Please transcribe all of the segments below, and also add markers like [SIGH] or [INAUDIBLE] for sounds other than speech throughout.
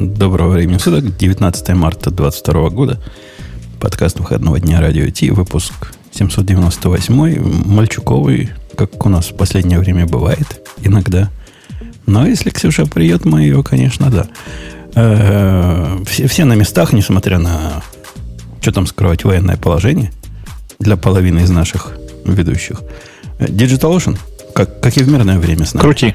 Доброго времени суток, 19 марта 2022 года. Подкаст выходного дня Радио Ти, выпуск 798, мальчуковый, как у нас в последнее время бывает, иногда. Но если Ксюша придет, мы ее, конечно, да. Э, все, все на местах, несмотря на, что там скрывать, военное положение для половины из наших ведущих. Э, Digital Ocean, как, как и в мирное время с нами. Крути.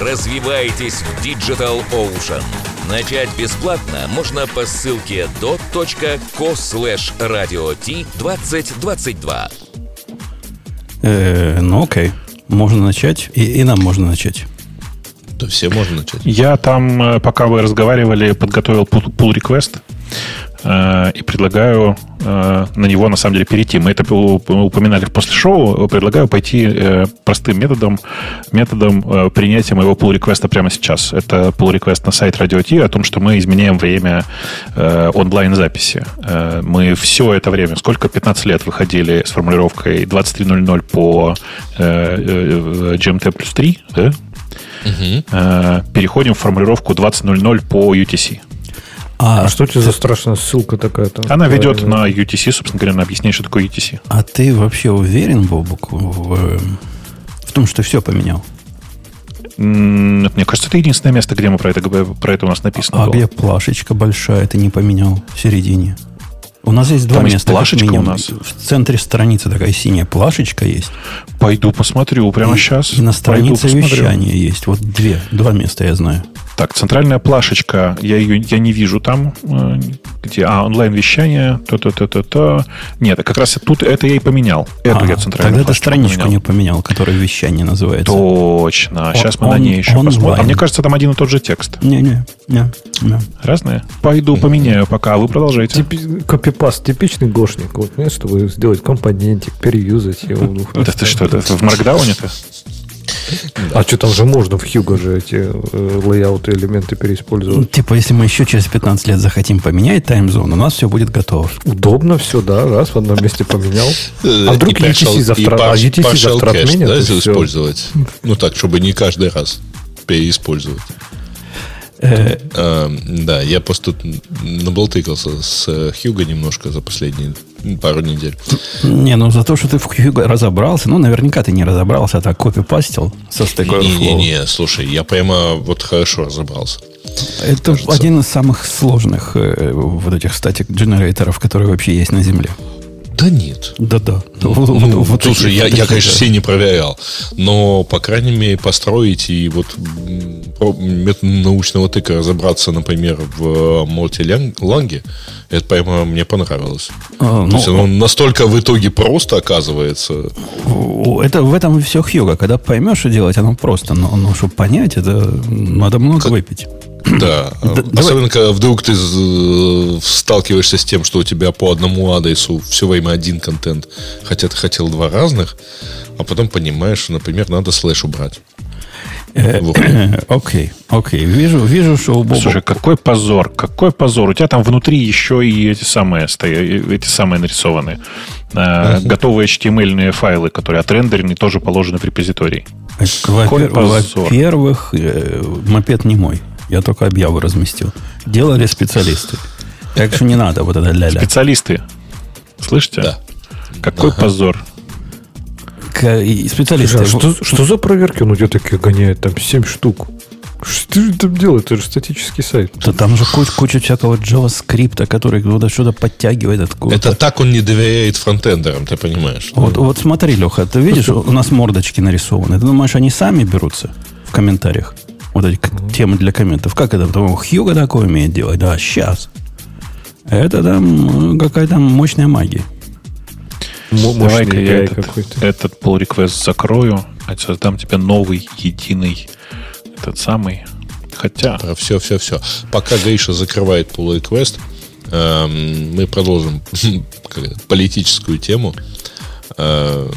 Развивайтесь в Digital Ocean. Начать бесплатно можно по ссылке dot.co slash radio t 2022. Э, ну окей, можно начать, и, и нам можно начать. Да все можно начать. Я там, э, пока вы разговаривали, подготовил pull request и предлагаю э, на него, на самом деле, перейти. Мы это упоминали после шоу. Предлагаю пойти э, простым методом, методом э, принятия моего pull request прямо сейчас. Это pull request на сайт Radio T о том, что мы изменяем время э, онлайн-записи. Э, мы все это время, сколько, 15 лет выходили с формулировкой 23.00 по э, э, GMT плюс 3, да? Угу. Э, переходим в формулировку 20.00 по UTC. А, а что это за страшная ссылка такая? Там? Она ведет на UTC, собственно говоря, она объясняет, что такое UTC. А ты вообще уверен, Бобук, в, в том, что все поменял? Мне кажется, это единственное место, где мы про это, про это у нас написано. А было. где плашечка большая, ты не поменял в середине? У нас есть два Там места. Есть плашечка у нас. В центре страницы такая синяя плашечка есть. Пойду посмотрю прямо и, сейчас. И на странице вещания есть. Вот две, два места я знаю. Так, центральная плашечка, я ее я не вижу там, э, где, а, онлайн-вещание, то-то-то-то-то. Нет, как раз тут это я и поменял. Эту а, я центральную Тогда ты страничку поменял. не поменял, которая вещание называется. Точно. Сейчас мы он, на ней еще онлайн. посмотрим. А мне кажется, там один и тот же текст. Не-не. не, не. Разные? Пойду поменяю пока, а вы продолжайте. Типи, копипаст, типичный гошник. Вот, знаешь, чтобы сделать компонентик, переюзать его. Это ты что, это в Маркдауне-то? А что там же можно в Hugo же эти э, лейауты, элементы переиспользовать? Ну, типа, если мы еще через 15 лет захотим поменять таймзон, у нас все будет готово. Удобно все, да, раз в одном месте поменял. Э, а вдруг UTC завтра, а UTC завтра отменят? Да, использовать. Ну так, чтобы не каждый раз переиспользовать. Э, эм, да, я просто наболтыкался с Хьюго немножко за последние пару недель. Не, ну за то, что ты в Хьюго разобрался, ну, наверняка ты не разобрался, а так копипастил со стекой Не-не-не, слушай, я прямо вот хорошо разобрался. Это один из самых сложных э, вот этих статик генераторов, которые вообще есть на Земле. Да нет. Да-да. Ну, вот, ну, вот слушай, такие, я, такие, я, конечно, да. все не проверял, но, по крайней мере, построить и вот метод научного тыка разобраться, например, в мультиланге, это прямо мне понравилось. А, То ну, есть оно настолько в итоге просто оказывается. Это в этом все хьюга. Когда поймешь, что делать, оно просто. Но, но чтобы понять, это надо много как... выпить. Да. Особенно, когда вдруг ты сталкиваешься с тем, что у тебя по одному адресу все время один контент, хотя ты хотел два разных, а потом понимаешь, что, например, надо слэш убрать. Э, [CLEARS THROAT] окей, окей. Вижу, вижу, что у Боба... Слушай, какой позор, какой позор. У тебя там внутри еще и эти самые, эти самые нарисованы. Uh-huh. Готовые HTML файлы, которые отрендерены, тоже положены в репозиторий. Во-первых, э, мопед не мой. Я только объяву разместил. Делали специалисты. Так что не надо вот это ля-ля. Специалисты. Слышите? Да. Какой ага. позор. К, специалисты. Слушай, а что, что за проверки он у тебя такие гоняет? Там 7 штук. Что же там делать? Это же статический сайт. Да там же куча, куча всякого JavaScript, который куда что-то подтягивает откуда Это так он не доверяет фронтендерам, ты понимаешь? Вот, вот смотри, Леха, ты видишь, у нас мордочки нарисованы. Ты думаешь, они сами берутся в комментариях? Вот эти темы для комментов. Как это? Потому Хьюга такое умеет делать. Да, сейчас. Это там э, какая-то мощная магия. Давай-ка я этот, этот pull request закрою, а создам тебе новый, единый, этот самый. Хотя, Про все, все, все. Пока Гриша закрывает pull request, эм, мы продолжим [LAUGHS] политическую тему. Эм,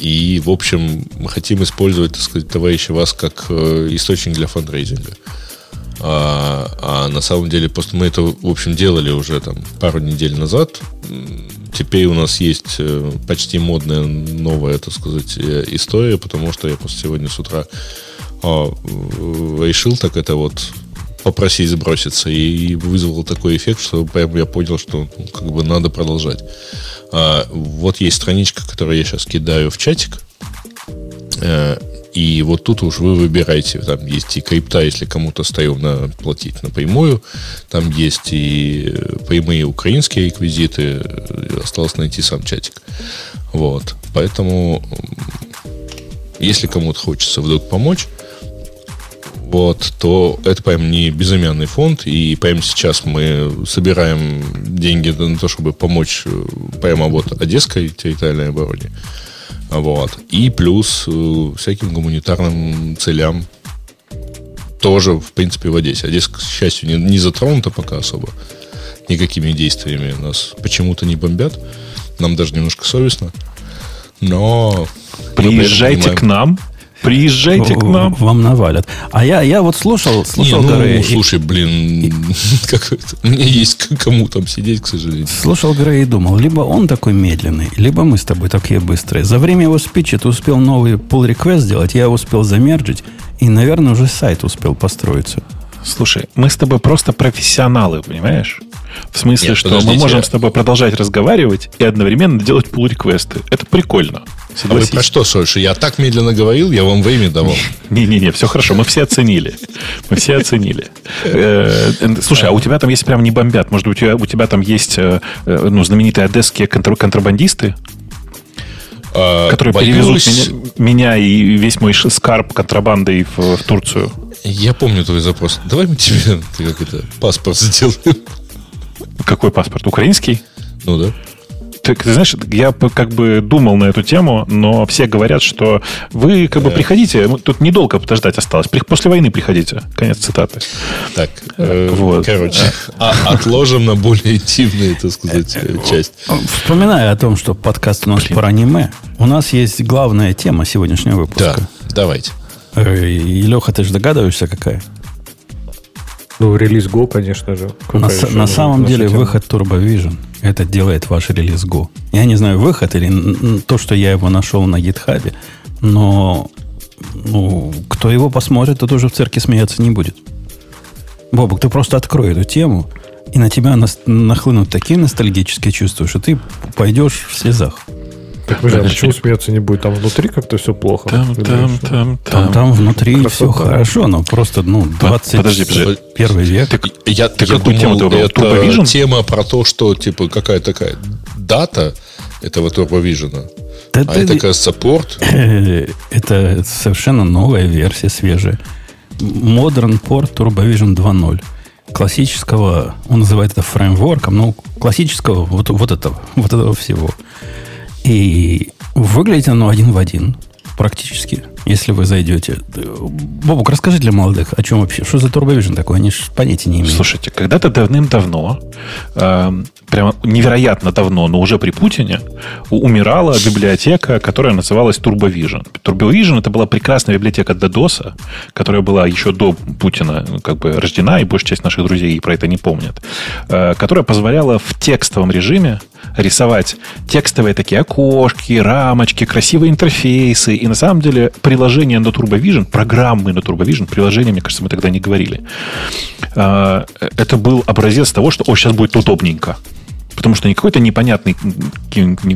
И, в общем, мы хотим использовать, так сказать, товарищи вас как э, источник для фандрейзинга. А, а на самом деле, просто мы это, в общем, делали уже там пару недель назад. Теперь у нас есть э, почти модная новая, так сказать, э, история, потому что я просто сегодня с утра а, решил так это вот попросить сброситься и вызвал такой эффект, что прям я понял, что ну, как бы надо продолжать. А, вот есть страничка, которую я сейчас кидаю в чатик. Э, И вот тут уж вы выбираете. Там есть и крипта, если кому-то стоимно платить напрямую. Там есть и прямые украинские реквизиты. Осталось найти сам чатик. Вот. Поэтому, если кому-то хочется вдруг помочь, вот, то это прям не безымянный фонд, и прямо сейчас мы собираем деньги на то, чтобы помочь э, прямо вот Одесской территориальной обороне. Вот. И плюс э, всяким гуманитарным целям тоже, в принципе, в Одессе. Одесса, к счастью, не, не затронута пока особо никакими действиями. Нас почему-то не бомбят. Нам даже немножко совестно. Но... приезжайте к нам. Приезжайте к нам. Вам навалят. А я, я вот слушал, слушал Не, ну, Грея, и- слушай, блин, [LAUGHS] как это? У меня есть кому там сидеть, к сожалению. Слушал Грея и думал, либо он такой медленный, либо мы с тобой такие быстрые. За время его спича ты успел новый pull request сделать, я успел замерджить, и, наверное, уже сайт успел построиться. Слушай, мы с тобой просто профессионалы, понимаешь? В смысле, Нет, что мы можем с тобой продолжать разговаривать и одновременно делать pull-реквесты. Это прикольно. А вы Согласись. про что, Сольша? Я так медленно говорил, я вам время давал. Не-не-не, все хорошо, мы все оценили. Мы все оценили. Э, Слушай, а у тебя там, если прям не бомбят, может быть, у тебя, у тебя там есть э, э, ну, знаменитые одесские контр- контрабандисты, А, которые боюсь, перевезут меня, меня и весь мой скарб контрабандой в, в Турцию? Я помню твой запрос. Давай мы тебе как это, паспорт сделаем. Какой паспорт? Украинский? Ну да. Ты, ты знаешь, я как бы думал на эту тему, но все говорят, что вы как бы приходите, ну, тут недолго подождать осталось. После войны приходите. Конец цитаты. Так, э, Вот. короче, а, отложим на более интимную, так сказать, э, часть. Вспоминая о том, что подкаст у нас про аниме, у нас есть главная тема сегодняшнего Да, выпуска. давайте. Э, И, Леха, ты же догадываешься, какая? Ну, релиз Go, конечно же. На, на самом деле тема? выход Turbo Vision это делает ваш релиз Go. Я не знаю, выход или то, что я его нашел на гитхабе, но ну, кто его посмотрит, тот уже в церкви смеяться не будет. Бобок, ты просто открой эту тему, и на тебя нас- нахлынут такие ностальгические чувства, что ты пойдешь в слезах. Так, подожди, а почему смеяться не будет? Там внутри как-то все плохо. Там, там, там, Там, там. внутри все хорошо, но просто, ну, 20 подожди, подожди. век. Ты, Я, ты я какую тему думал, ты выбрал? это тема про то, что, типа, какая такая дата этого Turbo Vision. Да А это, кажется, порт. Э, Это совершенно новая версия, свежая. Modern Port Turbo Vision 2.0. Классического, он называет это фреймворком, но классического вот, вот этого, вот этого всего. И выглядит оно один в один, практически, если вы зайдете. Бобук, расскажи для молодых, о чем вообще, что за Turbo Vision такое, они же понятия не имеют. Слушайте, когда-то давным-давно, эм, прямо невероятно давно, но уже при Путине, умирала библиотека, которая называлась TurboVision. TurboVision это была прекрасная библиотека DDoS, которая была еще до Путина ну, как бы рождена, и большая часть наших друзей про это не помнят, э, которая позволяла в текстовом режиме рисовать текстовые такие окошки, рамочки, красивые интерфейсы. И на самом деле приложение на TurboVision, программы на TurboVision, приложения, мне кажется, мы тогда не говорили, а, это был образец того, что, о, сейчас будет удобненько. потому что не какой-то непонятный,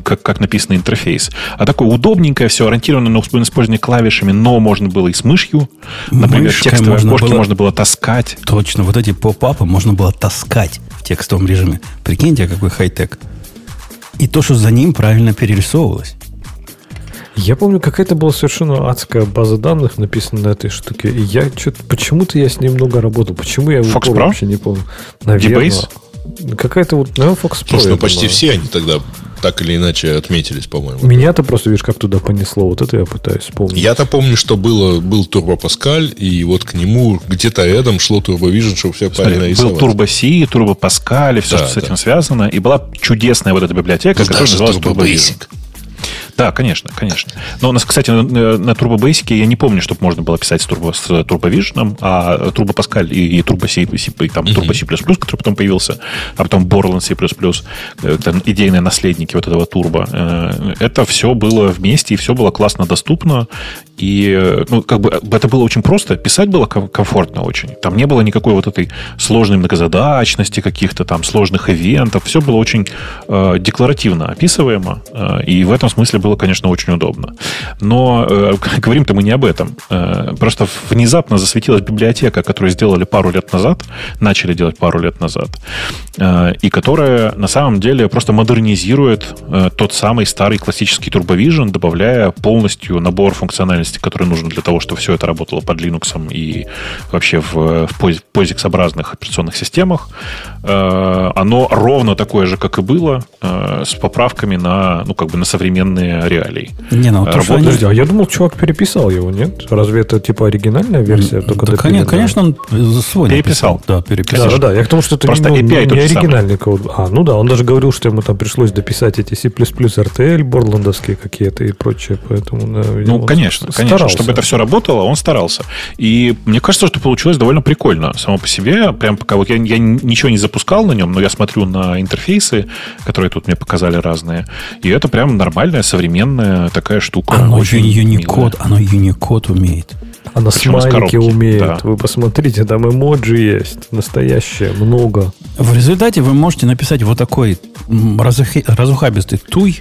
как, как написанный интерфейс, а такое удобненькое, все ориентировано на использование клавишами, но можно было и с мышью. Например, Мышкой текстовые можно окошки было... можно было таскать. Точно, вот эти поп-апы можно было таскать в текстовом режиме. Прикиньте, какой хай-тек. И то, что за ним правильно перерисовывалось. Я помню, какая-то была совершенно адская база данных написана на этой штуке. И я что-то почему-то я с ней много работал. Почему я его вообще не помню. Наверное. Какая-то вот, наверное, Fox Pro. Слушай, ну почти думаю. все они тогда так или иначе отметились, по-моему. Меня-то просто, видишь, как туда понесло. Вот это я пытаюсь вспомнить. Я-то помню, что было, был Turbo Pascal, и вот к нему где-то рядом шло Turbo Vision, чтобы все правильно рисовать. Был Turbo C, Turbo Pascal, и все, да, что с этим да. связано. И была чудесная вот эта библиотека, ну, которая называлась Turbo, Turbo Basic. Vision. Да, конечно, конечно. Но, у нас, кстати, на, на Turbo Basic я не помню, чтобы можно было писать с Turbo, с Turbo Vision, а Turbo Pascal и, и Turbo C, и, там. Turbo C++, который потом появился, а потом Borland C++, э, там, идейные наследники вот этого Turbo, э, это все было вместе, и все было классно доступно, и, э, ну, как бы, это было очень просто, писать было комфортно очень. Там не было никакой вот этой сложной многозадачности каких-то там сложных ивентов, все было очень э, декларативно описываемо, э, и в этом смысле было, конечно, очень удобно. Но э, [LAUGHS] говорим-то мы не об этом. Э, просто внезапно засветилась библиотека, которую сделали пару лет назад, начали делать пару лет назад, э, и которая на самом деле просто модернизирует э, тот самый старый классический TurboVision, добавляя полностью набор функциональности, который нужен для того, чтобы все это работало под Linux и вообще в, в POSIX-образных операционных системах. Э, оно ровно такое же, как и было, э, с поправками на, ну, как бы на современные реалий. Не, ну, то, что они... а я думал, чувак переписал его, нет? Разве это типа оригинальная версия? Только да, конечно, конечно, он свой переписал. Да, переписал. Да, да, я к тому, что это Просто не, API не, не оригинальный код. А, ну да, он даже говорил, что ему там пришлось дописать эти C++ RTL бордландовские какие-то и прочее, поэтому, да, Ну, конечно, старался. конечно, чтобы это все работало, он старался. И мне кажется, что получилось довольно прикольно само по себе. Прям пока вот я, я ничего не запускал на нем, но я смотрю на интерфейсы, которые тут мне показали разные, и это прям нормальная современная такая штука. Оно очень Unicode, оно Unicode умеет. Она Причем смайлики умеет. Да. Вы посмотрите, там эмоджи есть. Настоящее, много. В результате вы можете написать вот такой разухабистый туй,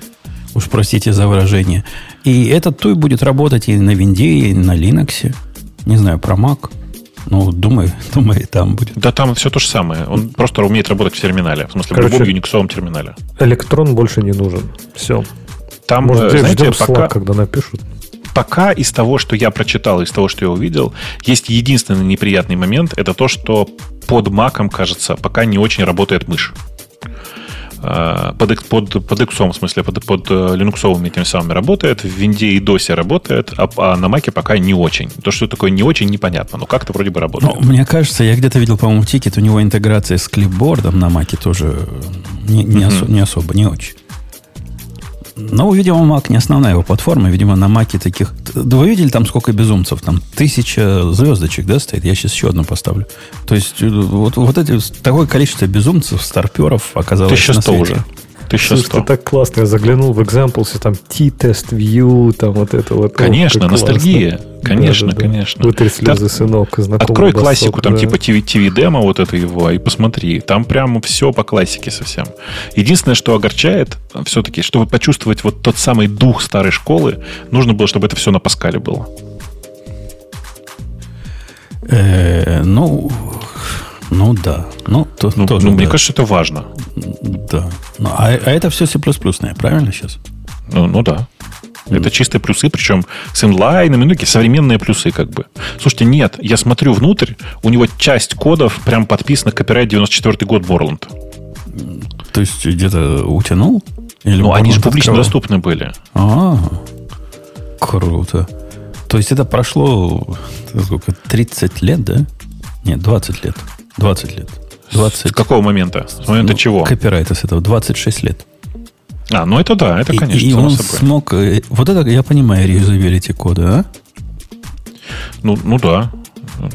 уж простите за выражение. И этот туй будет работать и на винде, и на Linux. Не знаю, про Mac. Ну, думаю, [LAUGHS] думаю, и там будет. Да, там все то же самое. Он просто умеет работать в терминале. В смысле, Короче, в любом юниксовом терминале. Электрон больше не нужен. Все. Там, Может, э, знаете, пока, Slack, когда напишут. Пока из того, что я прочитал, из того, что я увидел, есть единственный неприятный момент. Это то, что под маком, кажется, пока не очень работает мышь э, под, под, под X, в смысле, под, под линуксовыми этими самыми работает, в винде и досе работает, а, а на маке пока не очень. То, что такое не очень, непонятно, но как-то вроде бы работает. Ну, мне кажется, я где-то видел, по-моему, тикет, у него интеграция с клипбордом на маке тоже не, не, mm-hmm. осо, не особо, не очень. Но, видимо, Mac не основная его платформа. Видимо, на Mac таких... Да вы видели там сколько безумцев? Там тысяча звездочек, да, стоит? Я сейчас еще одну поставлю. То есть, э, вот, вот эти, такое количество безумцев, старперов оказалось 1100 на свете. уже. 1100. Слушай, так классно. Я заглянул в Examples, там T-Test View, там вот это вот. Конечно, ностальгия. Конечно, да, да, конечно. Вытри слезы, сынок. Открой классику, там да. типа TV-демо вот это его, и посмотри. Там прямо все по классике совсем. Единственное, что огорчает, все-таки, чтобы почувствовать вот тот самый дух старой школы, нужно было, чтобы это все на Паскале было. Э, ну, ну да. Ну, то, ну, тоже, ну, да. мне кажется, это важно. Да. Ну, а, а это все C++, правильно сейчас? Ну, ну да. Это чистые плюсы, причем с инлайнами, ну, такие современные плюсы как бы. Слушайте, нет, я смотрю внутрь, у него часть кодов прям подписана копирайт 94 год Борланд. То есть где-то утянул? Или ну, они же публично открывал? доступны были. А, круто. То есть это прошло сколько, 30 лет, да? Нет, 20 лет. 20 лет. 20. С какого момента? С момента ну, чего? Копирайта с этого. 26 лет. А, ну это да, это, конечно. И, и он собой. смог... Э, вот это, я понимаю, реюзабилити кода, а? Ну, ну да.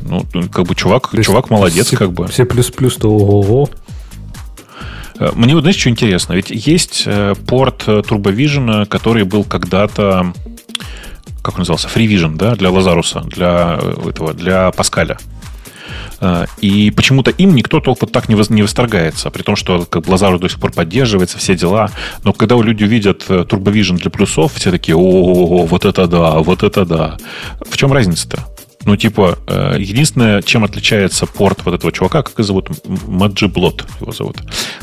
Ну, как бы чувак, чувак молодец, C, как бы. C++ то ого э, Мне вот, знаешь, что интересно? Ведь есть э, порт Turbo Vision, который был когда-то, как он назывался, Free Vision, да, для Лазаруса, для этого, для Паскаля. И почему-то им никто только так не, не восторгается, при том, что как Blazar до сих пор поддерживается, все дела. Но когда люди увидят э, Turbo Vision для плюсов, все такие, о, вот это да, вот это да. В чем разница-то? Ну, типа, э, единственное, чем отличается порт вот этого чувака, как его зовут, Маджиблот его зовут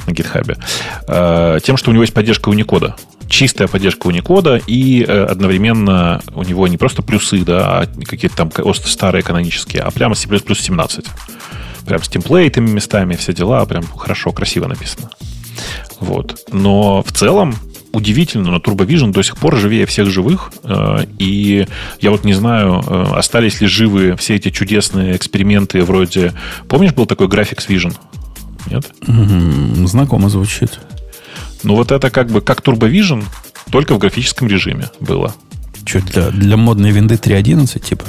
на гитхабе, тем, что у него есть поддержка Unicode чистая поддержка Unicode, и э, одновременно у него не просто плюсы, да, а какие-то там старые канонические, а прямо C++ 17. Прям с темплейтами местами, все дела, прям хорошо, красиво написано. Вот. Но в целом удивительно, но Turbo Vision до сих пор живее всех живых. Э, и я вот не знаю, э, остались ли живы все эти чудесные эксперименты вроде... Помнишь, был такой Graphics Vision? Нет? Знакомо звучит. Ну, вот это как бы как Turbo Vision, только в графическом режиме было. Что, для, для модной винды 3.11 типа?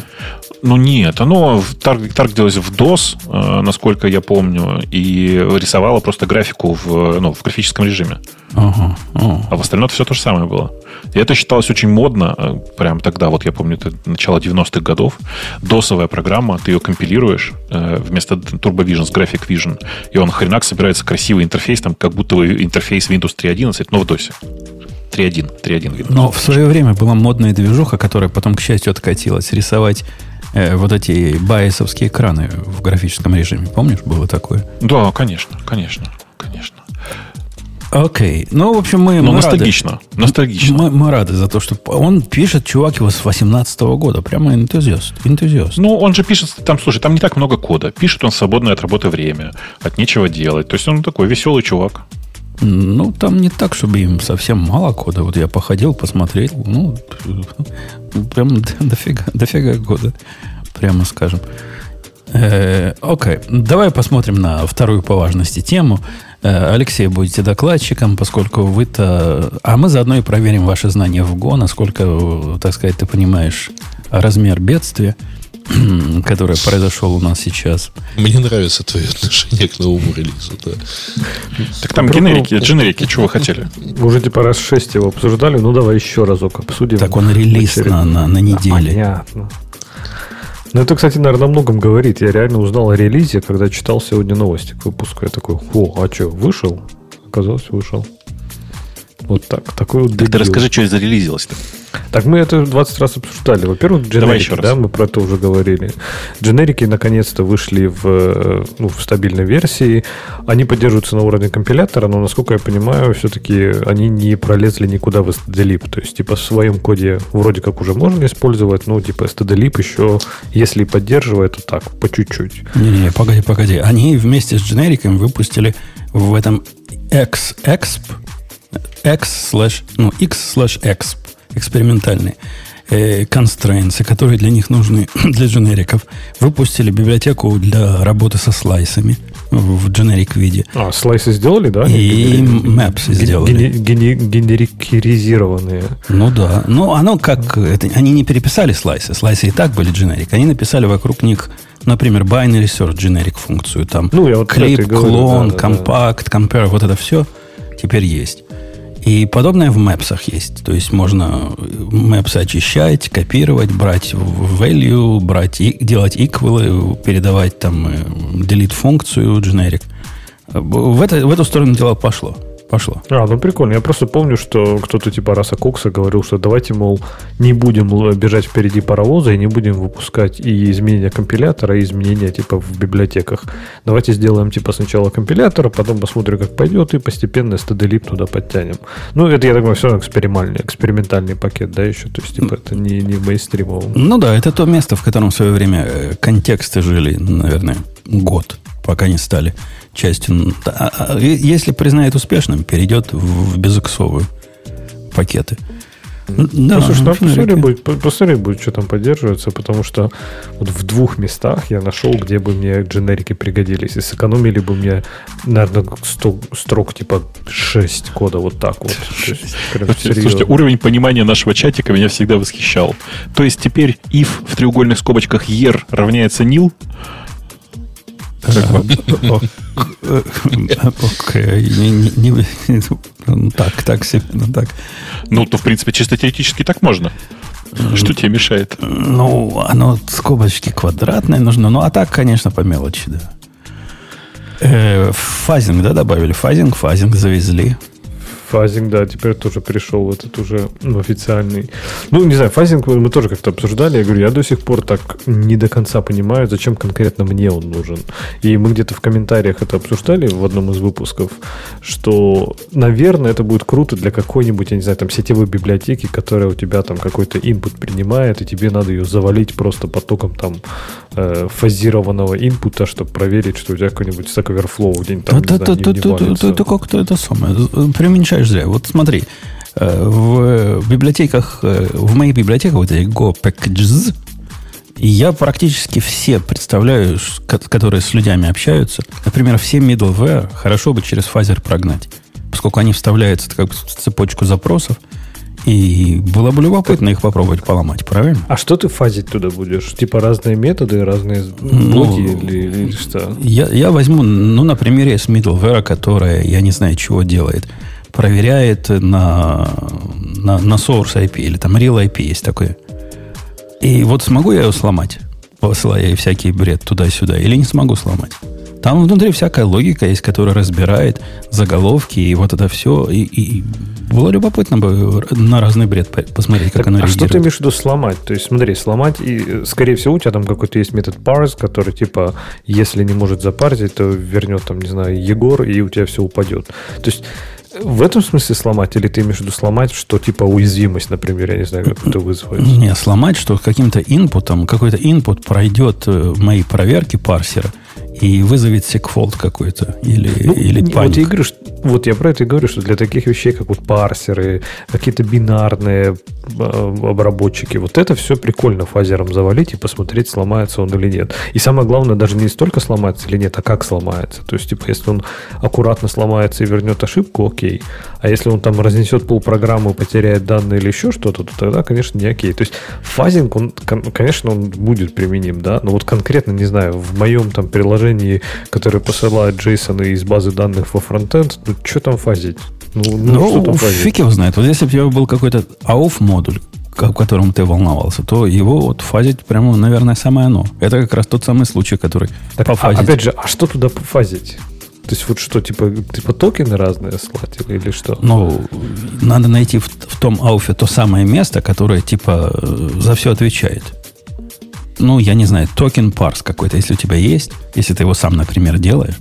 Ну нет, оно тарг, таргетилось в DOS, э, насколько я помню, и рисовало просто графику в, ну, в графическом режиме. Ага, ага. А в остальном все то же самое было. И это считалось очень модно, э, прям тогда, вот я помню, это начало 90-х годов. Досовая программа, ты ее компилируешь э, вместо Turbo Vision с Graphic Vision, и он хренак собирается красивый интерфейс, там как будто интерфейс Windows 3.11, но в DOS. 3.1, 3.1 Но в свое время была модная движуха, которая потом, к счастью, откатилась, рисовать э, вот эти байесовские экраны в графическом режиме. Помнишь, было такое? Да, конечно, конечно. Окей. Ну, в общем, мы, Но мы ностальгично. рады. Ностальгично. Мы, мы рады за то, что он пишет, чувак, его с 18 года. Прямо энтузиаст. энтузиаст. Ну, он же пишет, там, слушай, там не так много кода. Пишет он свободное от работы время, от нечего делать. То есть он такой веселый чувак. Ну, там не так, чтобы им совсем мало кода. Вот я походил, посмотрел. Ну, [LAUGHS] прям [LAUGHS] дофига, дофига кода. Прямо скажем. Э, окей, давай посмотрим на вторую по важности тему. Э, Алексей, будете докладчиком, поскольку вы-то... А мы заодно и проверим ваши знания в ГО, насколько, так сказать, ты понимаешь размер бедствия, [CLEARS THROAT] которое произошло у нас сейчас. Мне нравится твое отношение к новому релизу, да. Так там генерики, дженерики, чего вы хотели? Вы уже типа раз шесть его обсуждали, ну давай еще разок обсудим. Так он релиз на, на, на неделе. Понятно. Ну, это, кстати, наверное, о многом говорит. Я реально узнал о релизе, когда читал сегодня новости к выпуску. Я такой, о, а что, вышел? Оказалось, вышел. Вот так. Такой вот Так ты расскажи, что зарелизилось-то. Так мы это 20 раз обсуждали. Во-первых, дженерики, да, мы про это уже говорили. Дженерики наконец-то вышли в, ну, в стабильной версии. Они поддерживаются на уровне компилятора, но, насколько я понимаю, все-таки они не пролезли никуда в stdlib. То есть, типа, в своем коде вроде как уже можно использовать, но, типа, stdlib еще, если поддерживает, то так, по чуть-чуть. Не-не, погоди, погоди. Они вместе с дженериком выпустили в этом XExp X slash, ну, X slash Exp экспериментальные э, constraints, которые для них нужны [CLEARS THROAT] для дженериков, выпустили библиотеку для работы со слайсами в дженерик виде. А, слайсы сделали, да? И maps сделали. Генерикизированные. Ну да. Ну, оно как... Это, они не переписали слайсы. Слайсы и так были дженерик. Они написали вокруг них, например, binary search generic функцию. Там ну, я вот клип, клон, да, компакт, да. compare, вот это все теперь есть. И подобное в Maps есть. То есть можно Maps очищать, копировать, брать value, брать, делать equal, передавать там э, delete функцию generic. В, это, в эту сторону дело пошло пошло. А, ну прикольно. Я просто помню, что кто-то типа Раса Кокса говорил, что давайте, мол, не будем бежать впереди паровоза и не будем выпускать и изменения компилятора, и изменения типа в библиотеках. Давайте сделаем типа сначала компилятор, а потом посмотрим, как пойдет, и постепенно stdlib туда подтянем. Ну, это, я так понимаю, все равно экспериментальный, экспериментальный пакет, да, еще. То есть, типа, это не, не мейнстримовый. Ну да, это то место, в котором в свое время э, контексты жили, наверное, год, пока не стали частью. А, а, если признает успешным, перейдет в безуксовые пакеты. Да, ну, слушай, там посмотри будет, посмотри будет, что там поддерживается, потому что вот в двух местах я нашел, где бы мне дженерики пригодились. И сэкономили бы мне, наверное, 100 строк типа 6 кода вот так вот. [LAUGHS] Есть, Слушайте, уровень понимания нашего чатика меня всегда восхищал. То есть теперь if в треугольных скобочках year равняется nil, так, так себе, ну так. Ну, то, в принципе, чисто теоретически так можно. Что тебе мешает? Ну, оно скобочки квадратные нужно. Ну, а так, конечно, по мелочи, да. Э, фазинг, да, добавили? Фазинг, фазинг завезли. Фазинг, да, теперь тоже пришел этот уже ну, официальный. Ну, не знаю, фазинг мы тоже как-то обсуждали. Я говорю, я до сих пор так не до конца понимаю, зачем конкретно мне он нужен. И мы где-то в комментариях это обсуждали в одном из выпусков, что, наверное, это будет круто для какой-нибудь, я не знаю, там сетевой библиотеки, которая у тебя там какой-то input принимает, и тебе надо ее завалить просто потоком там э, фазированного инпута, чтобы проверить, что у тебя какой-нибудь Stack Overflow где-нибудь там, не знаю, не, Это как-то это самое, преуменьшаешь зря. Вот смотри, э, в библиотеках, э, в моих библиотеках, вот эти Go Packages, я практически все представляю, которые с людьми общаются. Например, все middleware хорошо бы через фазер прогнать, поскольку они вставляются как в цепочку запросов – и было бы любопытно их попробовать поломать, правильно? А что ты фазить туда будешь? Типа разные методы, разные ну, блоки или, или что? Я, я возьму, ну, на примере с middleware, которая, я не знаю, чего делает. Проверяет на, на, на source IP или там real IP есть такой. И вот смогу я ее сломать, посылая ей всякий бред туда-сюда, или не смогу сломать? Там внутри всякая логика есть, которая разбирает заголовки и вот это все. И, и было любопытно бы на разный бред посмотреть, как так, оно А что ты имеешь в виду сломать? То есть, смотри, сломать, и, скорее всего, у тебя там какой-то есть метод parse, который, типа, если не может запарсить, то вернет, там, не знаю, Егор, и у тебя все упадет. То есть, в этом смысле сломать, или ты имеешь в виду сломать, что типа уязвимость, например, я не знаю, как это вызывает? Не, сломать, что каким-то инпутом, какой-то инпут пройдет э, мои проверки парсера – и вызовет секфолд какой-то или, ну, или паник. Вот я, говорю, что, вот я про это и говорю, что для таких вещей, как вот парсеры, какие-то бинарные э, обработчики, вот это все прикольно фазером завалить и посмотреть, сломается он или нет. И самое главное, даже не столько сломается или нет, а как сломается. То есть, типа, если он аккуратно сломается и вернет ошибку, окей. А если он там разнесет полпрограммы, потеряет данные или еще что-то, то тогда, конечно, не окей. То есть, фазинг, он, конечно, он будет применим, да, но вот конкретно, не знаю, в моем там приложении которое посылает JSON из базы данных во фронтенд, ну что там фазить? Ну, ну, ну что там фазить? фиг его знает. Вот если бы у тебя был какой-то AUF модуль, о котором ты волновался, то его вот фазить прямо, наверное, самое оно. Это как раз тот самый случай, который так, пофазить. А, опять же, а что туда пофазить? То есть вот что, типа, типа токены разные слать или, или что? Ну, надо найти в, в том ауфе то самое место, которое, типа, за все отвечает ну, я не знаю, токен парс какой-то, если у тебя есть, если ты его сам, например, делаешь,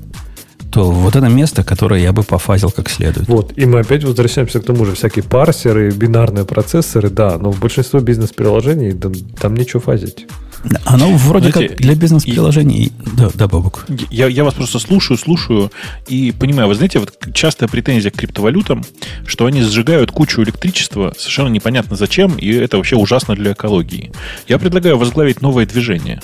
то вот это место, которое я бы пофазил как следует. Вот, и мы опять возвращаемся к тому же. Всякие парсеры, бинарные процессоры, да, но в большинстве бизнес-приложений да, там нечего фазить. Оно вроде Знаете, как для бизнес-приложений. Да, да, Бабук. Я, я вас просто слушаю, слушаю и понимаю. Вы знаете, вот частая претензия к криптовалютам, что они сжигают кучу электричества, совершенно непонятно зачем, и это вообще ужасно для экологии. Я предлагаю возглавить новое движение.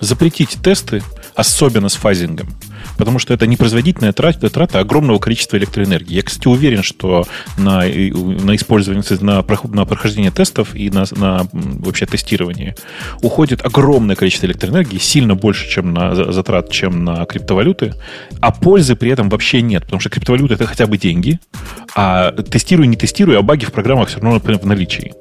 Запретить тесты, особенно с фазингом потому что это непроизводительная трата, трата огромного количества электроэнергии. Я, кстати, уверен, что на, на использование, на, на прохождение тестов и на, на вообще тестирование уходит огромное количество электроэнергии, сильно больше, чем на затрат, чем на криптовалюты, а пользы при этом вообще нет, потому что криптовалюта это хотя бы деньги, а тестируй, не тестируй, а баги в программах все равно в наличии.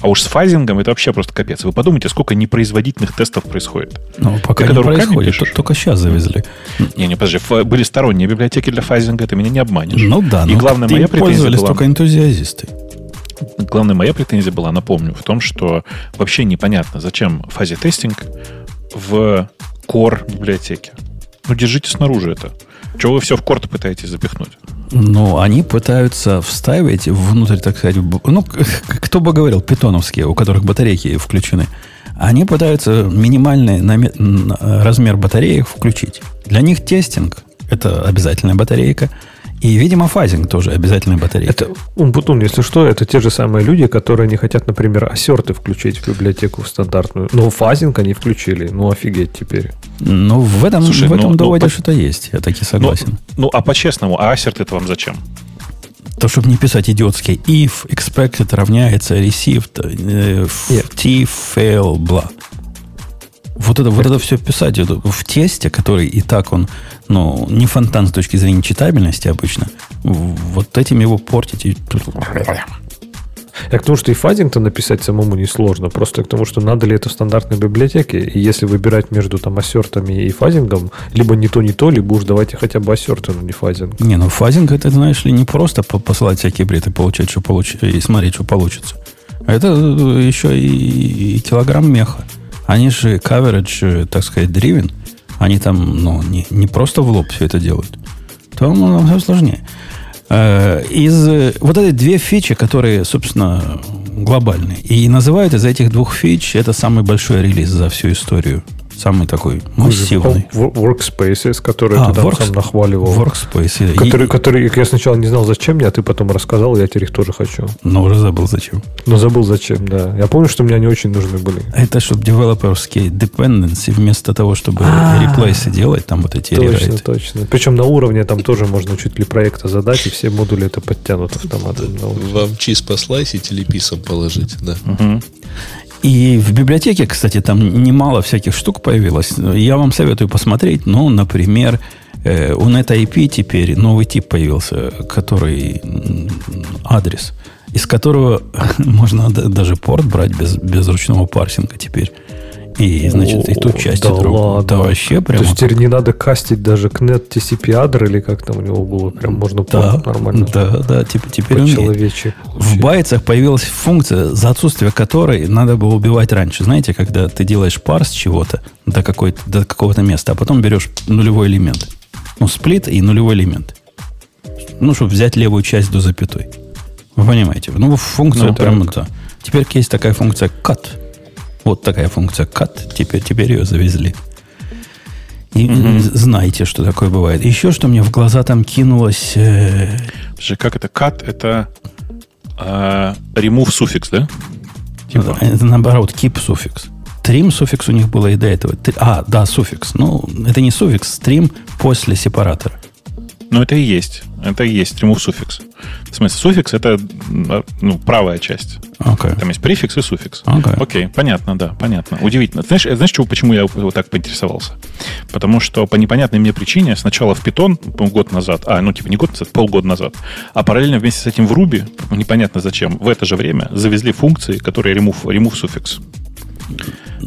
А уж с фазингом это вообще просто капец. Вы подумайте, сколько непроизводительных тестов происходит. Ну, пока Ты, не происходит, пишешь, только сейчас завезли. Не, не, подожди, были сторонние библиотеки для фазинга, ты меня не обманешь. Ну да, и главная моя пользовались была... только энтузиазисты. Главная моя претензия была, напомню, в том, что вообще непонятно, зачем фази-тестинг в core библиотеке. Ну, держите снаружи это. Чего вы все в корт пытаетесь запихнуть? Ну, они пытаются вставить внутрь, так сказать, ну, кто бы говорил, питоновские, у которых батарейки включены. Они пытаются минимальный размер батареек включить. Для них тестинг – это обязательная батарейка – и, видимо, фазинг тоже обязательная батарейка. Это, Умпутун, если что, это те же самые люди, которые не хотят, например, ассерты включить в библиотеку стандартную. Но фазинг они включили. Ну, офигеть теперь. Ну, в этом, Слушай, в этом ну, доводе ну, что-то есть. Я таки согласен. Ну, ну а по-честному, а ассерт это вам зачем? То, чтобы не писать идиотские if, expected равняется received, э, t, fail, бла. Вот это, вот это все писать это, в тесте, который и так он, ну, не фонтан с точки зрения читабельности обычно, вот этим его портить. И... Я к тому, что и фазинг-то написать самому несложно. Просто к тому, что надо ли это в стандартной библиотеке. И если выбирать между там ассертами и фазингом, либо не то, не то, либо уж давайте хотя бы ассерты, но не фазинг. Не, ну фазинг это, знаешь ли, не просто посылать всякие бреты, получать, что получится, и смотреть, что получится. А это еще и, и килограмм меха. Они же coverage, так сказать, driven. Они там, ну, не, не просто в лоб все это делают. То намного сложнее. Э, из вот эти две фичи, которые, собственно, глобальные. И называют из этих двух фич это самый большой релиз за всю историю самый такой массивный. Workspaces, который а, ты там works, сам нахваливал. Workspace. Который, и... который я сначала не знал, зачем мне, а ты потом рассказал, я теперь их тоже хочу. Но уже забыл, зачем. Но забыл, зачем, да. Я помню, что мне они очень нужны были. Это чтобы девелоперские dependency вместо того, чтобы реплейсы делать, там вот эти Точно, точно. Причем на уровне там тоже можно чуть ли проекта задать, и все модули это подтянут автоматом. Вам чиз послайсить или писом положить, да. И в библиотеке, кстати, там немало всяких штук появилось. Я вам советую посмотреть. Ну, например, э, у NetIP теперь новый тип появился, который адрес, из которого [LAUGHS] можно даже порт брать без, без ручного парсинга теперь. И, значит, и ту часть, да и другую. Ладно. Да вообще прямо... То есть теперь не надо кастить даже к net TCP адрес или как там у него было. Прям можно да, нормально. Да, да, теперь, теперь умеет. В байтсах появилась функция, за отсутствие которой надо было убивать раньше. Знаете, когда ты делаешь парс чего-то до, какой до какого-то места, а потом берешь нулевой элемент. Ну, сплит и нулевой элемент. Ну, чтобы взять левую часть до запятой. Вы понимаете? Ну, функция ну, прямо да. Теперь есть такая функция cut вот такая функция cut. Теперь, теперь ее завезли. И mm знаете, что такое бывает. Еще что мне в глаза там кинулось... Э... как это? Cut это э, remove суффикс, да? Типа. Это наоборот, keep суффикс. Трим суффикс у них было и до этого. А, да, суффикс. Ну, это не суффикс, стрим после сепаратора. Ну, это и есть. Это и есть remove суффикс. В смысле, суффикс это ну, правая часть. Okay. Там есть префикс и суффикс. Okay. Окей, понятно, да, понятно. Удивительно. Знаешь, знаешь чего, почему я вот так поинтересовался? Потому что по непонятной мне причине сначала в Python год назад, а, ну типа не год назад, полгода назад, а параллельно вместе с этим в Ruby, непонятно зачем, в это же время завезли функции, которые remove, remove суффикс.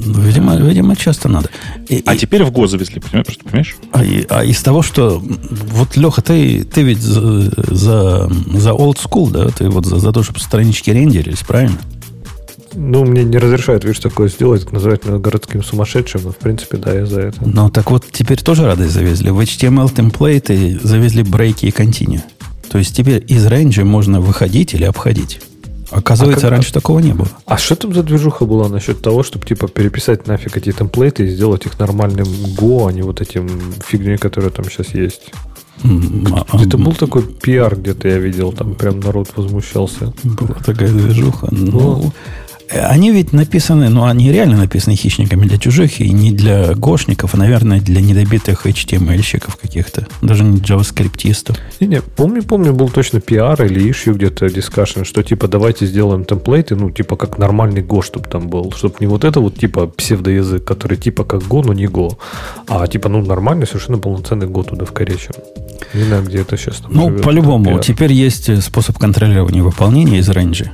Видимо, видимо, часто надо. И, а и, теперь в Go завезли, понимаешь? понимаешь? А, и, а из того, что... Вот, Леха, ты, ты ведь за, за, за old school, да? Ты вот за, за то, чтобы странички рендерились, правильно? Ну, мне не разрешают, видишь, такое сделать, называть меня городским сумасшедшим, но, в принципе, да, я за это. Ну, так вот, теперь тоже радость завезли. В HTML темплейты завезли брейки и континью. То есть теперь из рейнджа можно выходить или обходить. Оказывается, а раньше а, такого не было. А что там за движуха была насчет того, чтобы типа переписать нафиг эти темплейты и сделать их нормальным Go, а не вот этим фигней, которая там сейчас есть? А, где-то был такой пиар, где-то я видел, там прям народ возмущался. Была такая движуха. Ну, ну они ведь написаны, ну, они реально написаны хищниками для чужих и не для гошников, а, наверное, для недобитых HTML-щиков каких-то, даже не джаваскриптистов. Не-не, помню, помню, был точно пиар или issue где-то дискашн, что типа давайте сделаем темплейты, ну, типа как нормальный Go, чтобы там был, чтобы не вот это вот типа псевдоязык, который типа как Go, но не Go, а типа, ну, нормальный, совершенно полноценный Go туда вкоречен. Не знаю, где это сейчас. Там ну, по-любому, теперь есть способ контролирования выполнения из рейнджа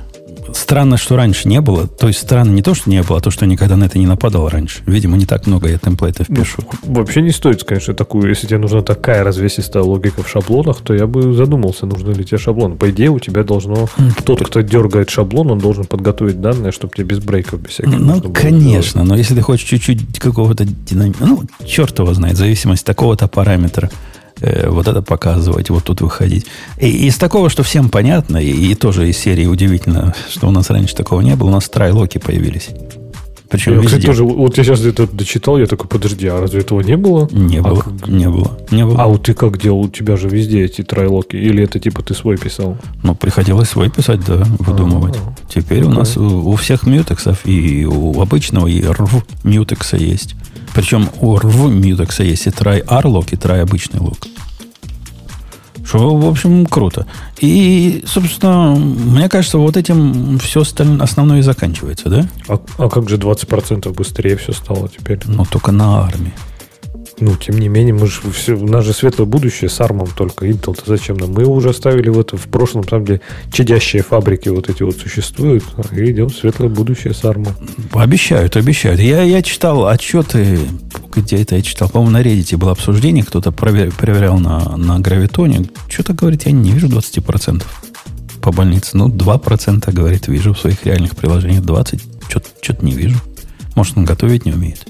странно, что раньше не было. То есть странно не то, что не было, а то, что никогда на это не нападал раньше. Видимо, не так много я темплейтов ну, пишу. Ну, вообще не стоит, конечно, такую. Если тебе нужна такая развесистая логика в шаблонах, то я бы задумался, нужны ли тебе шаблоны. По идее, у тебя должно... Тот, кто дергает шаблон, он должен подготовить данные, чтобы тебе без брейков, без всяких... Ну, конечно, но если ты хочешь чуть-чуть какого-то динамика... Ну, черт его знает, зависимость такого-то параметра э, вот это показывать, вот тут выходить. И из такого, что всем понятно, и, и тоже из серии удивительно, что у нас раньше такого не было, у нас трайлоки появились. Причем я, везде. Кстати, тоже, вот я сейчас это дочитал, я такой, подожди, а разве этого не было? Не а было, как... не было, не было. А вот ты как делал? У тебя же везде эти трайлоки, или это типа ты свой писал? Ну, приходилось свой писать, да, выдумывать. А-а-а. Теперь у нас у, у всех мьютексов и у обычного, и рв мьютекса есть. Причем у рв мьютекса есть и r лог, и try обычный лог. Что, в общем, круто. И, собственно, мне кажется, вот этим все остальное, основное и заканчивается, да? А, а как же 20% быстрее все стало теперь? Ну, только на армии. Ну, тем не менее, мы же все, у нас же светлое будущее с армом только. Intel-то зачем нам? Мы уже оставили в это в прошлом, там, где чадящие фабрики вот эти вот существуют, и идем в светлое будущее с армом. Обещают, обещают. Я, я читал отчеты, где это я читал, по-моему, на Reddit было обсуждение, кто-то проверял, проверял на, на гравитоне. Что-то, говорит, я не вижу 20% по больнице. Ну, 2%, говорит, вижу в своих реальных приложениях. 20% что-то не вижу. Может, он готовить не умеет.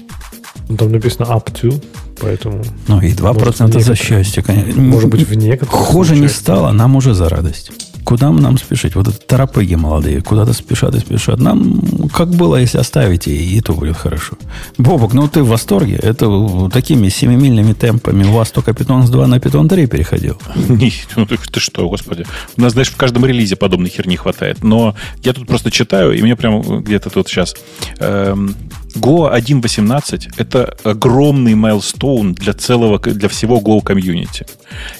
Ну, там написано up to, поэтому... Ну, и 2% может, за счастье, конечно. Может быть, в некоторых Хуже случаях. не стало, нам уже за радость. Куда нам спешить? Вот это торопыги молодые, куда-то спешат и спешат. Нам, как было, если оставите, и то будет хорошо. Бобок, ну ты в восторге? Это такими семимильными темпами у вас только Python 2 на Python 3 переходил? [LAUGHS] Не, ну ты, ты что, господи. У нас, знаешь, в каждом релизе подобной херни хватает. Но я тут просто читаю, и мне прям где-то тут сейчас... Эм, Go 1.18 — это огромный майлстоун для целого, для всего Go комьюнити.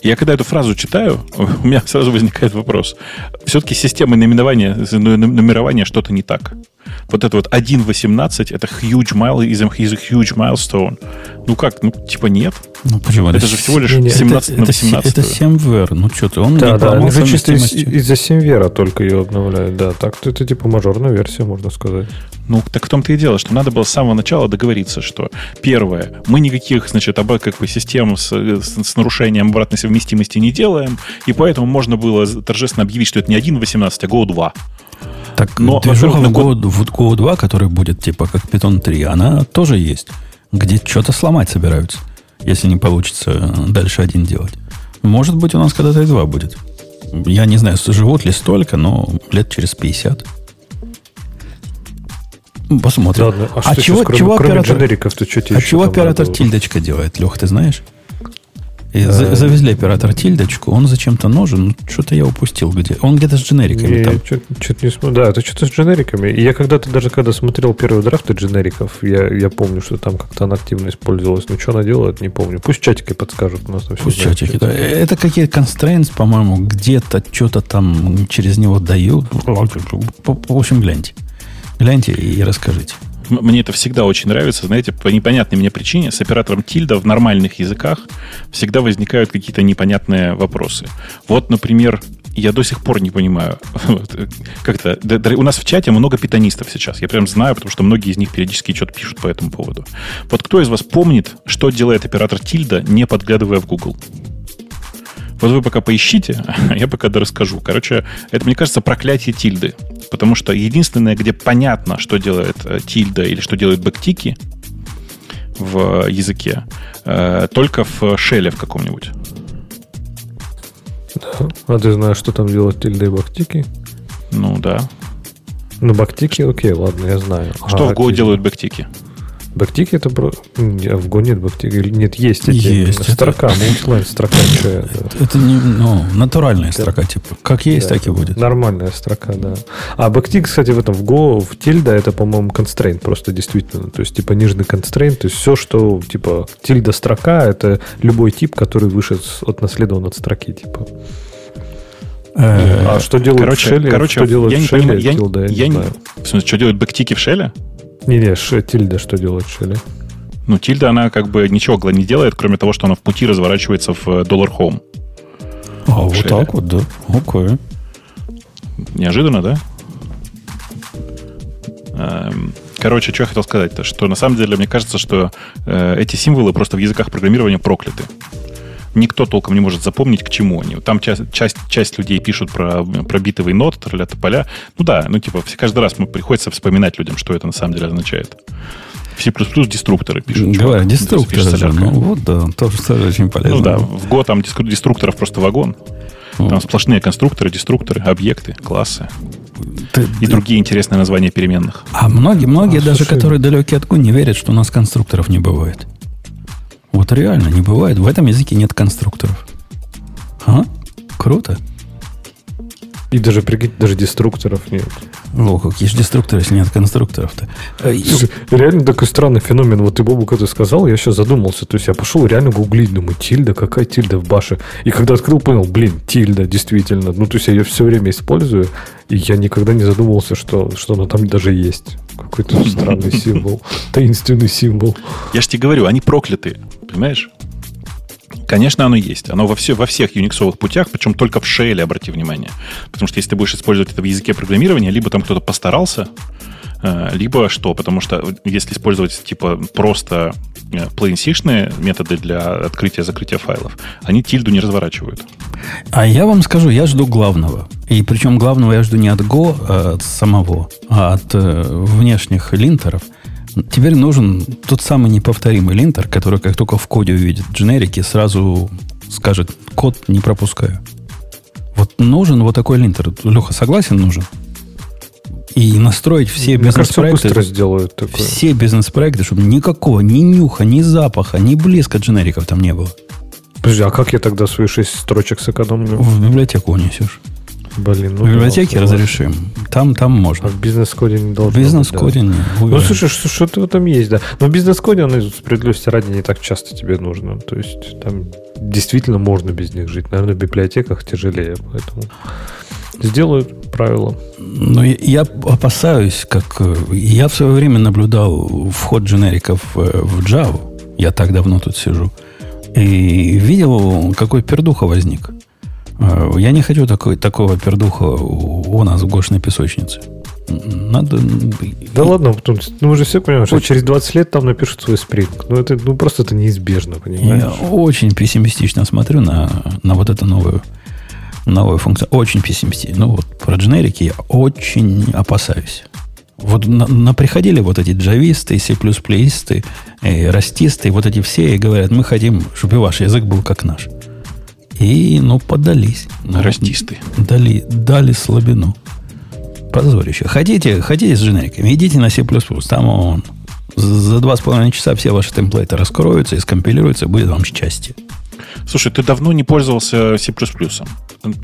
Я когда эту фразу читаю, [LAUGHS] у меня сразу возникает вопрос. Все-таки система наименования, номерования что-то не так. Вот это вот 1.18 это huge mile is a, is a huge milestone. Ну как, ну типа нет. Ну почему? Это, это же всего лишь 17 это, на 18. Это, это 7VR. Ну что ты, он да, не да, они же чисто из, из-за 7VR только ее обновляют. Да, так-то это типа мажорная версия, можно сказать. Ну, так в том-то и дело, что надо было с самого начала договориться, что первое, мы никаких, значит, как бы систем с, с, с нарушением обратной совместимости не делаем, и поэтому можно было торжественно объявить, что это не 1.18, а Go 2. Так Но, движок в Go, в Go 2, который будет типа как Python 3, она тоже есть, где что-то сломать собираются, если не получится дальше один делать. Может быть, у нас когда-то и два будет. Я не знаю, живут ли столько, но лет через 50. Посмотрим. Ладно, а, а чего, сейчас, кроме, чего кроме оператор, дженериков, то что а чего оператор тильдочка делает, Лех, ты знаешь? И э, завезли оператор тильдочку, он зачем-то нужен. Ну, что-то я упустил где. Он где-то с дженериками. там. Что-то не смотрю. Да, это что-то с дженериками. И я когда-то даже когда смотрел первые драфты дженериков, я, я помню, что там как-то она активно использовалась. Но что она делает, не помню. Пусть чатики подскажут. У нас там Пусть чатики, да. Это какие-то constraints, по-моему, где-то что-то там через него дают. В общем, гляньте. Гляньте и расскажите. Мне это всегда очень нравится. Знаете, по непонятной мне причине с оператором тильда в нормальных языках всегда возникают какие-то непонятные вопросы. Вот, например, я до сих пор не понимаю. [LAUGHS] Как-то у нас в чате много питонистов сейчас. Я прям знаю, потому что многие из них периодически что-то пишут по этому поводу. Вот кто из вас помнит, что делает оператор тильда, не подглядывая в Google? Вот вы пока поищите, а [LAUGHS] я пока расскажу. Короче, это, мне кажется, проклятие тильды. Потому что единственное, где понятно, что делает э, тильда или что делают бэктики в языке, э, только в шеле в каком-нибудь. Да. А ты знаешь, что там делают тильда и бэктики? Ну да. Ну, бэктики, окей, ладно, я знаю. Что а, в Go делают бэктики? Бэктики это про... А в Go нет бэктики. Нет, есть эти. Есть. Строка, [LAUGHS] это... multiline строка. Это, это не, ну, натуральная строка, типа. Как есть, да, так и будет. Нормальная строка, да. А бэктик, кстати, в этом, в Go, в тильда, это, по-моему, constraint просто действительно. То есть, типа, нижний constraint, то есть, все, что, типа, тильда строка, это любой тип, который выше от наследован от строки, типа. Э, а что делают короче, в шеле? Короче, что делают я в шеле? Понимаю, я, я, я не, в смысле, что делают бэктики в шеле? Не-не, тильда что делает Шелли? Ну, тильда, она как бы ничего не делает, кроме того, что она в пути разворачивается в э, доллар home. А, вот Шелли. так вот, да. Окей. Неожиданно, да? Эм, короче, что я хотел сказать-то, что на самом деле мне кажется, что э, эти символы просто в языках программирования прокляты. Никто толком не может запомнить, к чему они. Там часть, часть, часть людей пишут про, про битовый нот, тролля поля. Ну да, ну типа каждый раз мы приходится вспоминать людям, что это на самом деле означает. В C++ деструкторы пишут. Говоря, деструкторы же, ну вот да, тоже, тоже очень полезно. Ну да, в Go там деструкторов просто вагон. Там сплошные конструкторы, деструкторы, объекты, классы. Ты, и ты... другие интересные названия переменных. А многие, многие а, даже, слушай... которые далекие от Go, не верят, что у нас конструкторов не бывает. Вот реально не бывает. В этом языке нет конструкторов. А? Круто. И даже, прикинь, даже деструкторов нет. О, какие же деструкторы, если нет конструкторов-то? Э, реально такой странный феномен. Вот ты, Бобу, когда сказал, я сейчас задумался. То есть я пошел реально гуглить, думаю, тильда, какая тильда в баше? И когда открыл, понял, блин, тильда, действительно. Ну, то есть я ее все время использую, и я никогда не задумывался, что, что она там даже есть. Какой-то странный [LAUGHS] символ, таинственный символ. Я же тебе говорю, они проклятые. Понимаешь? Конечно, оно есть. Оно во, все, во всех юниксовых путях, причем только в шейле, обрати внимание. Потому что если ты будешь использовать это в языке программирования, либо там кто-то постарался, э, либо что? Потому что если использовать типа просто э, plain методы для открытия-закрытия файлов, они тильду не разворачивают. А я вам скажу, я жду главного. И причем главного я жду не от Go а от самого, а от э, внешних линтеров – Теперь нужен тот самый неповторимый линтер, который как только в коде увидит дженерики, сразу скажет, код не пропускаю. Вот нужен вот такой линтер. Леха, согласен, нужен? И настроить все бизнес-проекты. сделают такое. Все бизнес-проекты, чтобы никакого ни нюха, ни запаха, ни блеска дженериков там не было. Подожди, а как я тогда свои шесть строчек сэкономлю? В библиотеку унесешь. Блин, ну, в библиотеке разрешим. Там, там можно. А в бизнес-коде не должно бизнес-коде быть. Да. Ну, слушай, что, что-то этом есть, да. Но в бизнес-коде, он, справедливости ради, не так часто тебе нужно. То есть, там действительно можно без них жить. Наверное, в библиотеках тяжелее, поэтому сделают правила. Ну, я, я опасаюсь, как... Э, я в свое время наблюдал вход дженериков э, в Java. Я так давно тут сижу. И видел, какой пердуха возник. Э, я не хочу такой, такого пердуха у нас в Гошной песочнице. Надо... Да ладно, потом, ну мы же все понимаем, что очень... через 20 лет там напишут свой спринг. Ну, это ну, просто это неизбежно, понимаешь? Я очень пессимистично смотрю на, на вот эту новую, новую функцию. Очень пессимистично. Ну, вот про дженерики я очень опасаюсь. Вот на, на приходили вот эти джависты, C++, плеисты, э, растисты, вот эти все и говорят, мы хотим, чтобы ваш язык был как наш. И, ну, подались. Растисты. Дали, дали слабину. Позорище. Хотите, хотите с дженериками, идите на C++. Там он за два с половиной часа все ваши темплейты раскроются и скомпилируются, будет вам счастье. Слушай, ты давно не пользовался C++.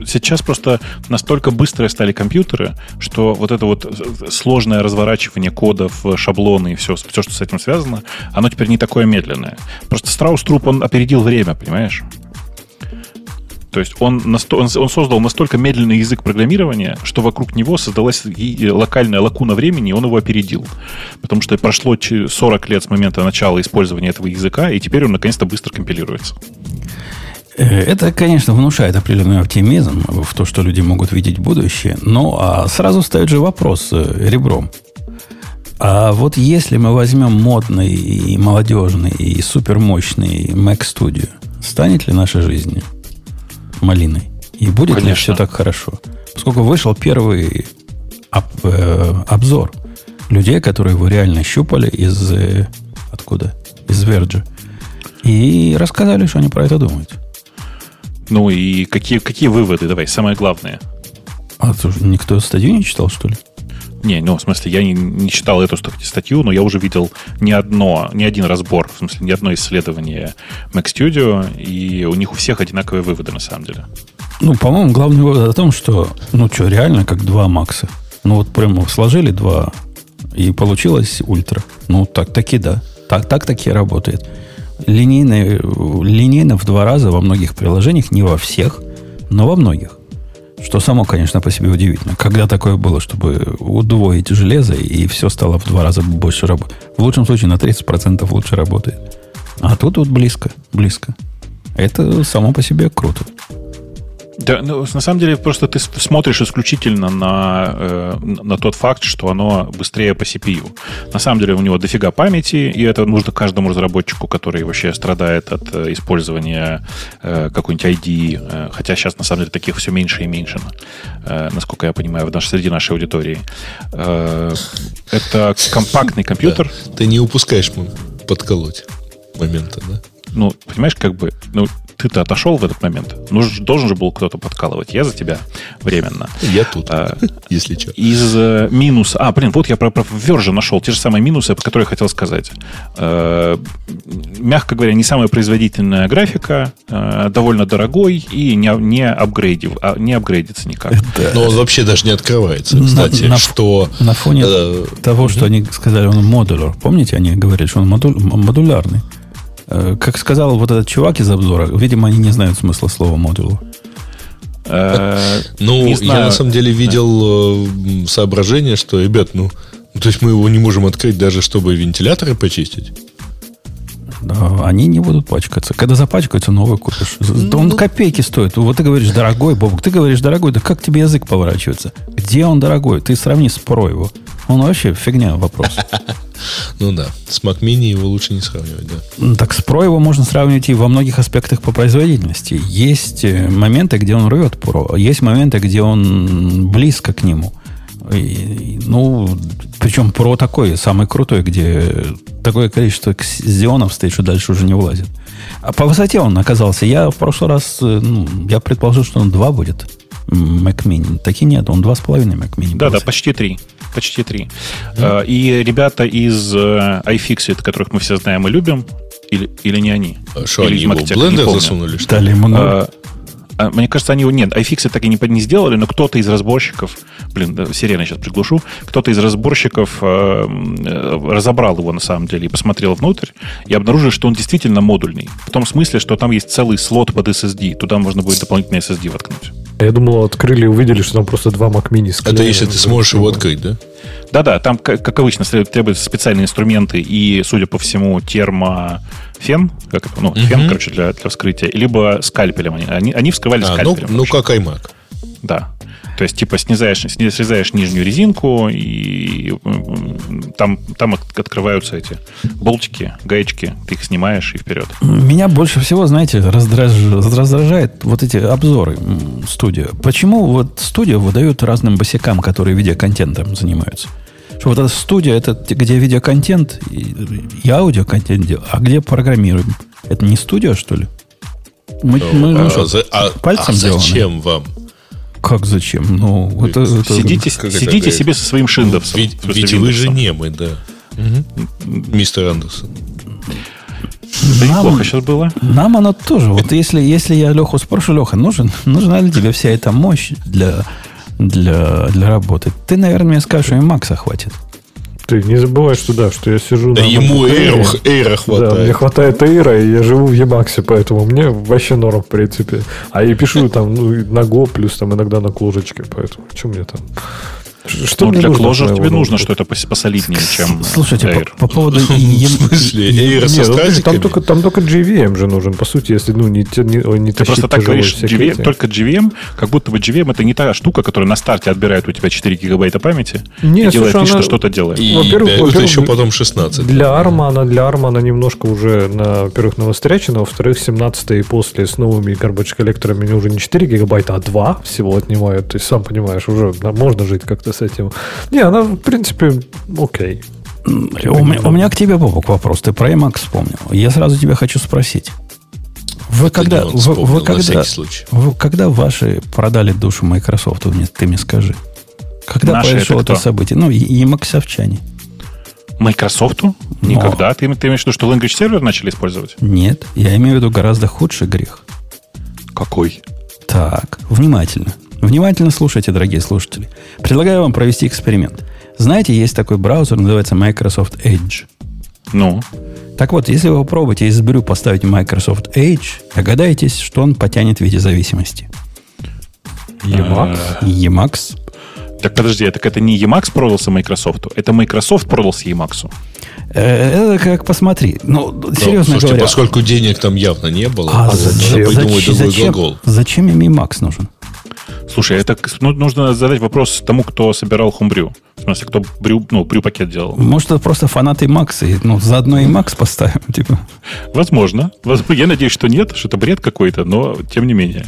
Сейчас просто настолько быстрые стали компьютеры, что вот это вот сложное разворачивание кодов, шаблоны и все, все, что с этим связано, оно теперь не такое медленное. Просто Страус Труп, он опередил время, понимаешь? То есть он, он создал настолько медленный язык программирования, что вокруг него создалась локальная лакуна времени, и он его опередил. Потому что прошло 40 лет с момента начала использования этого языка, и теперь он наконец-то быстро компилируется. Э, это, конечно, внушает определенный оптимизм в то, что люди могут видеть будущее. Но а сразу ставит же вопрос э, ребром. А вот если мы возьмем модный и молодежный и супермощный Mac Studio, станет ли наша жизнь малиной? И будет Конечно. ли все так хорошо? Поскольку вышел первый об, э, обзор людей, которые его реально щупали из... Э, откуда? Из Верджи. И рассказали, что они про это думают. Ну и какие, какие выводы? Давай, самое главное. А слушай, никто статью не читал, что ли? Не, ну, в смысле, я не, не читал эту статью, но я уже видел не одно, не один разбор, в смысле, не одно исследование Mac Studio, и у них у всех одинаковые выводы, на самом деле. Ну, по-моему, главный вывод о том, что, ну, что, реально как два Макса. Ну, вот прямо сложили два, и получилось ультра. Ну, так таки да. Так, так таки работает. Линейно, линейно в два раза во многих приложениях, не во всех, но во многих. Что само, конечно, по себе удивительно. Когда такое было, чтобы удвоить железо, и все стало в два раза больше работать. В лучшем случае на 30% лучше работает. А тут вот близко, близко. Это само по себе круто. Да, ну, на самом деле, просто ты смотришь исключительно на, э, на тот факт, что оно быстрее по CPU. На самом деле, у него дофига памяти, и это нужно каждому разработчику, который вообще страдает от э, использования э, какой-нибудь ID, э, хотя сейчас, на самом деле, таких все меньше и меньше, э, насколько я понимаю, в наш, среди нашей аудитории. Э, это компактный компьютер. Да. Ты не упускаешь подколоть момента, да? Ну, понимаешь, как бы, ну, ты-то отошел в этот момент. Ну, должен же был кто-то подкалывать. Я за тебя временно. Я тут, а, если что. Из э, минуса... А, блин, вот я про, про Verge нашел те же самые минусы, которые я хотел сказать. Э, мягко говоря, не самая производительная графика, э, довольно дорогой и не, не, апгрейдив, а, не апгрейдится никак. [LAUGHS] Да. Но он вообще даже не открывается. Кстати, на, на, что... На фоне э, того, что они сказали, он модуляр. Помните, они говорили, что он модуль, модулярный. Э, как сказал вот этот чувак из обзора, видимо, они не знают смысла слова модулу. Э, ну, я на самом деле видел э, соображение, что, ребят, ну, то есть мы его не можем открыть даже, чтобы вентиляторы почистить? Да, они не будут пачкаться. Когда запачкаются, новый купишь. Да он ну, копейки стоит. Вот ты говоришь, дорогой, Бобок, ты говоришь, дорогой, да как тебе язык поворачивается? Где он дорогой? Ты сравни с Pro его. Он вообще фигня вопрос. [LAUGHS] Ну да, с Mac Mini его лучше не сравнивать, да. Так с Pro его можно сравнивать и во многих аспектах по производительности. Есть э, моменты, где он рвет Pro, есть моменты, где он близко к нему. И, ну, причем Pro такой, самый крутой, где такое количество Xeon стоит, что дальше уже не влазит. А по высоте он оказался. Я в прошлый раз, э, ну, я предположил, что он 2 будет. Mac Mini. Таки нет, он 2,5 Mac Mini. Да, да, почти 3. Почти 3. Mm. И ребята из э, iFixit, которых мы все знаем и любим, или, или не они? А что, или они его в блендер засунули? Что ли? А, а, мне кажется, они его нет. iFixit так и не, не сделали, но кто-то из разборщиков, блин, да, серийно сейчас приглушу, кто-то из разборщиков э, э, разобрал его на самом деле и посмотрел внутрь и обнаружил, что он действительно модульный. В том смысле, что там есть целый слот под SSD. Туда можно будет дополнительный SSD воткнуть. Я думал, открыли и увидели, что там просто два Mac Mini Это если ты сможешь его открыть, да? Да-да, там, как, как обычно, требуются специальные инструменты и, судя по всему, термофен, как это, ну, угу. фен, короче, для, для вскрытия, либо скальпелем. Они, они, они вскрывали а, ну, скальпелем. Ну, ну, как iMac. Да. То есть, типа, снизаешь, срезаешь нижнюю резинку, и там, там открываются эти болтики, гаечки, ты их снимаешь и вперед. Меня больше всего, знаете, раздраж... раздражает вот эти обзоры студия. Почему вот студия выдают разным босикам, которые видеоконтентом занимаются? Что вот эта студия, это где видеоконтент и аудиоконтент, а где программируем? Это не студия, что ли? Мы, мы, мы а, что, а, пальцем а зачем делаем? вам? Как зачем? Ну, это, это, сидите как сидите это, себе со своим Шиндовсом. Ведь, ведь вы же не мы, да. Угу. Мистер Андерсон. Это нам, неплохо сейчас было. Нам оно тоже. Вот если, если я Леху спрошу, Леха, нужен, нужна ли тебе вся эта мощь для, для, для работы? Ты, наверное, мне скажешь, что и Макса хватит. Ты не забывай, что да, что я сижу да на ему эйра, эйра хватает. Да, мне хватает эйра, и я живу в Емаксе, поэтому мне вообще норм, в принципе. А я пишу там ну, на Go, плюс там иногда на кложечке, поэтому что мне там... Что ну, для Clojure тебе нужно что-то посолиднее, чем Слушайте, Air. По, по поводу... [LAUGHS] В смысле? Air со там, только, там только JVM же нужен, по сути, если ну, не, не, не Ты просто так говоришь, GVM, только JVM, как будто бы JVM это не та штука, которая на старте отбирает у тебя 4 гигабайта памяти Нет, и делает слушай, вид, она... что что-то делает. И во-первых, во еще потом 16. Для ARM она, для ARM она немножко уже, на, во-первых, новострячена, во-вторых, 17 и после с новыми garbage коллекторами уже не 4 гигабайта, а 2 всего отнимают. То есть, сам понимаешь, уже можно жить как-то с этим. Не, она, в принципе, окей. У, меня, у меня к тебе, Бобок, вопрос. Ты про Emacs вспомнил. Я сразу тебя хочу спросить. Вы когда, вы, вы, когда, вы когда ваши продали душу Microsoft, ты мне скажи. Когда Наши произошло это, это событие? Ну, емаксовчане. Microsoft? Никогда. Ты, ты имеешь в виду, что Language Server начали использовать? Нет, я имею в виду гораздо худший грех. Какой? Так, внимательно. Внимательно слушайте, дорогие слушатели. Предлагаю вам провести эксперимент. Знаете, есть такой браузер, называется Microsoft Edge. Ну? Так вот, если вы попробуете из брю поставить Microsoft Edge, догадаетесь, что он потянет в виде зависимости. Emacs? Emacs. Так подожди, так это не Emacs продался Microsoft, это Microsoft продался Emacs. Э, это как посмотри. Ну, серьезно слушайте, говоря. поскольку денег там явно не было, а зачем, зачем, другой глагол. Зачем им Emacs нужен? Слушай, это ну, нужно задать вопрос тому, кто собирал хумбрю. В смысле, кто брю, ну, брю пакет делал. Может, это просто фанаты Макса, и, ну, заодно и Макс поставим, [LAUGHS] типа. Возможно. [LAUGHS] Я надеюсь, что нет, что это бред какой-то, но тем не менее.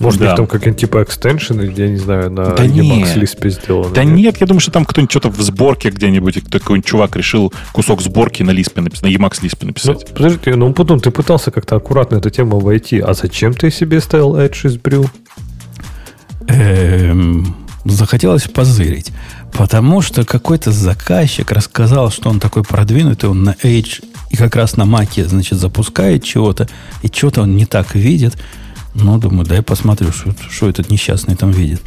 Может да. быть, там какие-нибудь типа экстеншены, я не знаю, на да Emacs Lisp сделаны. Да нет? нет, я думаю, что там кто-нибудь что-то в сборке где-нибудь, какой-нибудь чувак решил кусок сборки на Lisp написать, на Emacs Lisp написать. Ну, подожди, ну потом ты пытался как-то аккуратно эту тему войти. А зачем ты себе ставил Edge из Brew? Эм, захотелось позырить. Потому что какой-то заказчик рассказал, что он такой продвинутый, он на Edge и как раз на Маке, значит, запускает чего-то, и что-то он не так видит. Ну, думаю, дай посмотрю, что, что этот несчастный там видит.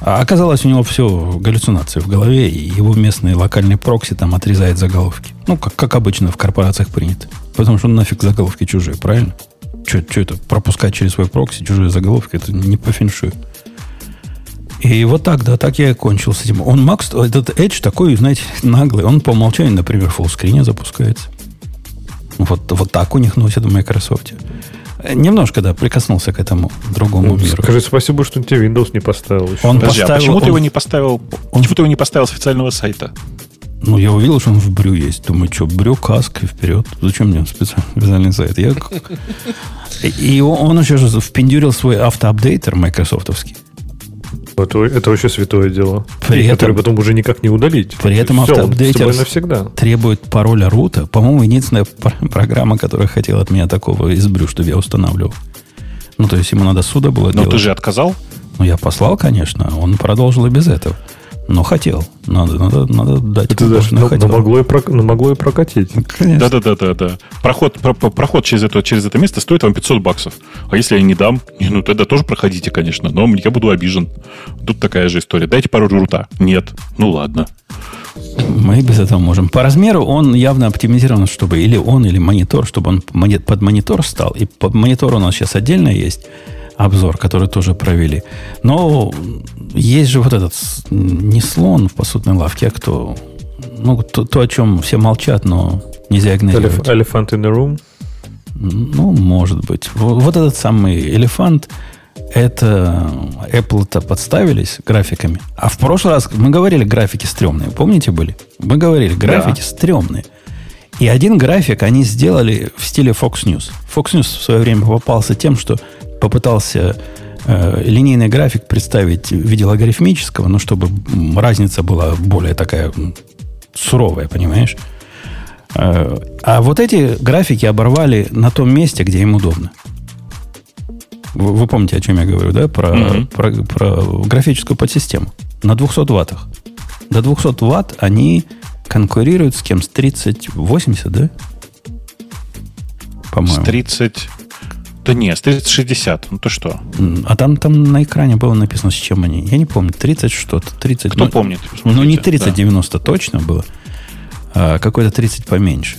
А оказалось, у него все галлюцинации в голове, и его местный локальный прокси там отрезает заголовки. Ну, как, как обычно в корпорациях принято. Потому что нафиг заголовки чужие, правильно? Что это? Пропускать через свой прокси чужие заголовки, это не по феншую. И вот так, да, так я и кончил с этим. Он Макс, этот Edge такой, знаете, наглый. Он по умолчанию, например, в фуллскрине запускается. Вот, вот так у них носят в Microsoft. Немножко, да, прикоснулся к этому другому ну, миру. Скажи спасибо, что он тебе Windows не поставил. Еще. Он Подожди, а поставил, а почему он, ты его не поставил? Он, почему ты его не поставил с официального сайта? Ну, я увидел, что он в брю есть. Думаю, что, брю, каск и вперед. Зачем мне специальный сайт? Я... [LAUGHS] И он еще же впендюрил свой автоапдейтер майкрософтовский. Это, это вообще святое дело. При этом, который потом уже никак не удалить. При этом Все, автоапдейтер навсегда. требует пароля рута. По-моему, единственная программа, которая хотела от меня такого из брю, чтобы я устанавливал. Ну, то есть ему надо суда было Но делать. Но ты же отказал? Ну, я послал, конечно. Он продолжил и без этого. Но хотел. Надо, надо, надо дать Это даже, но, но, могло и про, но могло и прокатить. Конечно. Да, да, да, да, да. Проход, про, проход через, это, через это место стоит вам 500 баксов. А если я не дам, ну тогда тоже проходите, конечно. Но я буду обижен. Тут такая же история. Дайте пару рута. Нет. Ну ладно. Мы без этого можем. По размеру он явно оптимизирован, чтобы или он, или монитор, чтобы он под монитор стал. И под монитор у нас сейчас отдельно есть обзор, который тоже провели. Но есть же вот этот не слон в посудной лавке, а кто... Ну, то, то, о чем все молчат, но нельзя игнорировать. Elephant in the room? Ну, может быть. Вот, вот этот самый элефант, это Apple-то подставились графиками. А в прошлый раз мы говорили, графики стрёмные. Помните были? Мы говорили, графики да. стрёмные. И один график они сделали в стиле Fox News. Fox News в свое время попался тем, что попытался э, линейный график представить в виде логарифмического, но чтобы разница была более такая суровая, понимаешь? Э, а вот эти графики оборвали на том месте, где им удобно. Вы, вы помните, о чем я говорю, да? Про, mm-hmm. про, про графическую подсистему. На 200 ваттах. До 200 ватт они конкурируют с кем? С 3080, да? По-моему. С 30... Да нет, 3060. Ну то что? А там, там на экране было написано, с чем они. Я не помню, 30 что-то. 30, Кто ну, помнит? Ну, не 3090 да. точно было, а какой-то 30 поменьше.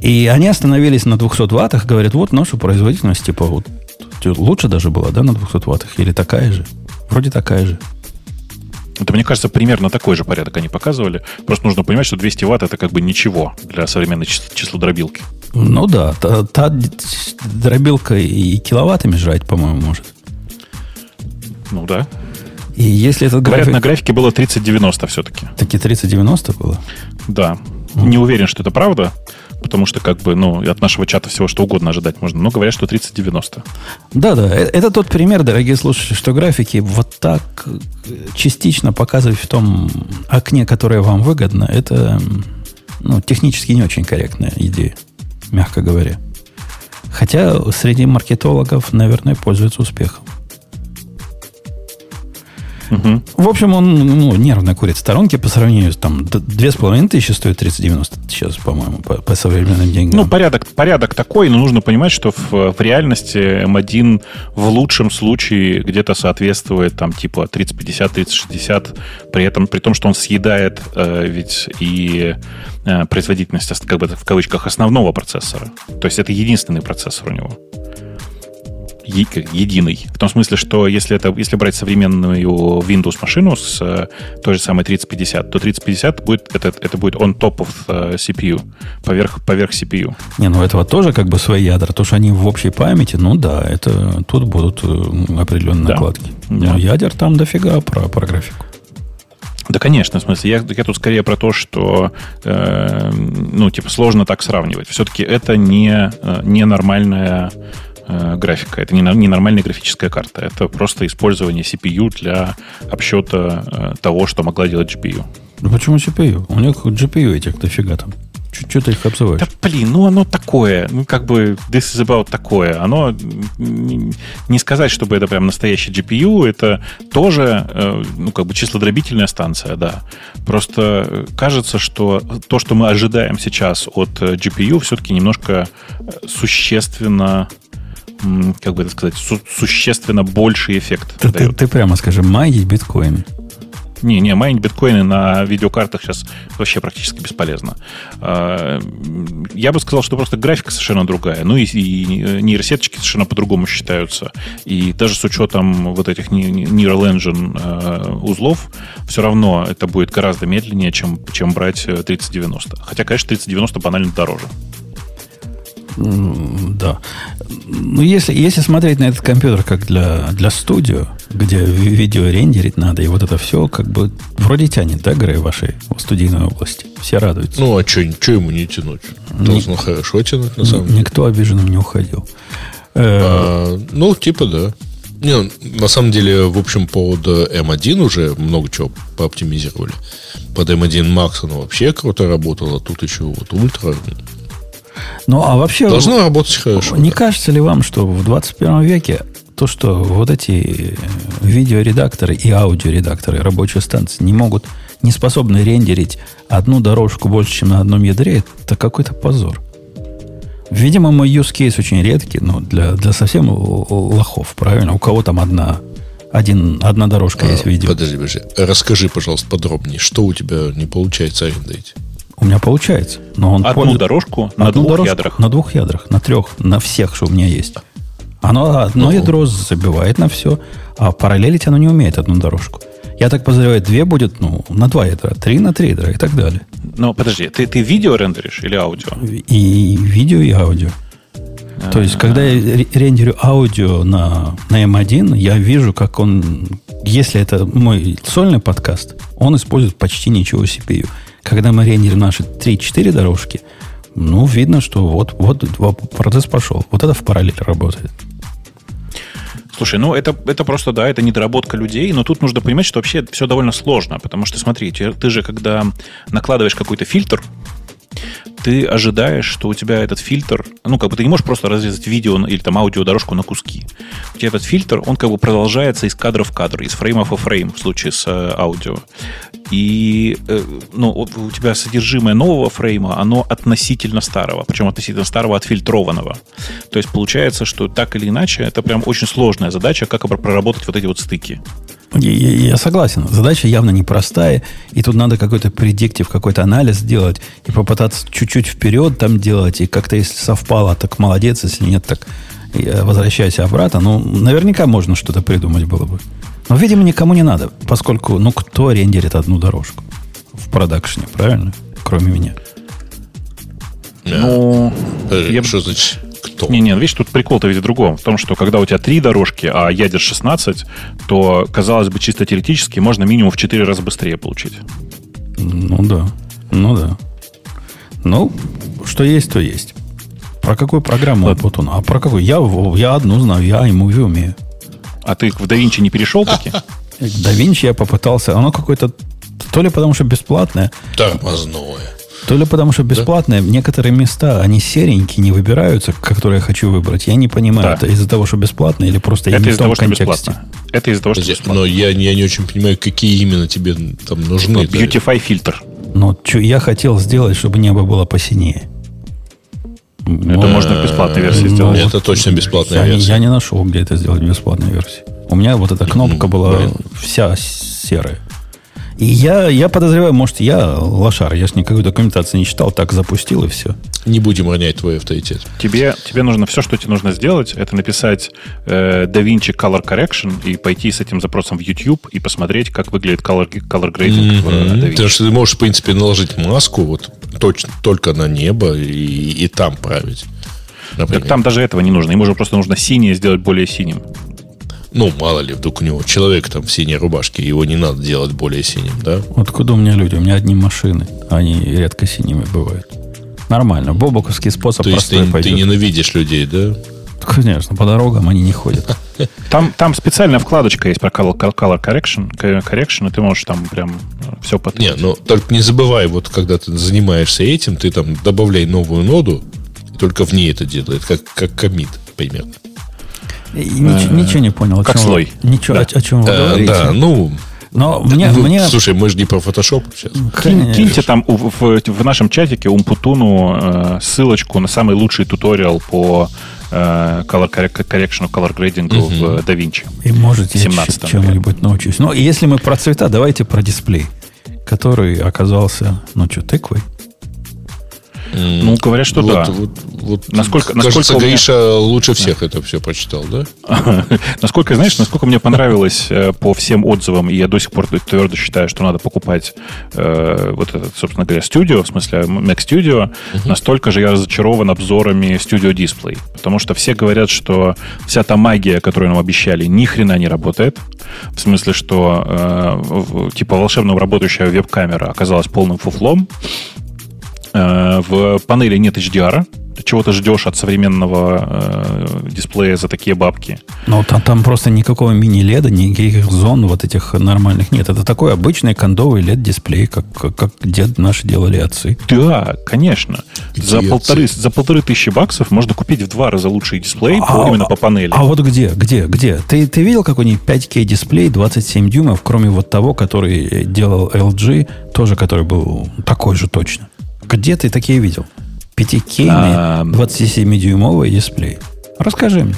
И они остановились на 200 ваттах, говорят, вот наша производительность, типа, вот, лучше даже была, да, на 200 ваттах? Или такая же? Вроде такая же. Это, мне кажется, примерно такой же порядок они показывали. Просто нужно понимать, что 200 ватт это как бы ничего для современной числодробилки. Ну да, та, та дробилка и киловаттами жрать, по-моему, может. Ну да. И если этот график... Говорят, на графике было 3090 все-таки. Таки 3090 было? Да. Mm. Не уверен, что это правда, потому что как бы, ну, от нашего чата всего что угодно ожидать можно. Но говорят, что 3090. Да-да, э, это тот пример, дорогие слушатели, что графики вот так э, частично показывать в том окне, которое вам выгодно, это ну, технически не очень корректная идея, мягко говоря. Хотя среди маркетологов, наверное, пользуются успехом. Угу. В общем, он ну, нервно курит сторонки по сравнению с там две с половиной тысячи стоит 3090 сейчас, по-моему, по, по современным деньгам. Ну, порядок, порядок такой, но нужно понимать, что в, в реальности M1 в лучшем случае где-то соответствует там типа 3050, 3060, при этом, при том, что он съедает э, ведь и э, производительность, как бы в кавычках, основного процессора. То есть это единственный процессор у него единый. В том смысле, что если, это, если брать современную Windows машину с э, той же самой 3050, то 3050 будет, это, это будет on top of э, CPU, поверх, поверх CPU. Не, ну этого тоже как бы свои ядра. То, что они в общей памяти, ну да, это тут будут э, определенные да. накладки. Да. Но ядер там дофига про, про графику. Да, конечно, в смысле, я, я тут скорее про то, что, э, ну, типа, сложно так сравнивать. Все-таки это не, не нормальная Э, графика. Это не, не нормальная графическая карта. Это просто использование CPU для обсчета э, того, что могла делать GPU. Ну почему CPU? У них GPU этих дофига там. Что ты их обзываешь? Да, блин, ну оно такое. Ну, как бы, this is about такое. Оно, не сказать, чтобы это прям настоящий GPU, это тоже, э, ну, как бы, числодробительная станция, да. Просто кажется, что то, что мы ожидаем сейчас от GPU, все-таки немножко существенно как бы это сказать, су- существенно больший эффект. Ты, ты, ты прямо скажи, майнить биткоины. Не, не, майнить биткоины на видеокартах сейчас вообще практически бесполезно. А, я бы сказал, что просто графика совершенно другая. Ну и, и нейросеточки совершенно по-другому считаются. И даже с учетом вот этих Neural Engine а, узлов, все равно это будет гораздо медленнее, чем, чем брать 3090. Хотя, конечно, 3090 банально дороже. Да. Ну, если, если смотреть на этот компьютер как для, для студио, где видео рендерить надо, и вот это все, как бы вроде тянет, да, Грей, в вашей студийной области? Все радуются. Ну, а что ему не тянуть? Должно Ник, хорошо тянуть, на самом деле. Никто обиженным не уходил. А, ну, типа, да. Не, на самом деле, в общем, под M1 уже много чего пооптимизировали. Под M1 Max оно вообще круто работало, тут еще вот ультра ну, а вообще... Должно работать хорошо. Не да. кажется ли вам, что в 21 веке то, что вот эти видеоредакторы и аудиоредакторы рабочей станции не могут, не способны рендерить одну дорожку больше, чем на одном ядре, это какой-то позор. Видимо, мой use case очень редкий, но для, для совсем лохов, правильно? У кого там одна, один, одна дорожка а, есть видео. Подожди, подожди. Расскажи, пожалуйста, подробнее, что у тебя не получается арендовать? У меня получается. Но он Одну пользует... дорожку на Одну двух дорожку, ядрах? На двух ядрах, на трех, на всех, что у меня есть. Оно одно ну. ядро забивает на все, а параллелить оно не умеет одну дорожку. Я так подозреваю, две будет, ну, на два ядра, три на три ядра и так далее. Но подожди, ты, ты видео рендеришь или аудио? И видео, и аудио. То есть, когда я рендерю аудио на, на M1, я вижу, как он, если это мой сольный подкаст, он использует почти ничего CPU. Когда мы рендерим наши 3-4 дорожки, ну, видно, что вот, вот процесс пошел. Вот это в параллель работает. Слушай, ну это, это просто, да, это недоработка людей, но тут нужно понимать, что вообще все довольно сложно, потому что, смотри, ты же, когда накладываешь какой-то фильтр, ты ожидаешь, что у тебя этот фильтр, ну, как бы ты не можешь просто разрезать видео или там аудиодорожку на куски. У тебя этот фильтр, он как бы продолжается из кадра в кадр, из фрейма в фрейм в случае с э, аудио. И э, ну, у тебя содержимое нового фрейма, оно относительно старого, причем относительно старого отфильтрованного. То есть получается, что так или иначе, это прям очень сложная задача, как проработать вот эти вот стыки. Я, я согласен. Задача явно непростая, и тут надо какой-то предиктив, какой-то анализ сделать, и попытаться чуть-чуть вперед там делать, и как-то если совпало, так молодец, если нет, так возвращайся обратно. Ну, наверняка можно что-то придумать было бы. Но, видимо, никому не надо, поскольку, ну, кто рендерит одну дорожку в продакшне, правильно? Кроме меня. Ну, я... что значит кто? Не, не, видишь, тут прикол-то ведь в другом. В том, что когда у тебя три дорожки, а ядер 16, то, казалось бы, чисто теоретически можно минимум в 4 раза быстрее получить. Ну да. Ну да. Ну, что есть, то есть. Про какую программу Ладно. вот он? А про какую? Я, я одну знаю, я iMovie умею. А ты в DaVinci не перешел таки? [LAUGHS] DaVinci я попытался. Оно какое-то... То ли потому, что бесплатное. Тормозное. То ли потому, что бесплатные, да? некоторые места, они серенькие, не выбираются, которые я хочу выбрать. Я не понимаю, да. это из-за того, что бесплатно или просто это я не из-за того, что бесплатно. Это из-за того, что бесплатно. Но я, я не очень понимаю, какие именно тебе там нужны. Beautify фильтр. Но что я хотел сделать, чтобы небо было посинее. Это можно в бесплатной версии сделать. Это точно бесплатная версия. Я не нашел, где это сделать в бесплатной версии. У меня вот эта кнопка была вся серая. И я, я подозреваю, может, я лошар, я же никакой документации не читал, так запустил и все. Не будем ронять твой авторитет. Тебе, тебе нужно все, что тебе нужно сделать, это написать э, DaVinci Color Correction и пойти с этим запросом в YouTube и посмотреть, как выглядит color, color grading mm-hmm. в э, DaVinci. Потому что ты можешь, в принципе, наложить маску вот точно, только на небо и, и там править. Так там даже этого не нужно. Ему же просто нужно синее сделать более синим. Ну, мало ли, вдруг у него человек там в синей рубашке, его не надо делать более синим, да? Откуда у меня люди? У меня одни машины, они редко синими бывают. Нормально. Бобоковский способ То есть ты, ты ненавидишь людей, да? Конечно, по дорогам они не ходят. [LAUGHS] Там, там специальная вкладочка есть про color, color correction, correction, и ты можешь там прям э, все подписать. Не, ну только не забывай, вот когда ты занимаешься этим, ты там добавляй новую ноду, и только в ней это делает, как, как комит примерно. Ничего, ничего не понял. Как слой. Ничего, о, о чем вы э, говорите. Да, ну, но мне, ну, мне... Слушай, мы же не про Photoshop сейчас. Кинь, киньте там в, в, в нашем чатике Умпутуну э, ссылочку на самый лучший туториал по э, color correction, color grading uh-huh. в DaVinci. И можете 17 чему-нибудь научусь. Ну, если мы про цвета, давайте про дисплей, который оказался, ну что, тыквой? Ну, говорят, что вот, да. Вот, вот, насколько, кажется, насколько Гриша меня... лучше всех да. это все прочитал, да? насколько, знаешь, насколько мне понравилось э, по всем отзывам, и я до сих пор твердо считаю, что надо покупать э, вот этот, собственно говоря, студио, в смысле Mac Studio, uh-huh. настолько же я разочарован обзорами Studio Display. Потому что все говорят, что вся та магия, которую нам обещали, ни хрена не работает. В смысле, что э, типа волшебно работающая веб-камера оказалась полным фуфлом. Э, в панели нет HDR, чего ты ждешь от современного э, дисплея за такие бабки. Ну, там, там просто никакого мини-леда, никаких зон вот этих нормальных нет. Это такой обычный кондовый LED-дисплей, как, как, как дед наши делали отцы. Да, конечно. за полторы, за полторы тысячи баксов можно купить в два раза лучший дисплей а, по, именно по панели. А вот где, где, где? Ты, ты видел, как у них 5К дисплей 27 дюймов, кроме вот того, который делал LG, тоже который был такой же точно? Где ты такие видел? 5К 27-дюймовый дисплей. Расскажи мне.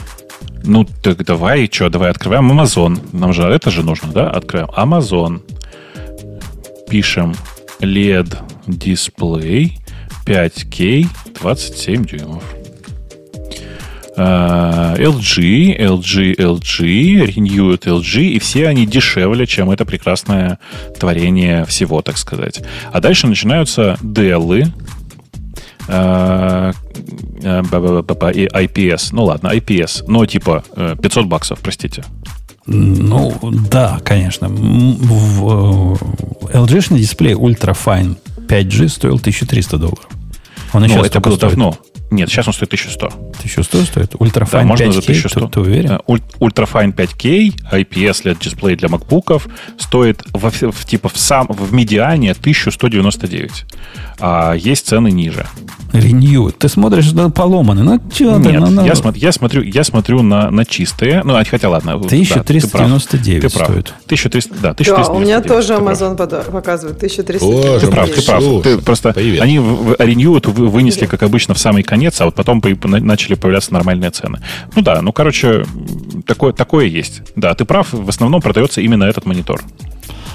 Ну, так давай, что, давай открываем Amazon. Нам же это же нужно, да? Открываем Amazon. Пишем LED дисплей 5К 27 дюймов. LG, LG, LG, Renewed LG, и все они дешевле, чем это прекрасное творение всего, так сказать. А дальше начинаются Dell, Э, э, и IPS. Ну ладно, IPS. Но типа 500 э, баксов, простите. Ну, да, конечно. LG-шный дисплей Ultra Fine 5G стоил 1300 долларов. Он еще это было давно. Нет, сейчас он стоит 1100. 1100 стоит? Ультрafine да, можно 5K, за 1100. Ты, ты уверен? Ульtрафайн 5K, IPS LED дисплей для макбуков стоит в, в, типа в, сам, в медиане 1199. А есть цены ниже. Renew. Ты смотришь на поломанный. Ну, что Нет, ну, ну. Я, см- я, смотрю, я смотрю на, на чистые. Ну, а хотя ладно. 1399 да, ты прав. стоит. 1300, да, 1399. Да, у меня тоже Amazon прав. показывает 1399. Ты прав, ты прав. Ты просто, Привет. они в, Renew вынесли, как обычно, в самый конец, а вот потом начали появляться нормальные цены. Ну да, ну, короче, такое, такое есть. Да, ты прав, в основном продается именно этот монитор.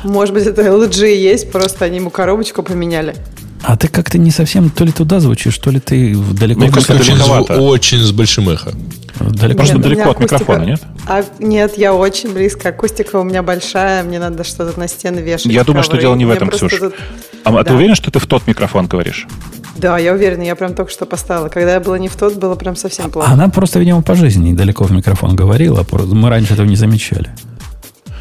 Может быть, это LG есть, просто они ему коробочку поменяли. А ты как-то не совсем то ли туда звучишь, то ли ты далеко... Мне кажется, очень, очень с большим эхо. Далеко, Просто далеко от микрофона, нет? А, нет, я очень близко. Акустика у меня большая, мне надо что-то на стены вешать. Я думаю, что дело не в этом, Ксюш. Тут... А, да. а ты уверен, что ты в тот микрофон говоришь? Да, я уверена, я прям только что поставила. Когда я была не в тот, было прям совсем плохо. Она просто, видимо, по жизни недалеко в микрофон говорила, мы раньше этого не замечали.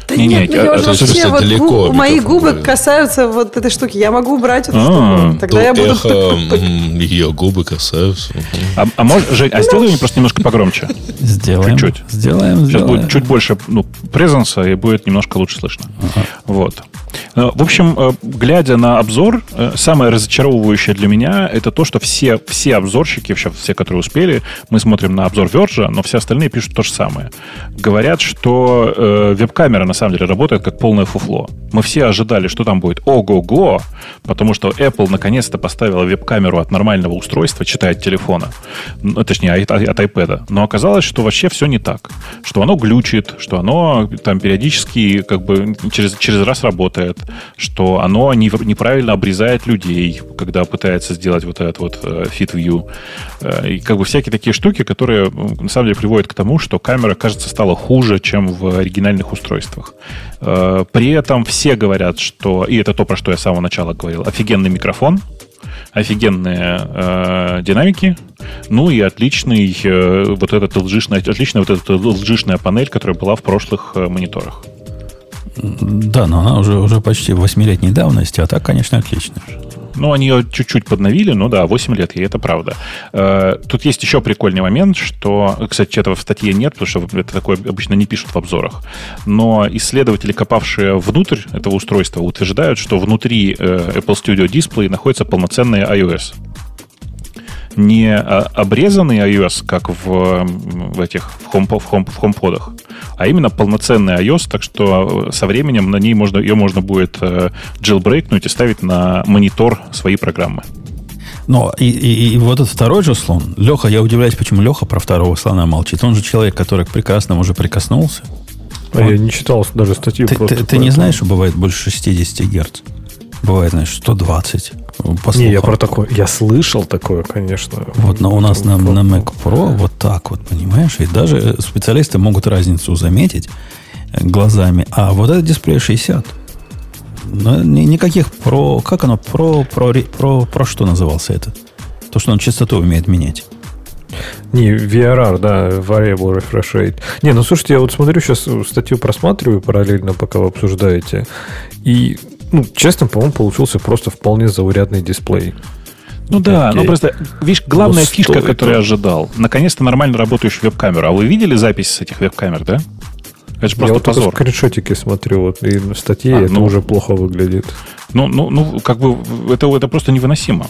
Да не, нет, ну, я вообще вот далеко губ, мои губы говорит. касаются вот этой штуки. Я могу убрать эту а, штуку. Тогда я буду... Эхо, ее губы касаются. А, а может, Жень, а сделай мне просто немножко погромче. Сделаем. Чуть-чуть. Сделаем, Сейчас будет чуть больше ну, презенса, и будет немножко лучше слышно. Ага. Вот. Э, в общем, э, глядя на обзор, э, самое разочаровывающее для меня это то, что все, все обзорщики, вообще все, которые успели, мы смотрим на обзор Verge, но все остальные пишут то же самое. Говорят, что э, веб-камера на самом деле работает как полное фуфло. Мы все ожидали, что там будет ого-го, потому что Apple наконец-то поставила веб-камеру от нормального устройства, читая от телефона, ну, точнее, от, от iPad. Но оказалось, что вообще все не так. Что оно глючит, что оно там периодически как бы через, через раз работает, что оно неправильно обрезает людей, когда пытается сделать вот этот вот э, fit view. Э, и как бы всякие такие штуки, которые на самом деле приводят к тому, что камера, кажется, стала хуже, чем в оригинальных устройствах. Э, при этом все говорят, что, и это то, про что я с самого начала говорил, офигенный микрофон, офигенные э, динамики, ну и отличный э, вот этот LG, отличная вот эта LG панель, которая была в прошлых э, мониторах. Да, но она уже, уже почти восьмилетней давности, а так, конечно, отлично. Ну, они ее чуть-чуть подновили, ну да, 8 лет, и это правда. Э, тут есть еще прикольный момент, что, кстати, этого в статье нет, потому что это такое обычно не пишут в обзорах, но исследователи, копавшие внутрь этого устройства, утверждают, что внутри э, Apple Studio Display находится полноценный iOS не а, обрезанный iOS, как в, в этих в, home, в, home, в HomePod, а именно полноценный iOS, так что со временем на ней можно, ее можно будет э, jailbreakнуть и ставить на монитор свои программы. Но и, и, и вот этот второй же слон, Леха, я удивляюсь, почему Леха про второго слона молчит. Он же человек, который к прекрасному уже прикоснулся. А он... я не читал даже статью. Ты, ты, ты не знаешь, что бывает больше 60 Герц? Бывает, знаешь, 120. По Не, я про такое, я слышал такое, конечно. Вот, но у нас на, на Mac Pro вот так вот, понимаешь? И даже специалисты могут разницу заметить глазами. А вот этот дисплей 60. Но никаких про... Как оно? Про, про, про, про что назывался это? То, что он частоту умеет менять. Не, VRR, да, Variable Refresh Rate. Не, ну слушайте, я вот смотрю, сейчас статью просматриваю параллельно, пока вы обсуждаете. И, ну, честно, по-моему, получился просто вполне заурядный дисплей. Ну да, ну просто, видишь, главная ну, фишка, которую я ожидал, наконец-то нормально работающую веб-камеру. А вы видели запись с этих веб-камер, да? Это же просто я позор. вот скриншотики смотрю, вот, и на статье а, это ну, уже плохо выглядит. Ну, ну, ну, как бы это, это просто невыносимо.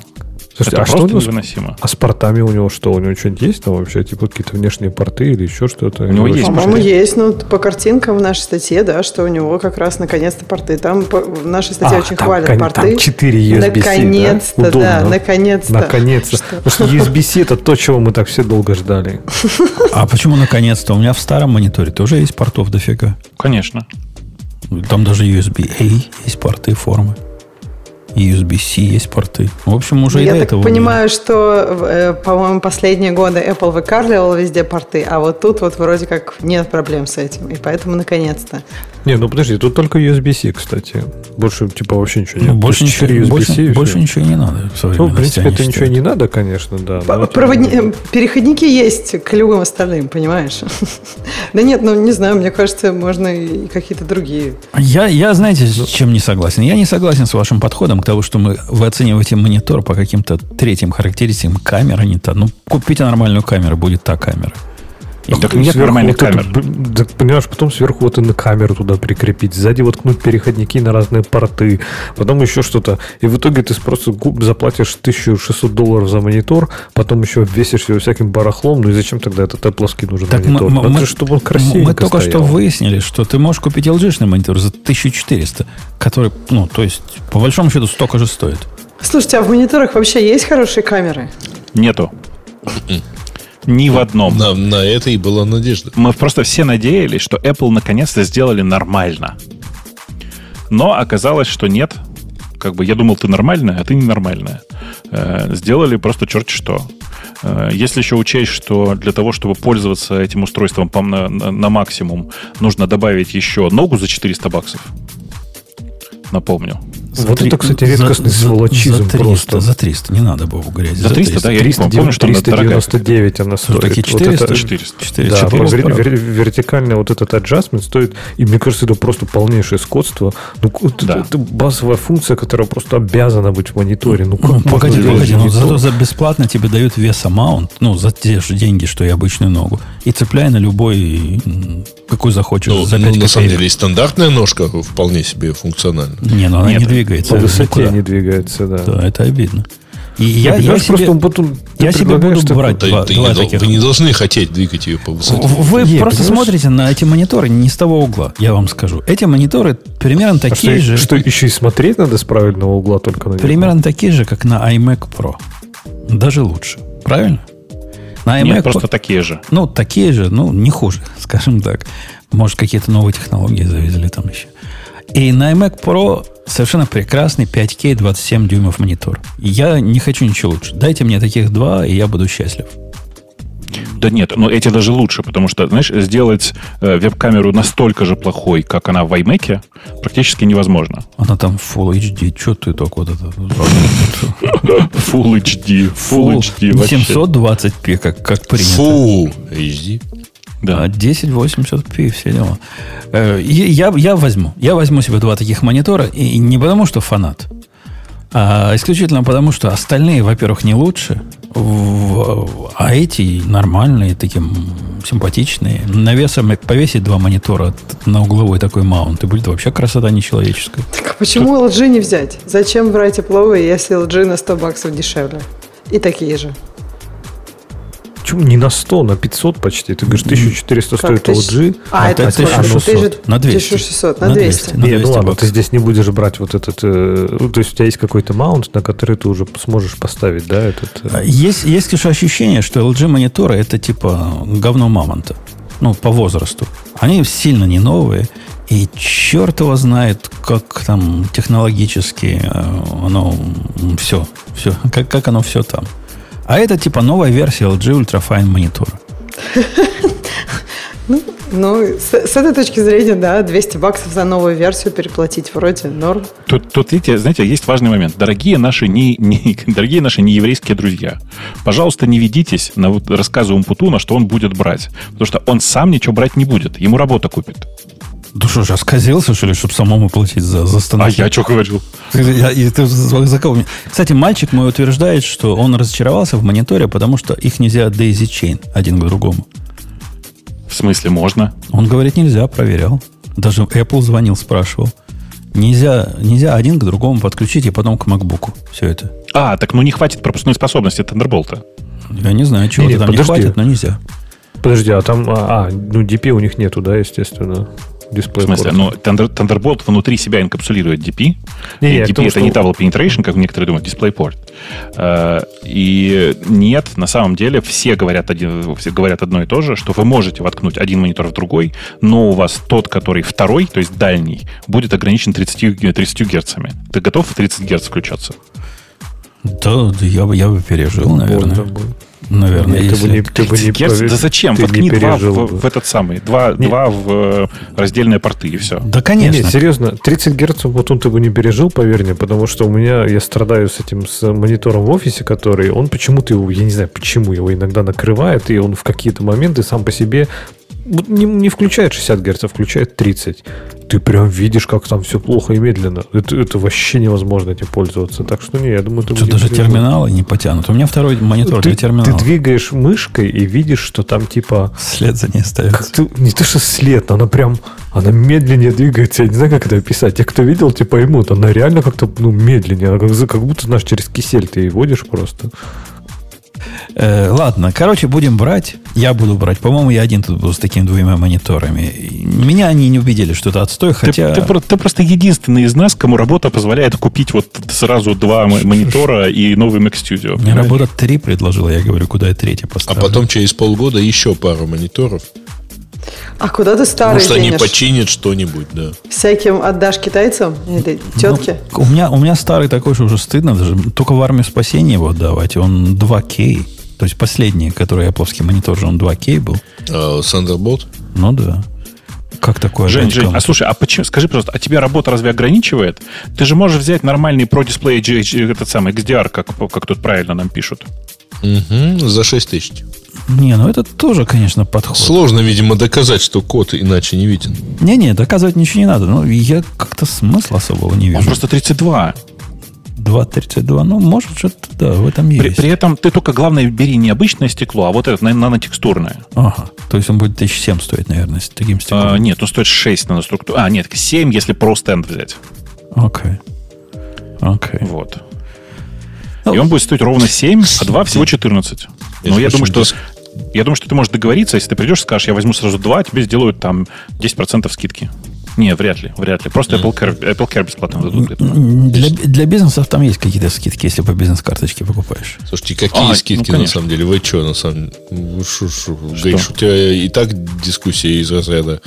Слушайте, это а что невыносимо. А с портами у него что? У него что-нибудь есть там вообще? Типа какие-то внешние порты или еще что-то? У него есть По-моему, есть. Ну, по картинкам в нашей статье, да, что у него как раз наконец-то порты. Там в нашей статье а, очень там, хвалят кон- порты. Там 4 USB-C, Наконец-то, да? да, наконец-то. Наконец-то. Потому что USB-C это то, чего мы так все долго ждали. А почему наконец-то? У меня в старом мониторе тоже есть портов дофига. Конечно. Там даже USB-A есть порты формы. USB-C есть порты. В общем, уже Я и до этого. Я понимаю, умею. что, э, по-моему, последние годы Apple выкармливал везде порты, а вот тут вот вроде как нет проблем с этим. И поэтому наконец-то. Не, ну подожди, тут только USB-C, кстати. Больше, типа, вообще ничего нет. Ну, больше, ничего, больше, больше ничего не надо. В ну, в принципе, это ничего не надо, конечно, да. Проводни... Переходники есть к любым остальным, понимаешь? [LAUGHS] да нет, ну не знаю, мне кажется, можно и какие-то другие. Я, я знаете, с чем не согласен? Я не согласен с вашим подходом к тому, что мы, вы оцениваете монитор по каким-то третьим характеристикам. Камера не та. Ну, купите нормальную камеру, будет та камера. И так нет нормальных вот камер. Это, да, понимаешь, потом сверху вот и на камеру туда прикрепить, сзади воткнуть переходники на разные порты, потом еще что-то. И в итоге ты просто заплатишь 1600 долларов за монитор, потом еще обвесишь его всяким барахлом. Ну и зачем тогда этот Apple нужен так монитор? Мы, мы, чтобы он красивее Мы только стоял. что выяснили, что ты можешь купить LG-шный монитор за 1400, который, ну, то есть, по большому счету, столько же стоит. Слушайте, а в мониторах вообще есть хорошие камеры? Нету. [LAUGHS] Ни в одном. На, на это и была надежда. Мы просто все надеялись, что Apple наконец-то сделали нормально. Но оказалось, что нет. Как бы я думал, ты нормальная, а ты ненормальная. Э, сделали просто черт что. Э, если еще учесть, что для того, чтобы пользоваться этим устройством на, на, на максимум, нужно добавить еще ногу за 400 баксов. Напомню. Вот 3, это, кстати, редкостный за, сволочизм за 300, просто. За 300, не надо Богу грязь. За 300, за 300 да, я 300, помню, что 399 она стоит. Такие 400? Вот это, 400. 400. Да, 400, вер, вер, вертикальный вот этот аджастмент стоит, и мне кажется, это просто полнейшее скотство. Ну, да. это, базовая функция, которая просто обязана быть в мониторе. Ну, как ну, погоди, погоди, ну, зато за бесплатно тебе дают вес-амаунт, ну, за те же деньги, что и обычную ногу. И цепляй на любой, какой захочешь. Ну, за ну, на самом деле, и стандартная ножка вполне себе функциональна. Не, ну она Нет, не двигается. По высоте никуда. не двигается, да. Да, это обидно. И я, я, я себе, потом, я себе буду что брать ты, два, ты, два не, таких. Вы не должны хотеть двигать ее по высоте. Вы Нет, просто понимаешь? смотрите на эти мониторы не с того угла, я вам скажу. Эти мониторы примерно а такие что, же... Что, еще и смотреть надо с правильного угла только на них? Примерно такие же, как на iMac Pro. Даже лучше. Правильно? На iMac Нет, просто Pro, такие же. Ну, такие же, ну, не хуже, [LAUGHS] скажем так. Может, какие-то новые технологии завезли там еще. И на iMac Pro совершенно прекрасный 5К 27 дюймов монитор. Я не хочу ничего лучше. Дайте мне таких два, и я буду счастлив. Да нет, но эти даже лучше, потому что, знаешь, сделать э, веб-камеру настолько же плохой, как она в iMac, практически невозможно. Она там Full HD. Что ты так вот это... [LAUGHS] Full HD. Full HD. 720p, как, как принято. Full HD. Да. 1080p, все дела. Э, я, я возьму. Я возьму себе два таких монитора. И не потому, что фанат, а исключительно потому, что остальные, во-первых, не лучше, а эти нормальные, таким симпатичные. Навесом повесить два монитора на угловой такой маунт, и будет вообще красота нечеловеческая. Так а почему LG не взять? Зачем брать Apple, если LG на 100 баксов дешевле? И такие же. Почему не на 100, на 500 почти? Ты говоришь, 1400 как стоит LG. А, а это 1600. На 200. 1600, на 200. На 200. Не, ну ладно, ты здесь не будешь брать вот этот... Э, ну, то есть у тебя есть какой-то маунт, на который ты уже сможешь поставить, да, этот... Э? Есть, есть, конечно, ощущение, что LG мониторы это типа говно мамонта. ну, по возрасту. Они сильно не новые. И черт его знает, как там технологически э, оно все, все, как, как оно все там. А это типа новая версия LG Ultrafine монитора. [LAUGHS] Ну, ну с, с этой точки зрения, да, 200 баксов за новую версию переплатить вроде норм. Тут, тут видите, знаете, есть важный момент. Дорогие наши, не, не, [LAUGHS] дорогие наши нееврейские друзья, пожалуйста, не ведитесь на вот рассказы Умпутуна, что он будет брать. Потому что он сам ничего брать не будет. Ему работа купит. Да что ж, сказился, что ли, чтобы самому платить за, за стандарт? А я что говорил? Я, и ты за кого? Кстати, мальчик мой утверждает, что он разочаровался в мониторе, потому что их нельзя daisy chain один к другому. В смысле, можно? Он говорит, нельзя, проверял. Даже Apple звонил, спрашивал. Нельзя, нельзя один к другому подключить и потом к MacBook. Все это. А, так ну не хватит пропускной способности Thunderbolt. Я не знаю, чего там подожди. не хватит, но нельзя. Подожди, а там, а, а ну DP у них нету, да, естественно дисплей. В смысле, ну, Thunderbolt внутри себя инкапсулирует DP. Не, и DP том, это что... не Double Penetration, как некоторые думают, DisplayPort. Э, и нет, на самом деле все говорят, один, все говорят одно и то же, что вы можете воткнуть один монитор в другой, но у вас тот, который второй, то есть дальний, будет ограничен 30, 30 герцами. Ты готов в 30 герц включаться? Да, я бы, я бы пережил, наверное. Наверное, Нет, если... Ты бы не, ты бы не Герц, да зачем? Ты Воткни два в, в этот самый, два, два в э, раздельные порты и все. Да, конечно. Нет, серьезно, 30 Герц вот он ты бы не пережил, поверь мне, потому что у меня, я страдаю с этим, с монитором в офисе, который, он почему-то его, я не знаю, почему его иногда накрывает, и он в какие-то моменты сам по себе не, не включает 60 Гц, а включает 30. Ты прям видишь, как там все плохо и медленно. Это, это вообще невозможно этим пользоваться. Так что не, я думаю, ты Что, даже терминалы не потянут. У меня второй монитор ты, для терминала. Ты двигаешь мышкой и видишь, что там типа... След за ней остается. Ты, не то, что след, она прям... Она медленнее двигается. Я не знаю, как это описать. Те, кто видел, те поймут. Она реально как-то ну, медленнее. Она как, как будто, знаешь, через кисель ты и водишь просто. Э, ладно, короче, будем брать. Я буду брать. По-моему, я один тут был с такими двумя мониторами. Меня они не убедили, что это отстой, хотя... Ты, ты, ты просто единственный из нас, кому работа позволяет купить вот сразу два монитора и новый Mac Studio. Мне работа три предложила, я говорю, куда я третий поставлю. А потом через полгода еще пару мониторов. А куда ты старый Может, они починят что-нибудь, да. Всяким отдашь китайцам или тетке? Ну, у, меня, у меня старый такой, что уже стыдно даже. Только в армию спасения его отдавать. Он 2К. То есть последний, который Apple монитор же, он 2К был. А, Thunderbolt? Ну да. Как такое? Жень, Жень, а слушай, а почему, скажи, просто, а тебе работа разве ограничивает? Ты же можешь взять нормальный Pro Display этот самый XDR, как, как тут правильно нам пишут. Угу, за 6 тысяч. Не, ну это тоже, конечно, подход. Сложно, видимо, доказать, что код иначе не виден. Не-не, доказывать ничего не надо. Ну, я как-то смысла особого не вижу. Он просто 32. 2.32, ну, может, что-то, да, в этом есть. При, при этом ты только, главное, бери не обычное стекло, а вот это нанотекстурное. Ага, то есть он будет 1007 стоить, наверное, с таким стеклом. А, нет, он стоит 6 наноструктур. А, нет, 7, если про стенд взять. Окей. Окей. Вот. И он будет стоить ровно 7, а 2 всего 14. Но я думаю, что я думаю, что ты можешь договориться, если ты придешь и скажешь, я возьму сразу два, тебе сделают там 10% скидки. Не, вряд ли, вряд ли. Просто Apple Care, Apple Care бесплатно дадут. Для, для бизнесов там есть какие-то скидки, если по бизнес-карточке покупаешь. Слушайте, какие а, скидки ну, на самом деле? Вы что, на самом деле? Шу, шу. Гриш, у тебя и так дискуссия из разряда.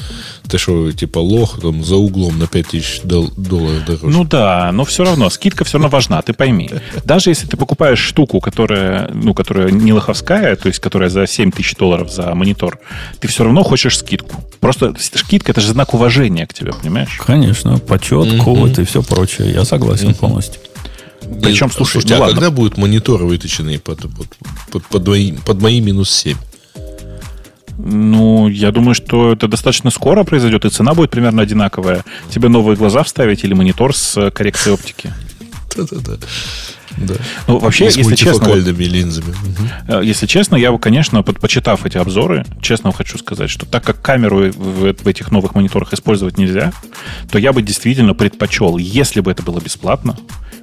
Ты что, типа лох там за углом на 5000 дол- долларов дороже? Ну да, но все равно, скидка все равно важна, ты пойми. Даже если ты покупаешь штуку, которая, ну, которая не лоховская, то есть которая за 7 тысяч долларов за монитор, ты все равно хочешь скидку. Просто скидка это же знак уважения к тебе тебя, понимаешь? Конечно, почет, mm-hmm. ковод и все прочее. Я согласен mm-hmm. полностью. Причем, и, слушай, слушайте, ну, а ладно. когда будут мониторы выточенные под, под, под, под, мои, под мои минус 7? Ну, я думаю, что это достаточно скоро произойдет, и цена будет примерно одинаковая. Тебе новые глаза вставить или монитор с коррекцией оптики. [LAUGHS] Да-да-да. Да. Ну, вообще, с если честно, вот, линзами. Угу. Если честно, я, конечно, почитав эти обзоры, честно хочу сказать, что так как камеру в, в этих новых мониторах использовать нельзя, то я бы действительно предпочел, если бы это было бесплатно,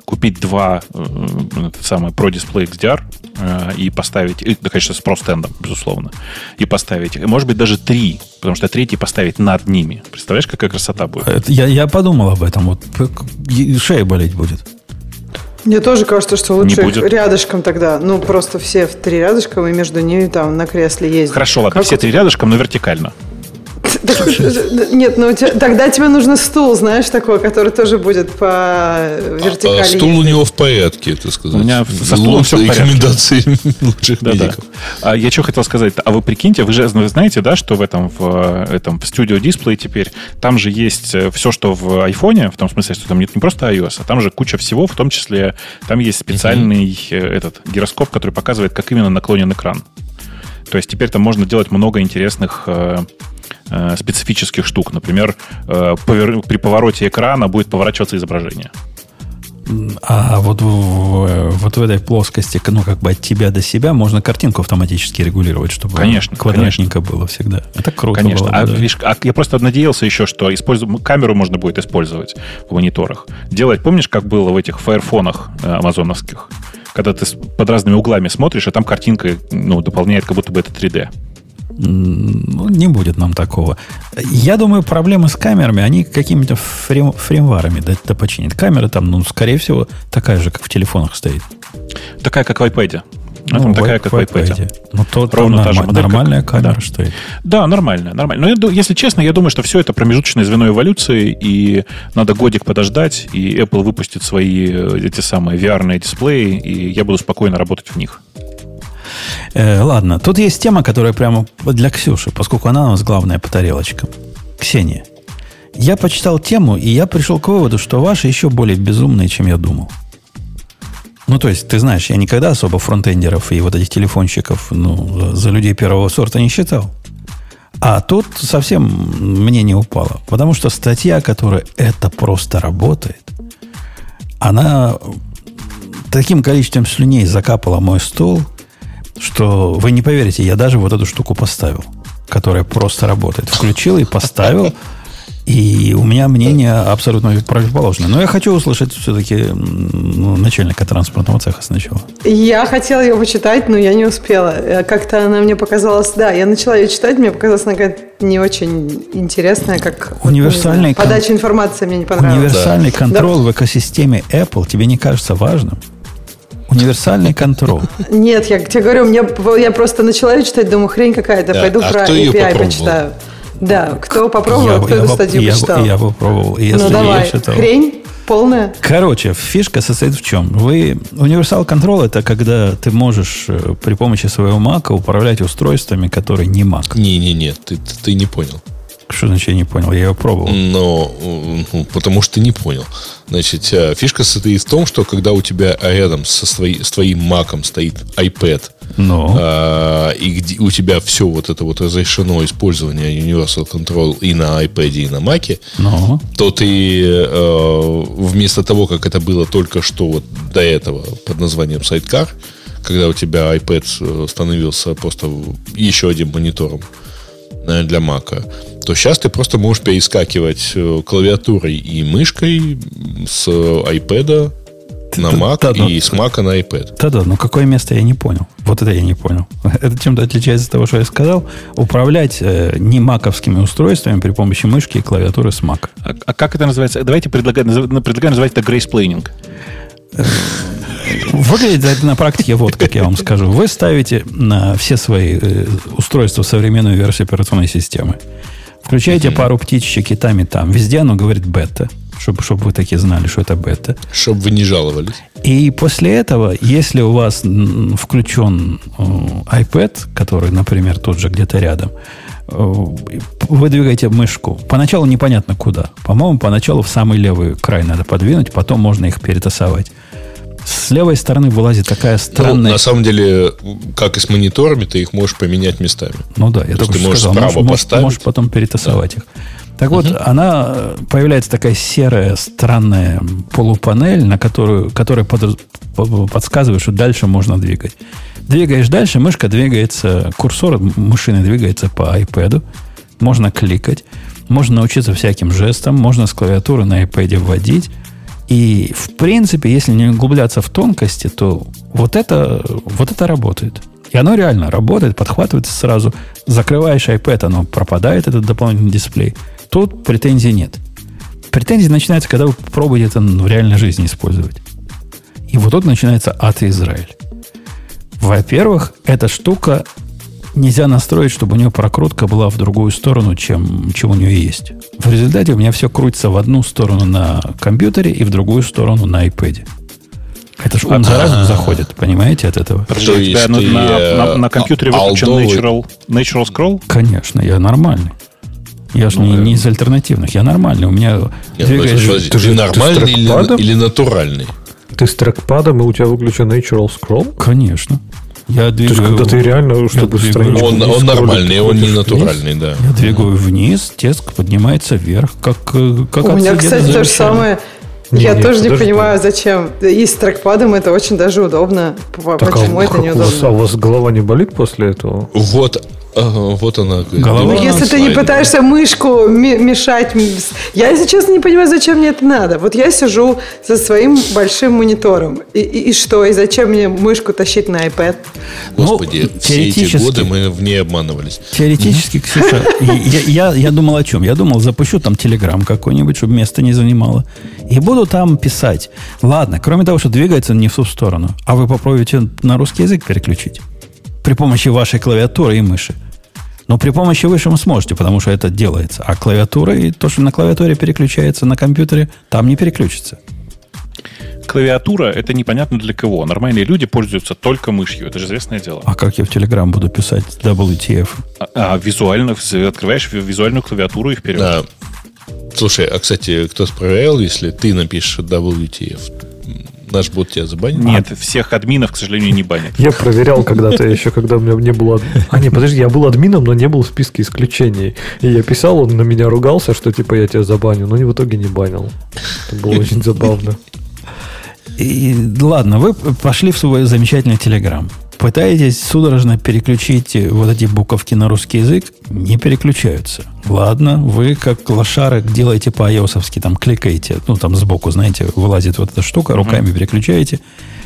купить два э, самое Pro Display XDR э, и поставить, и, да, конечно, с Pro стендом, безусловно, и поставить, может быть, даже три, потому что третий поставить над ними. Представляешь, какая красота будет? Это, я, я подумал об этом. Вот шея болеть будет. Мне тоже кажется, что лучше будет. рядышком тогда. Ну, просто все в три рядышком, и между ними там на кресле ездить. Хорошо, ладно, как все три рядышком, но вертикально. Нет, ну тогда тебе нужен стул, знаешь, такой, который тоже будет по вертикали. А, стул у него в порядке, это сказать. У меня со стулом все в порядке. Рекомендации [LAUGHS] лучших да, медиков. А я что хотел сказать? А вы прикиньте, вы же знаете, да, что в этом в этом в Studio Display теперь там же есть э, все, что в айфоне, в том смысле, что там нет не просто iOS, а там же куча всего, в том числе там есть специальный uh-huh. этот гироскоп, который показывает, как именно наклонен экран. То есть теперь там можно делать много интересных э, специфических штук. Например, э, повер... при повороте экрана будет поворачиваться изображение. А вот в, вот в этой плоскости, ну, как бы от тебя до себя, можно картинку автоматически регулировать, чтобы конечно, квадратненько конечно. было всегда. Это круто Конечно. Было бы, а, да. видишь, а я просто надеялся еще, что использу... камеру можно будет использовать в мониторах. Делать, помнишь, как было в этих фаерфонах э, амазоновских? Когда ты под разными углами смотришь, а там картинка ну, дополняет, как будто бы это 3D. Ну, не будет нам такого. Я думаю, проблемы с камерами, они какими-то фрем, фреймварами допочинят. Камера там, ну, скорее всего, такая же, как в телефонах стоит. Такая, как в iPad. Ну, там такая, как в iPad. Ну, то Ровно норм, та же модель, нормальная как, камера да. стоит. Да, нормальная, нормальная. Но если честно, я думаю, что все это промежуточное звено эволюции, и надо годик подождать, и Apple выпустит свои э, эти самые VR-ные дисплеи, и я буду спокойно работать в них. Э, ладно, тут есть тема, которая прямо для Ксюши, поскольку она у нас главная по тарелочкам. Ксения, я почитал тему, и я пришел к выводу, что ваши еще более безумные, чем я думал. Ну, то есть, ты знаешь, я никогда особо фронтендеров и вот этих телефонщиков ну, за людей первого сорта не считал. А тут совсем мне не упало. Потому что статья, которая это просто работает, она таким количеством слюней закапала мой стол – что вы не поверите, я даже вот эту штуку поставил, которая просто работает. Включил и поставил. И у меня мнение абсолютно противоположное. Но я хочу услышать все-таки ну, начальника транспортного цеха сначала. Я хотела ее почитать, но я не успела. Э, как-то она мне показалась... Да, я начала ее читать, мне показалась она какая-то не очень интересная, как... Универсальный... Знаю, подача информации мне не понравилась. Универсальный да. контроль да. в экосистеме Apple тебе не кажется важным? Универсальный контроль. Нет, я тебе говорю, мне, я просто начала читать, думаю, хрень какая-то, да. пойду а про API почитаю. Да, кто попробовал, я, кто я, эту статью я, почитал? Я, я попробовал. Если ну давай, я читал. хрень полная. Короче, фишка состоит в чем? Вы универсал контроль это когда ты можешь э, при помощи своего мака управлять устройствами, которые не Mac. Не-не-не, ты, ты не понял. Что значит я не понял? Я его пробовал. Но, ну, потому что ты не понял. Значит, э, фишка состоит в том, что когда у тебя рядом со свои, с твоим маком стоит iPad, Но. А, и где у тебя все вот это вот разрешено использование Universal Control и на iPad, и на Mac, Но. то ты э, вместо того, как это было только что вот до этого под названием Sidecar, когда у тебя iPad э, становился просто еще одним монитором, для Мака, то сейчас ты просто можешь перескакивать э, клавиатурой и мышкой с iPad на Mac да, и да, с Mac на iPad. Да-да, но какое место я не понял. Вот это я не понял. [LAUGHS] Это чем-то отличается от того, что я сказал. Управлять э, не маковскими устройствами при помощи мышки и клавиатуры с Mac. А, а как это называется? Давайте предлагаем, предлагаем называть это Grace Planning. Выглядит это на практике вот, как я вам скажу. Вы ставите на все свои э, устройства современную версию операционной системы. Включаете пару птичек и там, и там. Везде оно говорит бета. Чтобы, чтобы вы такие знали, что это бета. Чтобы вы не жаловались. И после этого, если у вас включен э, iPad, который, например, тут же где-то рядом, э, вы двигаете мышку. Поначалу непонятно куда. По-моему, поначалу в самый левый край надо подвинуть, потом можно их перетасовать. С левой стороны вылазит такая странная... Ну, на самом деле, как и с мониторами, ты их можешь поменять местами. Ну да, я То только ты можешь сказал. Справа можешь, поставить. можешь потом перетасовать да. их. Так вот, угу. она э, появляется такая серая, странная полупанель, на которую, которая под, подсказывает, что дальше можно двигать. Двигаешь дальше, мышка двигается, курсор машины двигается по iPad. Можно кликать, можно научиться всяким жестам, можно с клавиатуры на iPad вводить. И, в принципе, если не углубляться в тонкости, то вот это, вот это работает. И оно реально работает, подхватывается сразу. Закрываешь iPad, оно пропадает, этот дополнительный дисплей. Тут претензий нет. Претензии начинаются, когда вы пробуете это в реальной жизни использовать. И вот тут начинается ад Израиль. Во-первых, эта штука нельзя настроить, чтобы у нее прокрутка была в другую сторону, чем, чем у нее есть. В результате у меня все крутится в одну сторону на компьютере и в другую сторону на iPad. Это же он за разум заходит, понимаете, от этого? Подожди, у тебя на, на, на, на компьютере выключен natural, natural Scroll? Конечно, я нормальный. Я же ну, не, не из альтернативных, я нормальный. У меня Нет, двигаюсь... Ну, ты, ты же нормальный ты или, или натуральный? Ты с трекпадом, и у тебя выключен Natural Scroll? Конечно. Я двигаю, То есть, когда ты реально, чтобы страничку... Он, он нормальный, он не натуральный, вниз, да. Я двигаю вниз, текст поднимается вверх, как, э, как У меня, кстати, то же самое. Не, я нет, тоже не понимаю, зачем. И с трекпадом это очень даже удобно. Так, Почему а это неудобно? У вас, а у вас голова не болит после этого? Вот Ага, вот она. Голова ну, если ты не пытаешься мышку мешать. Я, если честно, не понимаю, зачем мне это надо. Вот я сижу со своим большим монитором. И, и, и что? И зачем мне мышку тащить на iPad? Господи, ну, все эти годы мы в ней обманывались. Теоретически, Ксюша, [LAUGHS] я, я, я думал о чем? Я думал, запущу там Телеграм какой-нибудь, чтобы место не занимало. И буду там писать. Ладно, кроме того, что двигается не в ту сторону. А вы попробуйте на русский язык переключить при помощи вашей клавиатуры и мыши. Но при помощи мыши вы сможете, потому что это делается. А клавиатура и то, что на клавиатуре переключается на компьютере, там не переключится. Клавиатура – это непонятно для кого. Нормальные люди пользуются только мышью. Это же известное дело. А как я в Telegram буду писать WTF? А, а визуально, открываешь визуальную клавиатуру и вперед. Да. Слушай, а, кстати, кто проверял, если ты напишешь WTF, наш бот тебя забанит? Нет, а... всех админов, к сожалению, не банят. Я проверял когда-то еще, когда у меня не было... А, не, подожди, я был админом, но не был в списке исключений. И я писал, он на меня ругался, что типа я тебя забаню, но в итоге не банил. Это было очень забавно. [LAUGHS] И, ладно, вы пошли в свой замечательный Телеграм пытаетесь судорожно переключить вот эти буковки на русский язык, не переключаются. Ладно, вы как лошары делаете по ios там кликаете, ну там сбоку, знаете, вылазит вот эта штука, руками переключаете,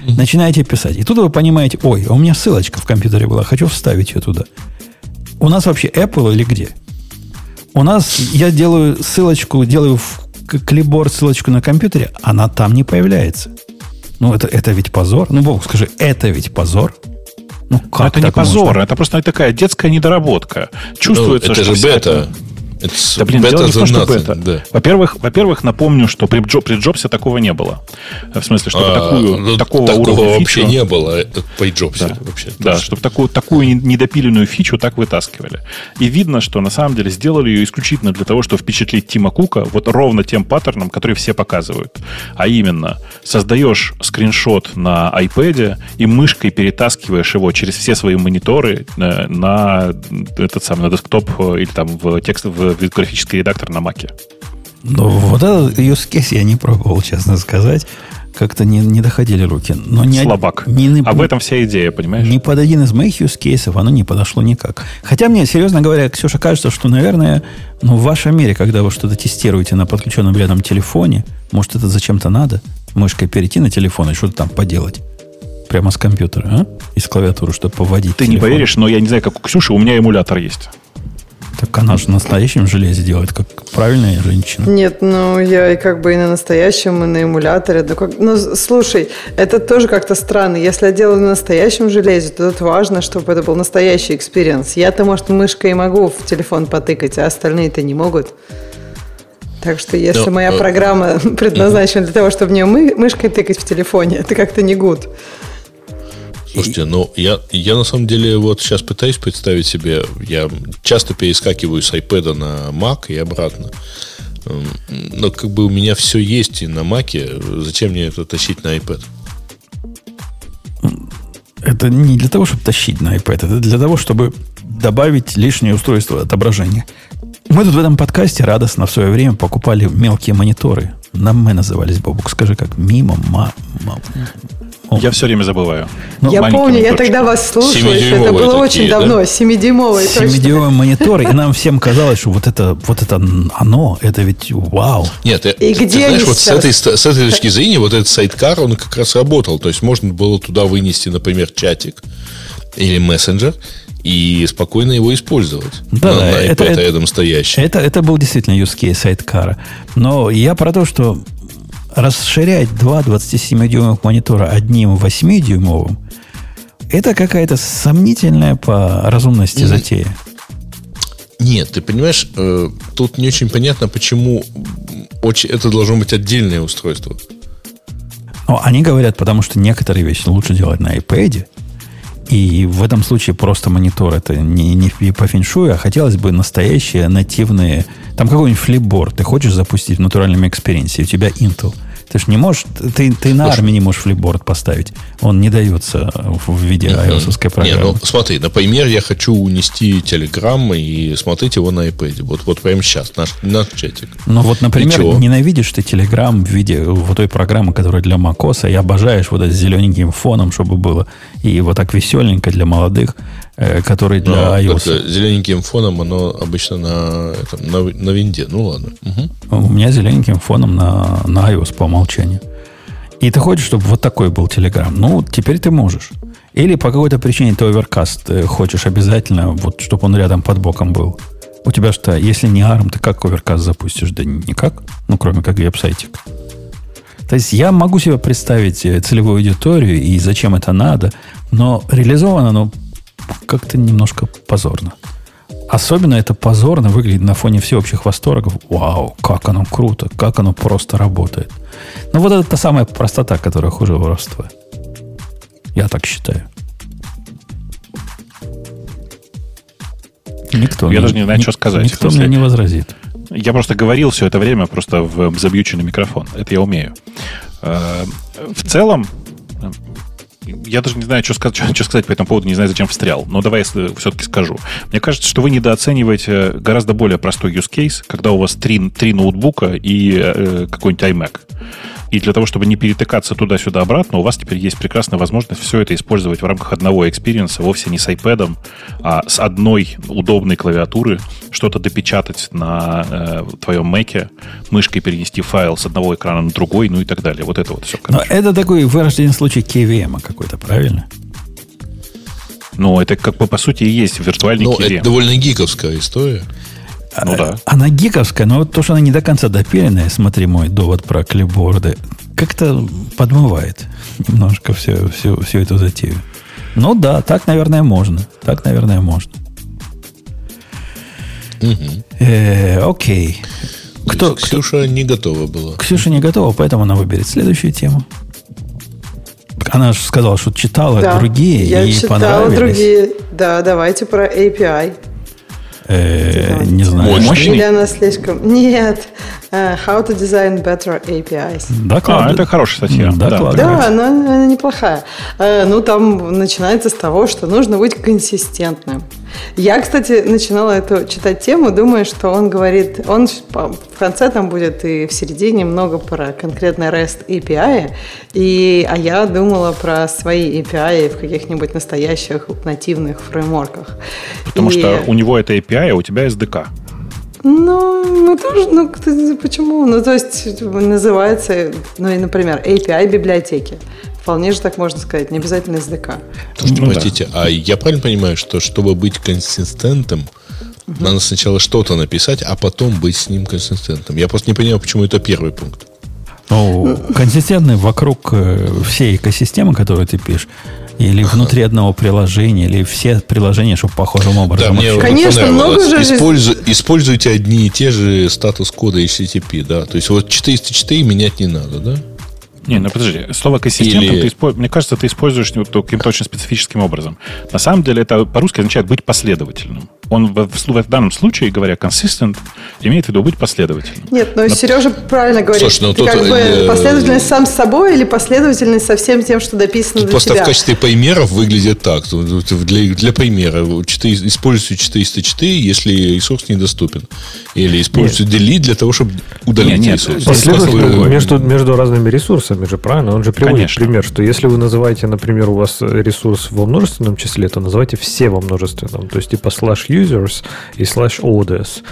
начинаете писать. И тут вы понимаете, ой, а у меня ссылочка в компьютере была, хочу вставить ее туда. У нас вообще Apple или где? У нас я делаю ссылочку, делаю в клипборд ссылочку на компьютере, она там не появляется. Ну, это, это ведь позор. Ну, Бог, скажи, это ведь позор. Ну, как это не позор, можно? это просто такая детская недоработка. Чувствуется, ну, это что же бета. Это It's да, блин, дело не в том, что бета. Да. Во-первых, во-первых, напомню, что при, Джо, при Джобсе такого не было. В смысле, чтобы а, такую, ну, такого, такого уровня вообще фичу... не было э, при Джобсе. Да, вообще, да чтобы такую, такую недопиленную фичу так вытаскивали. И видно, что на самом деле сделали ее исключительно для того, чтобы впечатлить Тима Кука вот ровно тем паттерном, который все показывают. А именно, создаешь скриншот на iPad и мышкой перетаскиваешь его через все свои мониторы на, на этот самый на десктоп э, или там в текст в графический редактор на Маке. Ну, вот этот use case я не пробовал, честно сказать. Как-то не, не доходили руки. Но не, Слабак. Не, не, а в этом вся идея, понимаешь? Ни под один из моих use cases оно не подошло никак. Хотя мне, серьезно говоря, Ксюша, кажется, что, наверное, ну, в вашем мире, когда вы что-то тестируете на подключенном рядом телефоне, может, это зачем-то надо? Мышкой перейти на телефон и что-то там поделать прямо с компьютера, а? Из клавиатуры, чтобы поводить. Ты телефон. не поверишь, но я не знаю, как у Ксюши, у меня эмулятор есть. Так она же в настоящем железе делает, как правильная женщина. Нет, ну я и как бы и на настоящем, и на эмуляторе. Ну, как, ну слушай, это тоже как-то странно. Если я делаю на настоящем железе, то тут важно, чтобы это был настоящий experience. Я-то, может, мышкой могу в телефон потыкать, а остальные-то не могут. Так что если Но, моя э, программа [LAUGHS] предназначена для того, чтобы в нее мы, мышкой тыкать в телефоне, это как-то не good. Слушайте, ну я, я на самом деле вот сейчас пытаюсь представить себе, я часто перескакиваю с iPad на Mac и обратно. Но как бы у меня все есть и на Mac, зачем мне это тащить на iPad? Это не для того, чтобы тащить на iPad, это для того, чтобы добавить лишнее устройство отображения. Мы тут в этом подкасте радостно в свое время покупали мелкие мониторы. Нам мы назывались, Бобук, скажи как, мимо, ма, ма, я все время забываю. Ну, я помню, я тогда вас слушала, это было очень давно, да? 7-дюймовый. 7-дюймовый монитор, и нам всем казалось, что вот это, вот это оно, это ведь вау. Нет, и ты, где ты знаешь, вот с этой, с этой точки зрения, вот этот сайткар, он как раз работал. То есть можно было туда вынести, например, чатик или мессенджер, и спокойно его использовать. Да, на, на это, это, рядом стоящий. Это, это был действительно use case сайткара. Но я про то, что расширять два 27-дюймовых монитора одним 8-дюймовым, это какая-то сомнительная по разумности затея. Нет, ты понимаешь, э, тут не очень понятно, почему очень, это должно быть отдельное устройство. Ну, они говорят, потому что некоторые вещи лучше делать на iPad. И в этом случае просто монитор это не, не по феншую, а хотелось бы настоящие нативные... Там какой-нибудь Flipboard ты хочешь запустить в натуральном experience е, у тебя Intel – ты же не можешь, ты, ты на армии не можешь Flipboard поставить. Он не дается в виде iOS программы. Не, ну смотри, например, я хочу унести телеграм и смотреть его на iPad. Вот, вот прямо сейчас, наш, наш чатик. Ну вот, например, ненавидишь ты телеграм в виде вот той программы, которая для macOS, и обожаешь вот с зелененьким фоном, чтобы было, и вот так веселенько для молодых. Э, который для Но iOS. Зелененьким фоном оно обычно на, это, на, на винде. Ну ладно. Угу. У меня зелененьким фоном на, на iOS по умолчанию. И ты хочешь, чтобы вот такой был Telegram. Ну, теперь ты можешь. Или по какой-то причине ты оверкаст э, хочешь обязательно, вот, чтобы он рядом под боком был. У тебя что, если не ARM, ты как оверкаст запустишь? Да никак. Ну, кроме как веб-сайтик. То есть я могу себе представить э, целевую аудиторию и зачем это надо, но реализовано оно как-то немножко позорно. Особенно это позорно выглядит на фоне всеобщих восторгов. Вау, как оно круто, как оно просто работает. Но вот это та самая простота, которая хуже воровства. Я так считаю. Никто Я не, даже не знаю, ни, что сказать. Никто мне не возразит. Я просто говорил все это время просто в забьюченный микрофон. Это я умею. Э, в целом, я даже не знаю, что сказать, что, что сказать по этому поводу, не знаю, зачем встрял. Но давай если все-таки скажу. Мне кажется, что вы недооцениваете гораздо более простой use case, когда у вас три, три ноутбука и э, какой-нибудь iMac. И для того, чтобы не перетыкаться туда-сюда обратно, у вас теперь есть прекрасная возможность все это использовать в рамках одного experience а, вовсе не с iPad, а с одной удобной клавиатуры, что-то допечатать на э, твоем Mac, мышкой перенести файл с одного экрана на другой, ну и так далее. Вот это вот все. Короче. Но это такой вырожденный случай KVM какой-то, правильно? Ну, это как бы по сути и есть виртуальный Но KVM. это довольно гиковская история. Ну да. Она гиковская, но вот то, что она не до конца допиленная, смотри мой довод про клипборды, как-то подмывает немножко все, все, всю эту затею. Ну да, так, наверное, можно. Так, наверное, можно. Угу. Э, окей. Кто, Ксюша кто? не готова была. Ксюша не готова, поэтому она выберет следующую тему. Она же сказала, что читала да, другие я и читала понравились. другие. Да, давайте про API. Э, не знаю. Мощный? Или она слишком... Нет. Uh, how to design better APIs. Доклад... А, это хорошая статья. Да, да, да она, она неплохая. Uh, ну, там начинается с того, что нужно быть консистентным. Я, кстати, начинала эту читать тему, думая, что он говорит, он в конце там будет и в середине много про конкретно REST API, и, а я думала про свои API в каких-нибудь настоящих нативных фреймворках. Потому и... что у него это API, а у тебя SDK. Ну, мы тоже, ну, почему? Ну, то есть, называется, ну, и, например, API библиотеки. Вполне же так можно сказать, не обязательно SDK. Слушайте, ну, простите, да. а я правильно понимаю, что чтобы быть консистентным, угу. надо сначала что-то написать, а потом быть с ним консистентным. Я просто не понимаю, почему это первый пункт. Ну, консистентный вокруг э, всей экосистемы, которую ты пишешь, или внутри одного приложения, или все приложения, чтобы похожим образом. Да, мне Конечно, много же... Используй, используйте одни и те же статус-коды HTTP, да. То есть вот 404 менять не надо, да? Не, ну подожди, слово консистентным, Или... ты использ... мне кажется, ты используешь каким-то очень специфическим образом. На самом деле это по-русски означает быть последовательным. Он в, в, в данном случае, говоря consistent, имеет в виду быть последовательным. Нет, но, но... Сережа правильно говорит. Слушай, ну, ты тут, как бы э... последовательность сам с собой или последовательность со всем тем, что дописано тут для просто тебя? в качестве примеров выглядит так. Для, для примера, 4, используйте 404, если ресурс недоступен. Или используйте delete для того, чтобы удалить нет, ресурс. Последовательность между, между разными ресурсами же, правильно? Он же приводит Конечно. пример, что если вы называете, например, у вас ресурс во множественном числе, то называйте все во множественном. То есть типа slash users и slash orders.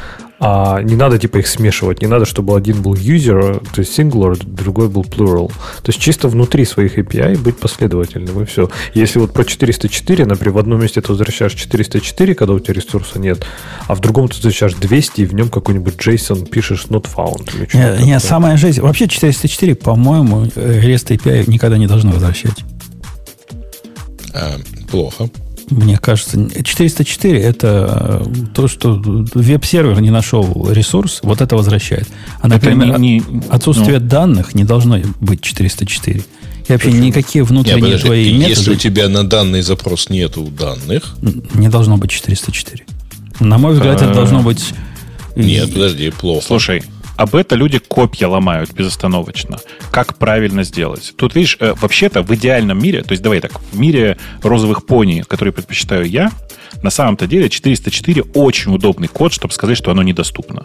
А не надо типа их смешивать, не надо, чтобы один был user, то есть singular, другой был plural. То есть чисто внутри своих API быть последовательным, и все. Если вот про 404, например, в одном месте ты возвращаешь 404, когда у тебя ресурса нет, а в другом ты возвращаешь 200, и в нем какой-нибудь JSON пишешь not found. Нет, нет самая жизнь. Вообще 404, по-моему, REST API никогда не должны возвращать. А, плохо. Мне кажется, 404 это э, то, что веб-сервер не нашел ресурс, вот это возвращает. А, например, не, не, отсутствие ну, данных не должно быть 404. И вообще Почему? никакие внутренние Нет, твои методы... Если у тебя на данный запрос нету данных... Не должно быть 404. На мой взгляд, это должно быть... Нет, подожди, плохо. Слушай, об это люди копья ломают безостановочно. Как правильно сделать? Тут, видишь, э, вообще-то в идеальном мире, то есть давай так, в мире розовых пони, которые предпочитаю я, на самом-то деле 404 очень удобный код, чтобы сказать, что оно недоступно.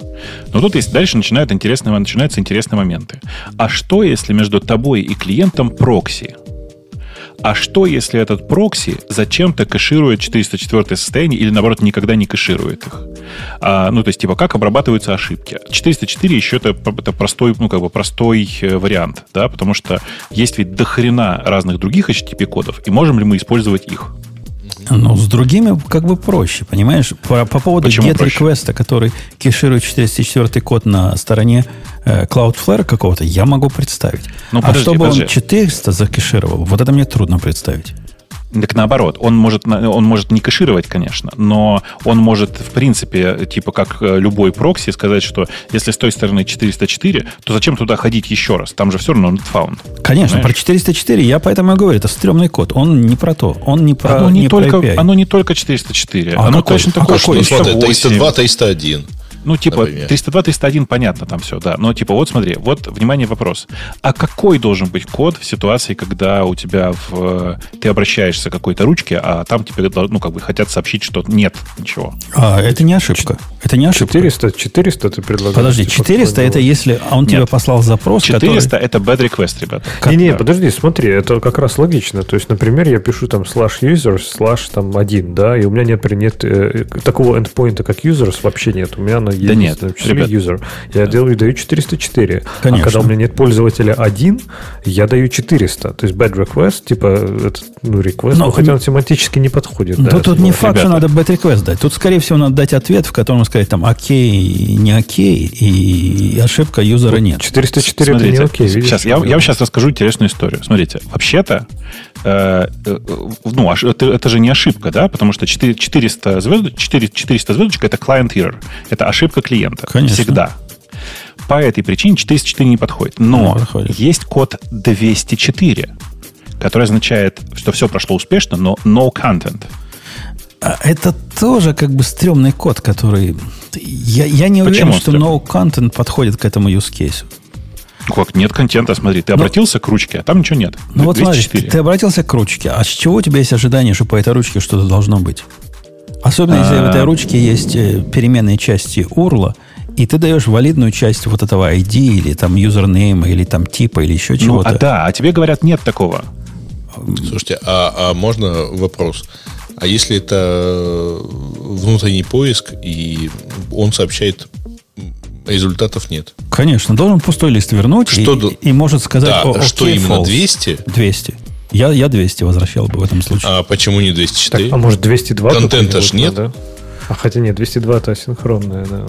Но тут есть дальше начинают интересные, начинаются интересные моменты. А что, если между тобой и клиентом прокси? А что, если этот прокси зачем-то кэширует 404 состояние или, наоборот, никогда не кэширует их? А, ну, то есть, типа, как обрабатываются ошибки? 404 еще это, это простой, ну, как бы простой э, вариант, да, потому что есть ведь дохрена разных других HTTP-кодов, и можем ли мы использовать их? Ну, с другими как бы проще, понимаешь? По, по поводу Почему get request, который кеширует 404 код на стороне э, Cloudflare какого-то, я могу представить. Ну, подожди, а чтобы подожди. он 400 закешировал, вот это мне трудно представить. Так наоборот, он может, он может не кэшировать, конечно, но он может, в принципе, типа как э, любой прокси, сказать, что если с той стороны 404, то зачем туда ходить еще раз? Там же все равно found. Конечно, понимаешь? про 404 я поэтому и говорю, это стрёмный код. Он не про то, он не про Оно не, не только, про API. Оно не только 404, а оно какой? точно а такое, какой? что 302, 301. Ну, типа, например. 302, 301, понятно там все, да. Но, типа, вот смотри, вот, внимание, вопрос. А какой должен быть код в ситуации, когда у тебя в... ты обращаешься к какой-то ручке, а там тебе, ну, как бы хотят сообщить, что нет ничего? А, это не ошибка. Это не ошибка. 400, 400 ты предлагаешь. Подожди, 400 это если он нет. тебе послал запрос, 400 который... это bad request, ребята. Не, не, подожди, смотри, это как раз логично. То есть, например, я пишу там slash users, slash там один, да, и у меня, например, нет э, такого endpoint, как users, вообще нет. У меня на есть, да нет, ребят, user. Я да. делаю, даю 404. Конечно. А когда у меня нет пользователя один, я даю 400. То есть bad request, типа, это, ну, request, но, но хотя он семантически не подходит. Да, тут не факт, ребята. что надо bad request дать. Тут, скорее всего, надо дать ответ, в котором сказать, там, окей, не окей, и ошибка юзера нет. 404 Смотрите, это не окей. Видишь, сейчас, я, я вам сейчас расскажу интересную историю. Смотрите, вообще-то, э, э, ну, это, это же не ошибка, да, потому что 400 звездочек, 400 звездочек это client error. Это ошибка клиента клиента. Конечно. Всегда. По этой причине 404 не подходит. Но не подходит. есть код 204, который означает, что все прошло успешно, но no content. А это тоже как бы стрёмный код, который... Я, я не уверен, что no content подходит к этому use case. Как? Нет контента, смотри. Ты ну, обратился к ручке, а там ничего нет. Ну 204. вот смотри, ты обратился к ручке. А с чего у тебя есть ожидание, что по этой ручке что-то должно быть? Особенно, если в этой а. ручке есть э, переменные части URL, и ты даешь валидную часть вот этого ID, или там юзернейма, или там типа, или еще чего-то. Ну, а да, а тебе говорят, нет такого. Слушайте, а, а можно вопрос? А если это э, внутренний поиск, и он сообщает результатов нет. Конечно, должен пустой лист вернуть что и, до... и может сказать, да, о, что именно false. 200? 200. Я, я 200 возвращал бы в этом случае. А почему не 204? Так, а может 202? Контента ж нет. Да? А хотя нет, 202 это асинхронная, да.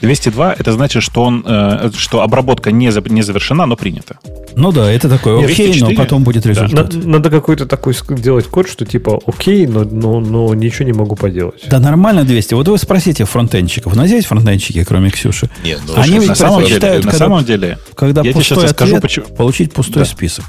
202 это значит, что он, э, что обработка не, за, не завершена, но принята. Ну да, это такое окей, 204, но потом будет результат. Да. Надо какой-то такой делать код, что типа окей, но, но, но ничего не могу поделать. Да нормально 200. Вот вы спросите фронтенщиков. У нас есть фронтенщики, кроме Ксюши? Нет, ну, Они ведь на самом деле, на самом деле, когда я пустой ответ, скажу, почему... получить пустой да. список.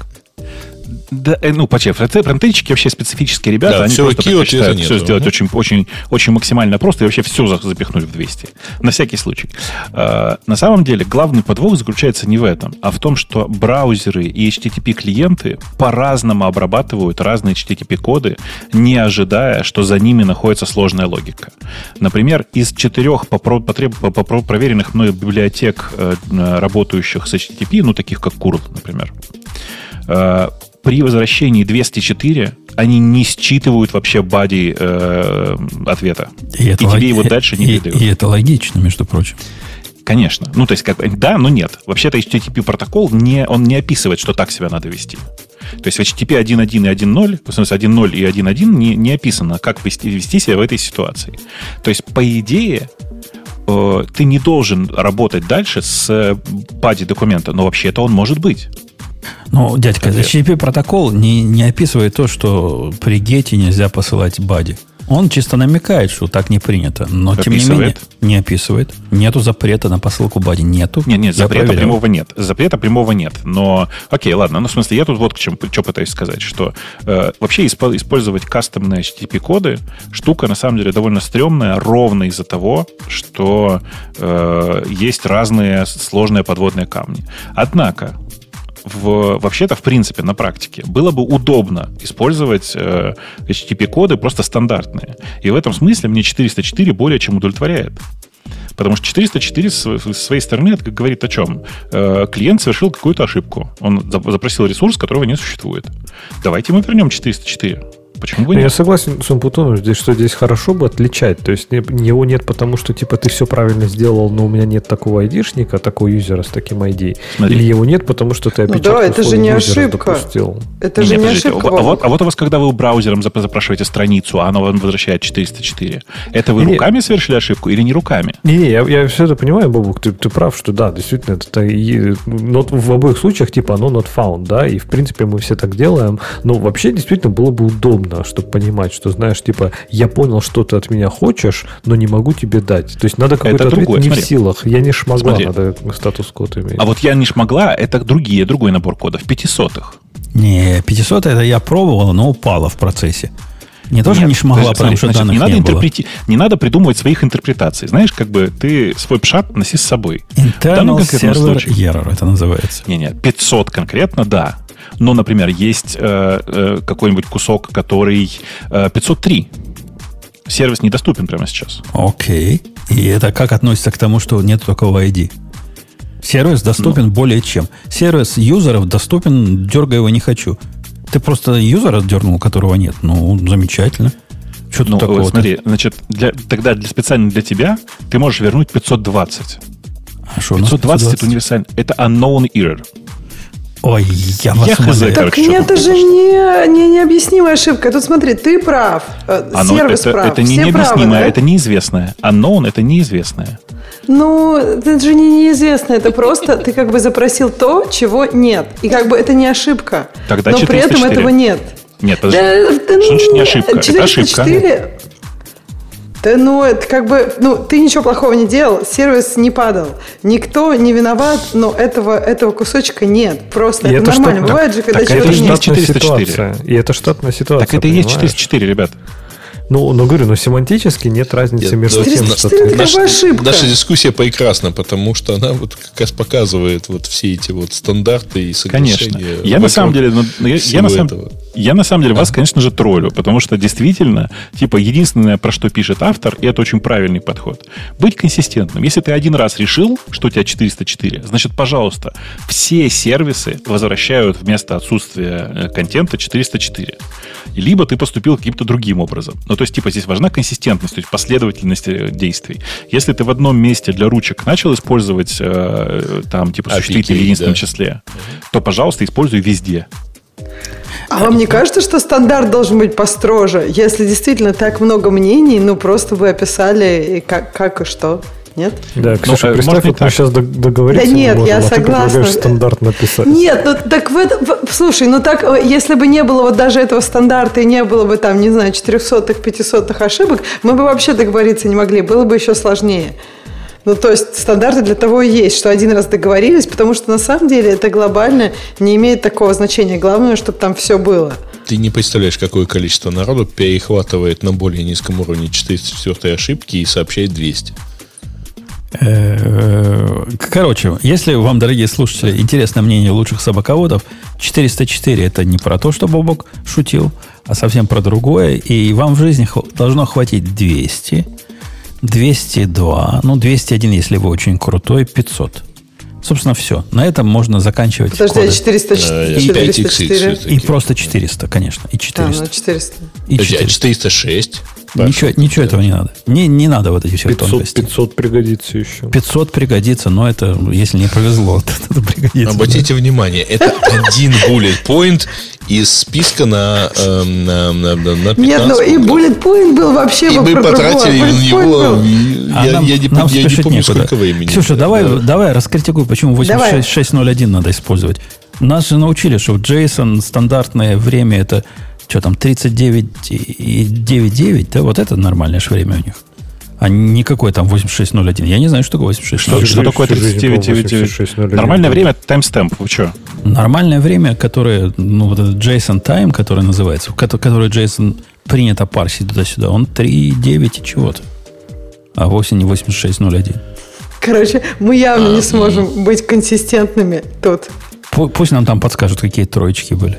Да, э, ну, почти, фронтенщики вообще специфические ребята, да, они все просто предпочитают все сделать очень, очень, очень максимально просто и вообще все запихнуть в 200. На всякий случай. А, на самом деле, главный подвох заключается не в этом, а в том, что браузеры и HTTP-клиенты по-разному обрабатывают разные HTTP-коды, не ожидая, что за ними находится сложная логика. Например, из четырех потреб, проверенных мной библиотек, э, работающих с HTTP, ну, таких как Curl, например, э, при возвращении 204 они не считывают вообще бади э, ответа. И, и лог... тебе его дальше не и, передают. И это логично, между прочим. Конечно. Ну, то есть, как да, но нет. Вообще-то HTTP протокол не, он не описывает, что так себя надо вести. То есть в HTTP 1.1 и 1.0, в смысле 1.0 и 1.1 не, не описано, как вести, вести себя в этой ситуации. То есть, по идее, э, ты не должен работать дальше с бади документа, но вообще-то он может быть. Ну, дядька, HTTP протокол не, не описывает то, что при гете нельзя посылать бади. Он чисто намекает, что так не принято, но описывает. тем не менее не описывает. Нету запрета на посылку бади, нету. Нет, нет, запрета проверял. прямого нет. Запрета прямого нет. Но, окей, ладно, ну, в смысле, я тут вот к чему, что пытаюсь сказать, что э, вообще исп- использовать кастомные HTTP-коды штука, на самом деле, довольно стрёмная, ровно из-за того, что э, есть разные сложные подводные камни. Однако, в, вообще-то, в принципе, на практике было бы удобно использовать э, HTTP-коды просто стандартные. И в этом смысле мне 404 более чем удовлетворяет. Потому что 404 с своей стороны это говорит о чем? Э, клиент совершил какую-то ошибку. Он запросил ресурс, которого не существует. Давайте мы вернем 404. Почему бы нет? Я согласен с Умпутоном, здесь, что здесь хорошо бы отличать. То есть его нет потому, что типа ты все правильно сделал, но у меня нет такого айдишника, такого юзера с таким ID. Смотри. Или его нет, потому что ты опечатку ну, да, это же не ошибка. Допустил. Это не, же не, не ошибка. А вот, а вот у вас, когда вы браузером запрашиваете страницу, а она вам возвращает 404, это вы не, руками совершили ошибку или не руками? Не-не, я, я все это понимаю, Бабук, ты, ты прав, что да, действительно, это not, в обоих случаях типа оно not found, да, и в принципе мы все так делаем, но вообще действительно было бы удобно удобно, чтобы понимать, что, знаешь, типа, я понял, что ты от меня хочешь, но не могу тебе дать. То есть надо какой-то ответ другое, не смотри. в силах. Я не шмогла, смотри. надо статус-код иметь. А вот я не шмогла, это другие, другой набор кодов, пятисотых. Не, 500 это я пробовал, но упала в процессе. Не тоже Нет, не шмогла, потому что значит, данных не, надо не интерпрети... Не надо придумывать своих интерпретаций. Знаешь, как бы ты свой пшат носи с собой. Internal server error это называется. Не-не, 500 конкретно, да. Но, например, есть э, э, какой-нибудь кусок, который э, 503. Сервис недоступен прямо сейчас. Окей. И это как относится к тому, что нет такого ID? Сервис доступен ну. более чем. Сервис юзеров доступен, дергай его не хочу. Ты просто юзера дернул, которого нет. Ну, замечательно. Что ну, такого? Смотри, значит, для, тогда для, специально для тебя ты можешь вернуть 520. А что 520, 520 это универсальный. Это unknown error. Ой, я вас я хз, Так короче, нет, это же не, не необъяснимая ошибка. Тут смотри, ты прав, э, Оно, сервис это, прав. Это не необъяснимое, да? это неизвестное. Unknown это неизвестное. Ну, это же не неизвестно, это просто ты как бы запросил то, чего нет. И как бы это не ошибка. Тогда но 404. при этом этого нет. Нет, подожди. Да, что значит не ошибка? 404, это ошибка. Да ну, это как бы, ну, ты ничего плохого не делал, сервис не падал. Никто не виноват, но этого, этого кусочка нет. Просто и это, это нормально. Штат... Бывает же, когда чего-то нет. 404. Ситуация. И это штатная ситуация. Так это и есть 404, ребят. Ну, но говорю, но семантически нет разницы нет, между тем, что ты... Наша, наша дискуссия прекрасна, потому что она вот как раз показывает вот все эти вот стандарты и соглашения. Конечно. Я на самом деле, ну, я, я, на самом, я на самом деле да. вас, конечно же, троллю, потому что действительно, типа, единственное, про что пишет автор, и это очень правильный подход, быть консистентным. Если ты один раз решил, что у тебя 404, значит, пожалуйста, все сервисы возвращают вместо отсутствия э, контента 404. Либо ты поступил каким-то другим образом. Но то есть, типа, здесь важна консистентность, то есть последовательность э, действий. Если ты в одном месте для ручек начал использовать э, там, типа, существительное в единственном да. числе, то, пожалуйста, используй везде. А вам не кажется, что стандарт должен быть построже? Если действительно так много мнений, ну просто вы описали как, как и что. Нет? Да, Ксюша, ну, представь, вот мы сейчас договоримся. Да нет, можем, я а согласна. Ты стандарт написать. Нет, ну так в этом... Слушай, ну так, э, если бы не было вот даже этого стандарта и не было бы там, не знаю, 400-х, 500-х ошибок, мы бы вообще договориться не могли, было бы еще сложнее. Ну, то есть стандарты для того и есть, что один раз договорились, потому что на самом деле это глобально не имеет такого значения. Главное, чтобы там все было. Ты не представляешь, какое количество народу перехватывает на более низком уровне 404 ошибки и сообщает 200. Э, короче, если вам, дорогие слушатели, интересно мнение лучших собаководов, 404 это не про то, что Бобок шутил, а совсем про другое. И вам в жизни должно хватить 200, 202, ну 201, если вы очень крутой, 500. Собственно, все. На этом можно заканчивать. Подожди, коды. 404. И, 404. и просто 400, конечно. И 400. А, ну 400. И 400. 406. Ничего, ничего этого не надо. Не, не надо вот эти все 500, тонкости. 500 пригодится еще. 500 пригодится, но это, если не повезло, [LAUGHS] то это пригодится. Обратите да. внимание, это один bullet point из списка на, э, на, на, на 15 Нет, ну и bullet point был вообще И мы потратили на него, я, а нам, я, не, нам я не помню, некуда. сколько времени. Ксюша, давай, да. давай раскритикуй, почему 86601 надо использовать. Нас же научили, что в JSON стандартное время это что там, 39,99, да, вот это нормальное же время у них. А не какой там 8601. Я не знаю, что такое 8601. Что, что такое 39,99? Нормальное время – таймстемп. Вы что? Нормальное время, которое, ну, вот этот JSON time, который называется, который JSON принято парсить туда-сюда, он 3,9 и чего-то. А вовсе не 8601. Короче, мы явно а, не сможем ну... быть консистентными тут. Пусть нам там подскажут, какие троечки были.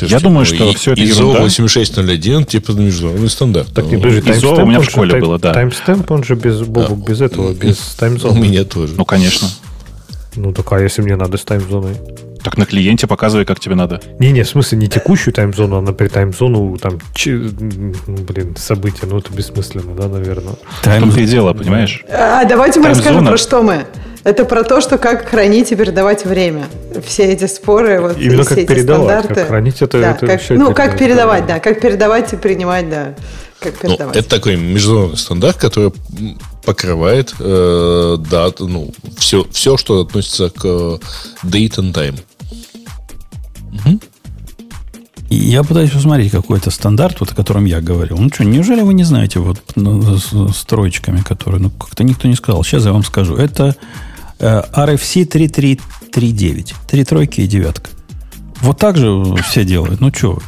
Я думаю, что и, все это ISO ерунда. 8601, типа международный стандарт. Так не, подожди, ISO у меня в школе было, да. Таймстемп, он же без, Бобу, без этого, без таймзона. У меня тоже. Ну, конечно. Ну, так а если мне надо с таймзоной? Так на клиенте показывай, как тебе надо. Не-не, в смысле не текущую таймзону, а, например, таймзону, там, ч... ну, блин, события, ну, это бессмысленно, да, наверное. Тайм... В том-то и дело, понимаешь? А, давайте мы расскажем, про что мы. Это про то, что как хранить и передавать время. Все эти споры, вот Именно все как эти передавать, стандарты. Как хранить это, да, это как, Ну, как передавать, да. Как передавать и принимать, да. Как ну, передавать. Ну, это такой международный стандарт, который покрывает э, дату, ну, все, все, что относится к э, date and time. Угу. Я пытаюсь посмотреть какой-то стандарт, вот о котором я говорил. Ну что, неужели вы не знаете вот ну, с, с троечками, которые... Ну, как-то никто не сказал. Сейчас я вам скажу. Это RFC 3339. Три тройки и девятка. Вот так же все делают. Ну, что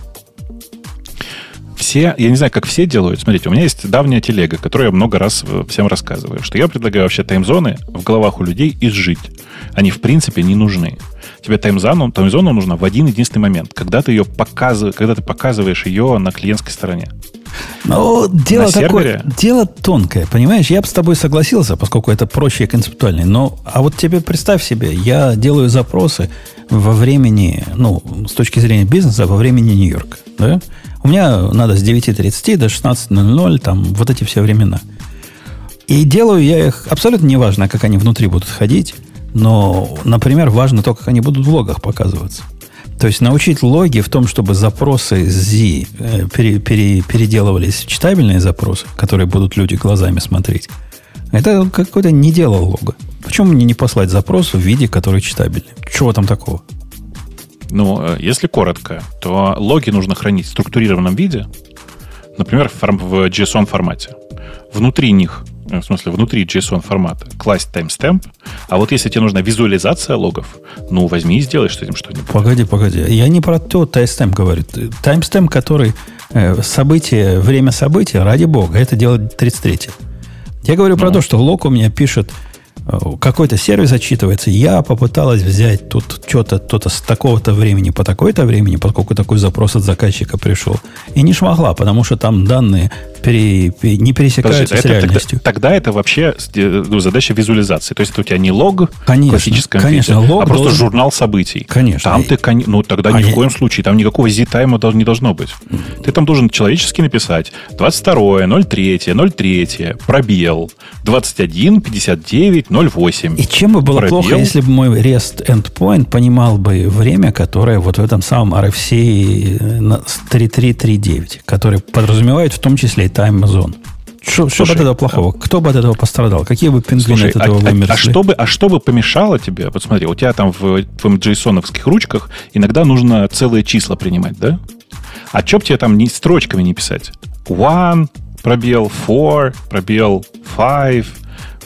все, я не знаю, как все делают. Смотрите, у меня есть давняя телега, которую я много раз э, всем рассказываю, что я предлагаю вообще таймзоны в головах у людей изжить. Они, в принципе, не нужны. Тебе таймзону, таймзону нужна в один единственный момент, когда ты ее показываешь, когда ты показываешь ее на клиентской стороне. Ну, дело такое, дело тонкое, понимаешь? Я бы с тобой согласился, поскольку это проще и концептуальнее. Но, а вот тебе представь себе, я делаю запросы во времени, ну, с точки зрения бизнеса, во времени Нью-Йорка, да? У меня надо с 9.30 до 16.00, там, вот эти все времена. И делаю я их абсолютно неважно, как они внутри будут ходить, но, например, важно то, как они будут в логах показываться. То есть научить логи в том, чтобы запросы Z э, пере, пере, переделывались в читабельные запросы, которые будут люди глазами смотреть. Это какое-то не дело лога. Почему мне не послать запрос в виде, который читабельный? Чего там такого? Ну, э, если коротко, то логи нужно хранить в структурированном виде, например, в JSON формате. Внутри них в смысле, внутри JSON формата, класть timestamp, а вот если тебе нужна визуализация логов, ну, возьми и сделай с этим что-нибудь. Погоди, погоди. Я не про то timestamp говорю. Timestamp, который э, событие, время события, ради бога, это делает 33 Я говорю ну. про то, что лог у меня пишет какой-то сервис отчитывается. Я попыталась взять тут что-то, то-то с такого-то времени по такой-то времени, поскольку такой запрос от заказчика пришел. И не смогла, потому что там данные пере, не пересекаются Подожди, с это, реальностью. Тогда, тогда это вообще ну, задача визуализации. То есть это у тебя не лог конечно, классическом конечно, виде, лог а просто должен... журнал событий. Конечно. Там ты, ну тогда а ни я... в коем случае, там никакого z-тайма не должно быть. Ты там должен человечески написать 22, 03, 03, пробел, 21, 59, 0,8. И чем бы было пробел. плохо, если бы мой REST endpoint понимал бы время, которое вот в этом самом RFC 3339, который подразумевает в том числе zone. Что, что бы от этого плохого? Кто бы от этого пострадал? Какие бы пингвины Слушай, от этого а, вымерли? А, а, что бы, а что бы помешало тебе? Вот смотри, у тебя там в твоих джейсоновских ручках иногда нужно целые числа принимать, да? А что бы тебе там не строчками не писать? One, пробел four, пробел five,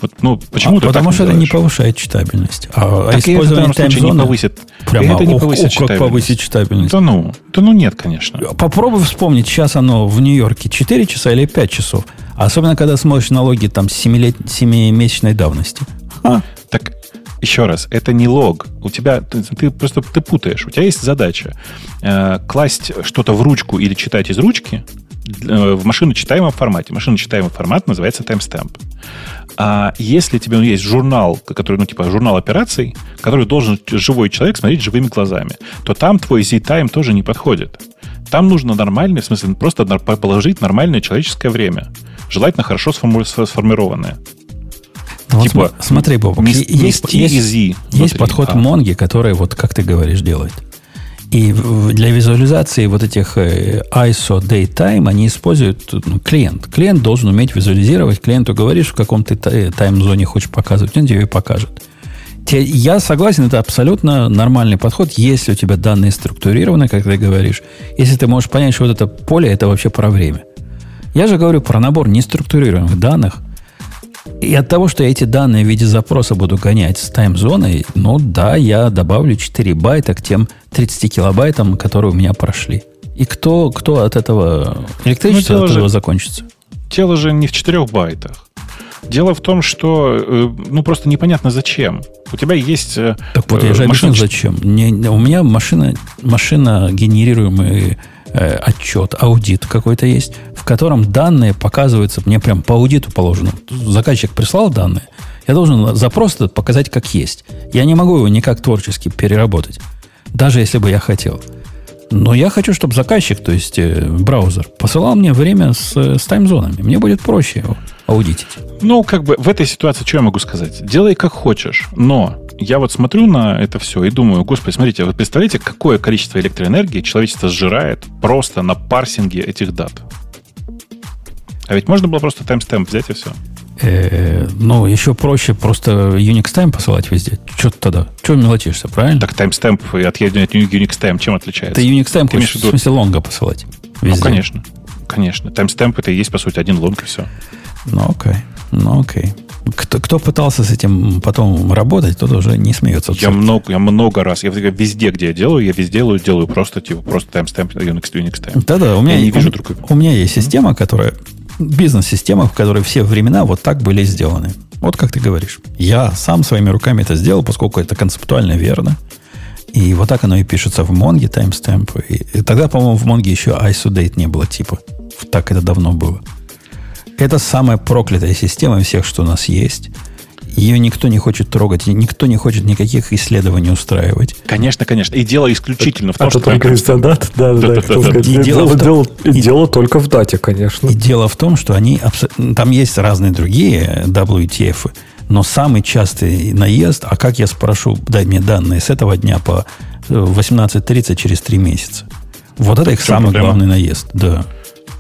вот, ну, почему а, Потому что это не повышает читабельность. А, так использование таймзона не повысит. Прямо это не повысит ох, как повысить читабельность. Да ну, да ну нет, конечно. Попробуй вспомнить, сейчас оно в Нью-Йорке 4 часа или 5 часов. Особенно, когда смотришь налоги там 7-месячной давности. А. Так, еще раз, это не лог. У тебя, ты, ты просто ты путаешь. У тебя есть задача э, класть что-то в ручку или читать из ручки, в машиночитаемом формате. Машиночитаемый формат называется timestamp. А если тебе есть журнал, который, ну, типа журнал операций, который должен живой человек смотреть живыми глазами, то там твой Z-time тоже не подходит. Там нужно нормальное, в смысле, просто положить нормальное человеческое время. Желательно хорошо сформированное. Ну, типа, вот смотри, Боб, есть, есть, есть, есть подход а. Монги, который, вот как ты говоришь, делает. И для визуализации вот этих э, ISO datetime они используют ну, клиент. Клиент должен уметь визуализировать. Клиенту говоришь, в каком ты тайм-зоне хочешь показывать, он тебе покажет. Я согласен, это абсолютно нормальный подход, если у тебя данные структурированы, как ты говоришь. Если ты можешь понять, что вот это поле, это вообще про время. Я же говорю про набор неструктурированных данных, и от того, что я эти данные в виде запроса буду гонять с таймзоной, ну да, я добавлю 4 байта к тем 30 килобайтам, которые у меня прошли. И кто, кто от этого электричество ну, от этого же, закончится? Дело же не в 4 байтах. Дело в том, что э, ну просто непонятно зачем. У тебя есть... Э, так вот, я же машина... объяснил, зачем. Не, у меня машина, машина генерируемая э, отчет, аудит какой-то есть, в котором данные показываются, мне прям по аудиту положено. Заказчик прислал данные, я должен запрос этот показать как есть. Я не могу его никак творчески переработать, даже если бы я хотел. Но я хочу, чтобы заказчик, то есть э, браузер, посылал мне время с, с таймзонами. Мне будет проще его аудитить. Ну, как бы в этой ситуации, что я могу сказать? Делай как хочешь, но я вот смотрю на это все и думаю, господи, смотрите, вы представляете, какое количество электроэнергии человечество сжирает просто на парсинге этих дат? А ведь можно было просто таймстемп взять и все. Э, ну, еще проще просто Unix time посылать везде. Что ты тогда? Чего мелочишься, правильно? Так таймстемп от Unix time чем отличается? Ты Unix time хочешь в смысле лонга посылать? Везде. Ну, конечно. Конечно. Таймстемп это и есть, по сути, один лонг и все. Ну, окей. Ну, окей. Кто, кто пытался с этим потом работать, тот уже не смеется. Я много, я много раз, я везде, где я делаю, я везде делаю, делаю просто типа просто таймстемп Unix Unix time. Да-да, у меня, я не вижу у, друг... у меня есть система, которая бизнес-система, в которой все времена вот так были сделаны. Вот как ты говоришь. Я сам своими руками это сделал, поскольку это концептуально верно. И вот так оно и пишется в Монге, таймстемп. И, и тогда, по-моему, в Монге еще ISO date не было типа. Так это давно было. Это самая проклятая система всех, что у нас есть. Ее никто не хочет трогать, никто не хочет никаких исследований устраивать. Конечно, конечно. И дело исключительно в том, что... только из дат? Да, да, да. И дело, и только в дате, конечно. И дело в том, что они... Там есть разные другие WTF, но самый частый наезд, а как я спрошу, дай мне данные с этого дня по 18.30 через 3 месяца. Вот это их самый проблема? главный наезд, да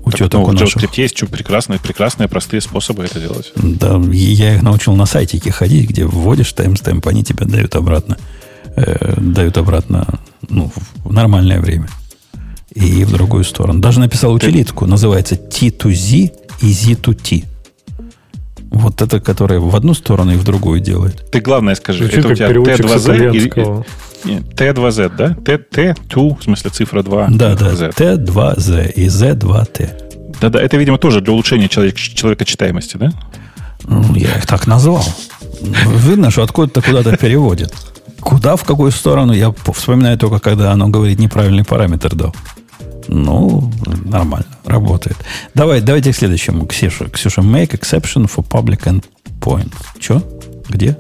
учетом так, ну, в JavaScript есть прекрасные, прекрасные, простые способы это делать. Да, я их научил на сайтике ходить, где вводишь таймстемп, они тебе дают обратно, э, дают обратно ну, в нормальное время. И в другую сторону. Даже написал утилитку, называется T2Z и Z2T. Вот это, которое в одну сторону и в другую делает. Ты главное скажи, Звучит это у тебя T2Z или... T2Z, да? T, T2, в смысле цифра 2. Да, да, T2Z и Z2T. Да-да, это, видимо, тоже для улучшения человек, человекочитаемости, да? Ну, я их так назвал. Видно, что откуда-то куда-то переводит. Куда, в какую сторону, я вспоминаю только, когда оно говорит неправильный параметр дал. Ну, нормально, работает. Давай, давайте к следующему. Ксюша, Ксюша, make exception for public endpoint. Че? Где?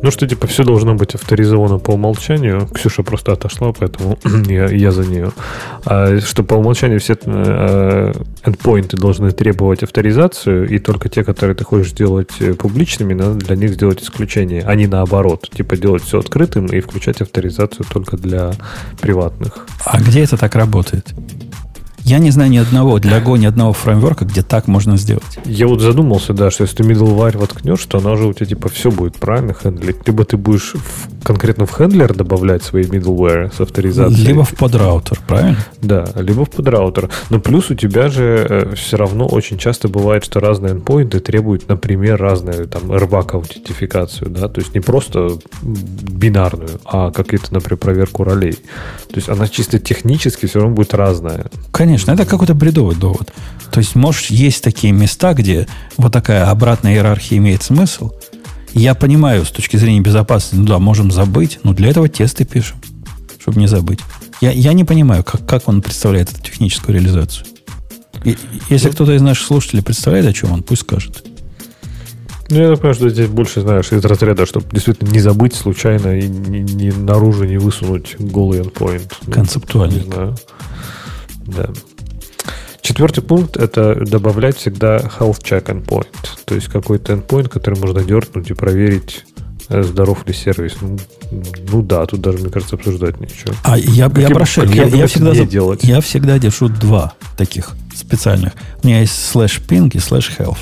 Ну, что, типа, все должно быть авторизовано по умолчанию. Ксюша просто отошла, поэтому [CLEARS THROAT] я, я за нее. А, что по умолчанию все э, endpoinты должны требовать авторизацию, и только те, которые ты хочешь сделать э, публичными, надо для них сделать исключение, а не наоборот. Типа, делать все открытым и включать авторизацию только для приватных. А где это так работает? Я не знаю ни одного, для Go ни одного фреймворка, где так можно сделать. Я вот задумался, да, что если ты middleware воткнешь, то она уже у тебя типа все будет правильно хендлить. Либо ты будешь в, конкретно в хендлер добавлять свои middleware с авторизацией. Либо в подраутер, правильно? Да, либо в подраутер. Но плюс у тебя же э, все равно очень часто бывает, что разные endpoints требуют, например, разные там RBAC аутентификацию, да, то есть не просто бинарную, а какие-то, например, проверку ролей. То есть она чисто технически все равно будет разная. Конечно Конечно, это какой-то бредовый довод. То есть, может, есть такие места, где вот такая обратная иерархия имеет смысл. Я понимаю, с точки зрения безопасности, ну да, можем забыть, но для этого тесты пишем, чтобы не забыть. Я, я не понимаю, как, как он представляет эту техническую реализацию. И, если кто-то из наших слушателей представляет, о чем он, пусть скажет. Ну, я понимаю, что здесь больше, знаешь, из разряда, чтобы действительно не забыть случайно и ни, ни наружу не высунуть голый endpoint. Концептуально. Не знаю. Да. Четвертый пункт – это добавлять всегда health check endpoint. То есть какой-то endpoint, который можно дернуть и проверить, э, здоров ли сервис. Ну, ну да, тут даже, мне кажется, обсуждать ничего. А я, Каким- я прошу, я, я всегда, делать? я всегда держу два таких специальных. У меня есть слэш ping и слэш health.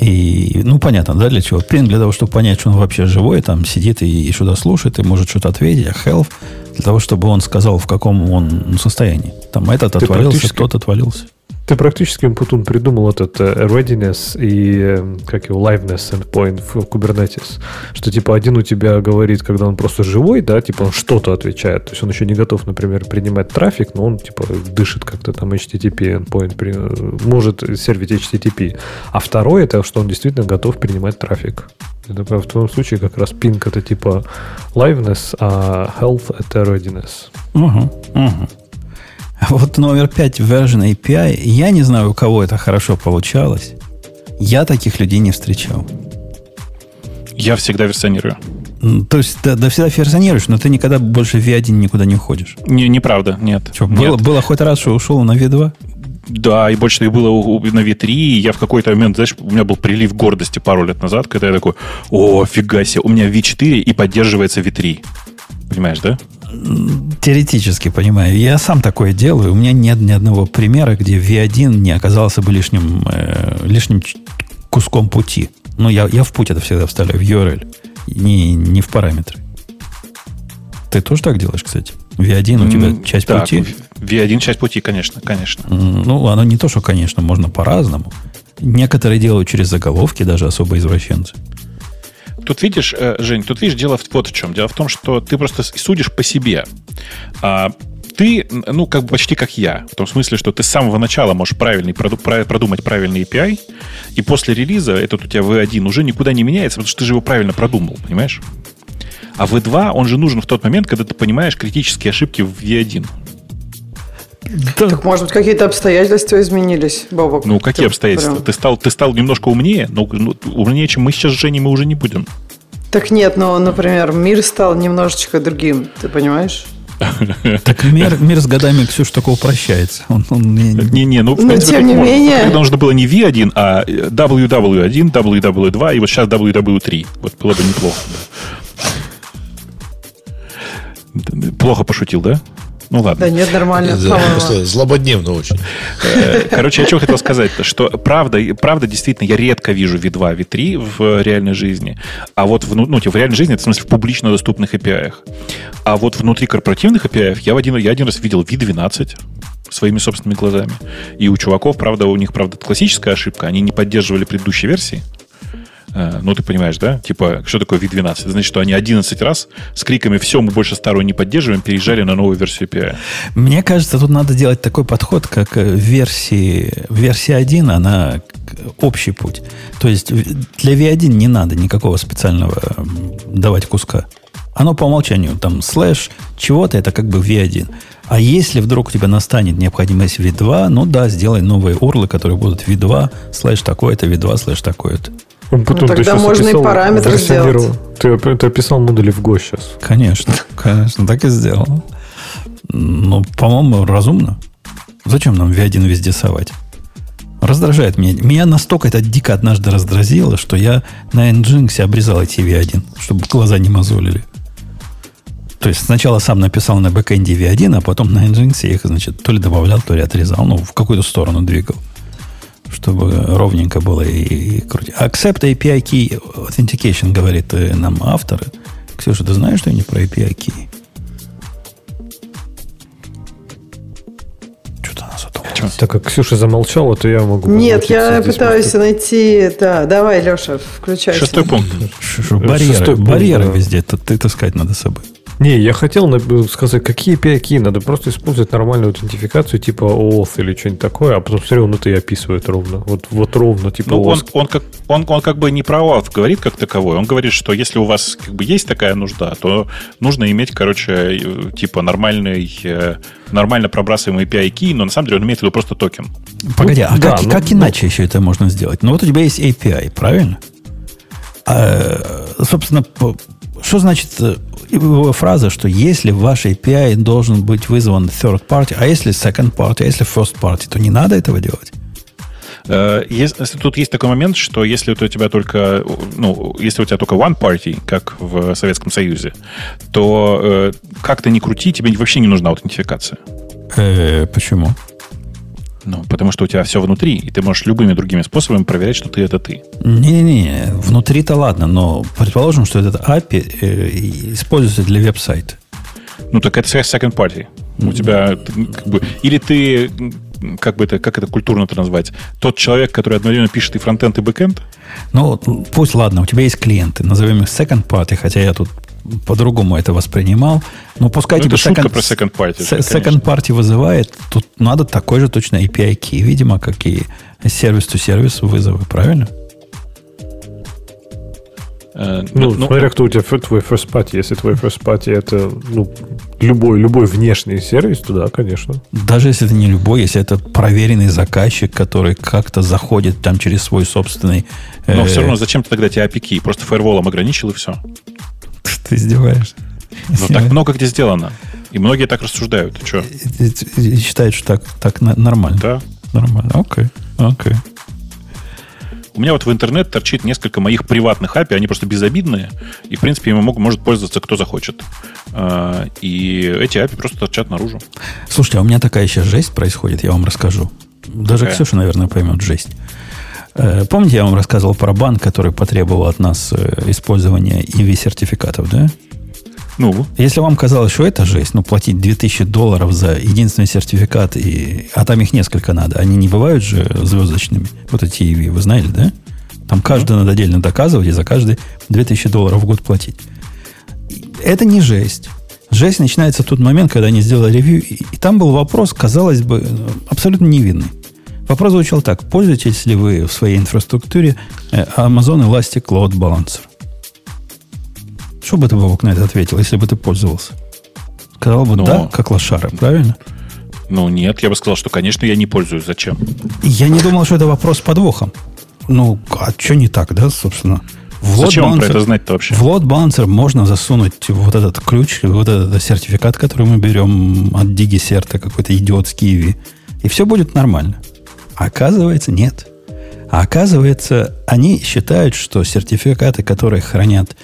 И, ну, понятно, да, для чего? Ping для того, чтобы понять, что он вообще живой, там сидит и, и что-то слушает, и может что-то ответить, а health для того, чтобы он сказал, в каком он ну, состоянии. Там этот Ты отвалился, практически- тот отвалился. Ты практически, Путун, придумал этот э, readiness и, э, как его, liveness endpoint в Kubernetes. Что, типа, один у тебя говорит, когда он просто живой, да, типа, он что-то отвечает. То есть он еще не готов, например, принимать трафик, но он, типа, дышит как-то там HTTP endpoint, э, может сервить HTTP. А второй, это что он действительно готов принимать трафик. Это в твоем случае как раз ping это типа liveness, а health это readiness. Угу, угу. А вот номер 5 version API, я не знаю, у кого это хорошо получалось. Я таких людей не встречал. Я всегда версионирую. То есть, да, да всегда версионируешь, но ты никогда больше в V1 никуда не уходишь. Не, неправда, нет. Что, Нет. было, было хоть раз, что ушел на V2? Да, и больше и было на V3, и я в какой-то момент, знаешь, у меня был прилив гордости пару лет назад, когда я такой, о, фига себе, у меня V4 и поддерживается V3. Понимаешь, да? Теоретически, понимаю. Я сам такое делаю. У меня нет ни одного примера, где V1 не оказался бы лишним, э, лишним куском пути. Ну, я, я в путь это всегда вставляю, в URL, не, не в параметры. Ты тоже так делаешь, кстати? V1 у тебя М, часть так, пути? V1 часть пути, конечно, конечно. Ну, оно не то, что, конечно, можно по-разному. Некоторые делают через заголовки, даже особо извращенцы. Тут видишь, э, Жень, тут видишь, дело вот в чем. Дело в том, что ты просто судишь по себе. А, ты, ну, как бы почти как я. В том смысле, что ты с самого начала можешь правильный, проду- пра- продумать правильный API, и после релиза этот у тебя V1 уже никуда не меняется, потому что ты же его правильно продумал, понимаешь? А V2, он же нужен в тот момент, когда ты понимаешь критические ошибки в V1. Так, может быть, какие-то обстоятельства изменились, Бобок? Ну, какие Ты обстоятельства? прям- Ты стал, ты стал немножко умнее, но ну, умнее, чем мы сейчас с Женей, мы уже не будем. Так нет, но, например, мир стал немножечко другим, ты понимаешь? Так мир, мир с годами, Ксюш, только упрощается. Он, он не- Не-не, ну, в Но принципе, тем не можно. менее- Тогда нужно было не V1, а WW1, WW2, и вот сейчас WW3. Вот было бы неплохо. да. Плохо пошутил, да? Ну ладно. Да нет, нормально, Да. Просто злободневно очень. Э, Короче, я что хотел сказать, что правда, правда, действительно, я редко вижу V2, V3 в реальной жизни. А вот в, ну, ну, типа, в реальной жизни, это в смысле в публично доступных API. А вот внутри корпоративных API я, в один, я один раз видел V12 своими собственными глазами. И у чуваков, правда, у них, правда, классическая ошибка. Они не поддерживали предыдущие версии. Э, Ну, ты понимаешь, да? Типа, что такое V12? Это значит, что они 11 раз с криками «все, мы больше старую не поддерживаем», переезжали на новую версию API. Мне кажется, тут надо делать такой подход, как э, версии, в версии 1, она общий путь. То есть для V1 не надо никакого специального давать куска. Оно по умолчанию, там, слэш чего-то, это как бы V1. А если вдруг у тебя настанет необходимость V2, ну да, сделай новые урлы, которые будут V2, слэш такое-то, V2, слэш такое-то. Он потом, Ну, ты тогда можно и описал, параметры версионировал. Ты, оп- ты описал модули в Go сейчас. Конечно, конечно, так и сделал. Ну, по-моему, разумно. Зачем нам V1 везде совать? Раздражает меня. Меня настолько это дико однажды раздразило, что я на Nginx обрезал эти V1, чтобы глаза не мозолили. То есть сначала сам написал на бэкэнде V1, а потом на Nginx я их, значит, то ли добавлял, то ли отрезал. Ну, в какую-то сторону двигал. Чтобы ровненько было и, и крути. Accept API Key Authentication, говорит э, нам авторы. Ксюша, ты знаешь что-нибудь про API Key? Что-то она задумалась. Так как Ксюша замолчала, то я могу... Нет, я пытаюсь просто. найти... Да, давай, Леша, включай. Шестой пункт. барьеры, барьеры везде, это, ты таскать надо с собой. Не, я хотел сказать, какие API надо просто использовать нормальную аутентификацию типа OAuth или что-нибудь такое, а потом смотри, он это и описывает ровно. Вот, вот ровно, типа ну, он, он, как, он, он как бы не про OAuth говорит как таковой, он говорит, что если у вас как бы есть такая нужда, то нужно иметь, короче, типа нормальный, э, нормально пробрасываемый API key, но на самом деле он имеет виду просто токен. Погоди, а да, как, ну, как иначе ну, еще это можно сделать? Ну вот у тебя есть API, правильно? А, собственно, что значит э, фраза, что если ваш API должен быть вызван third party, а если second party, а если first party, то не надо этого делать? Э, если, тут есть такой момент, что если у тебя только, ну, если у тебя только one party, как в Советском Союзе, то э, как то ни крути, тебе вообще не нужна аутентификация. Э, почему? Ну, потому что у тебя все внутри, и ты можешь любыми другими способами проверять, что ты это ты. Не-не-не, внутри-то ладно, но предположим, что этот API э, используется для веб-сайта. Ну, так это second party. У тебя как бы, или ты как бы это, как это культурно это назвать? Тот человек, который одновременно пишет и фронтенд, и бэкенд? Ну, пусть ладно, у тебя есть клиенты, назовем их second party, хотя я тут по-другому это воспринимал. Но пускай ну, тебе second, про second party. Second party вызывает. Тут надо такой же точно API key, видимо, как и сервис-то-сервис вызовы, правильно? Uh, ну, ну, смотря кто у тебя твой first party. Если твой first party это ну, любой, любой внешний сервис, то да, конечно. Даже если это не любой, если это проверенный заказчик, который как-то заходит там через свой собственный... Но э, все равно зачем ты тогда тебе API? Просто фаерволом ограничил и все. Ты издеваешься. Ну, так много где сделано. И многие так рассуждают. Ты что? И, и считают, что так, так нормально. Да. Нормально. Окей. Окей. У меня вот в интернет торчит несколько моих приватных API, они просто безобидные, и, в принципе, ими мог, может пользоваться кто захочет. А, и эти API просто торчат наружу. Слушайте, а у меня такая сейчас жесть происходит, я вам расскажу. Даже Какая? Ксюша, наверное, поймет жесть. Э, помните, я вам рассказывал про банк, который потребовал от нас э, использования EV-сертификатов, да? Ну? Если вам казалось, что это жесть, ну, платить 2000 долларов за единственный сертификат, и, а там их несколько надо, они не бывают же звездочными, вот эти EV, вы знаете, да? Там каждый надо отдельно доказывать, и за каждый 2000 долларов в год платить. Это не жесть. Жесть начинается в тот момент, когда они сделали ревью, и, и там был вопрос, казалось бы, абсолютно невинный. Вопрос звучал так. Пользуетесь ли вы в своей инфраструктуре э, Amazon Elastic Load Balancer? Что бы ты, Бобок, на это ответил, если бы ты пользовался? Сказал бы, ну, да, как лошара, правильно? Ну, нет, я бы сказал, что, конечно, я не пользуюсь. Зачем? Я не думал, что это вопрос с подвохом. Ну, а что не так, да, собственно? В Зачем вам про это знать-то вообще? В load balancer можно засунуть вот этот ключ, вот этот сертификат, который мы берем от DigiCert, какой-то идиотский EV, и все будет нормально. Оказывается, нет. А оказывается, они считают, что сертификаты, которые хранят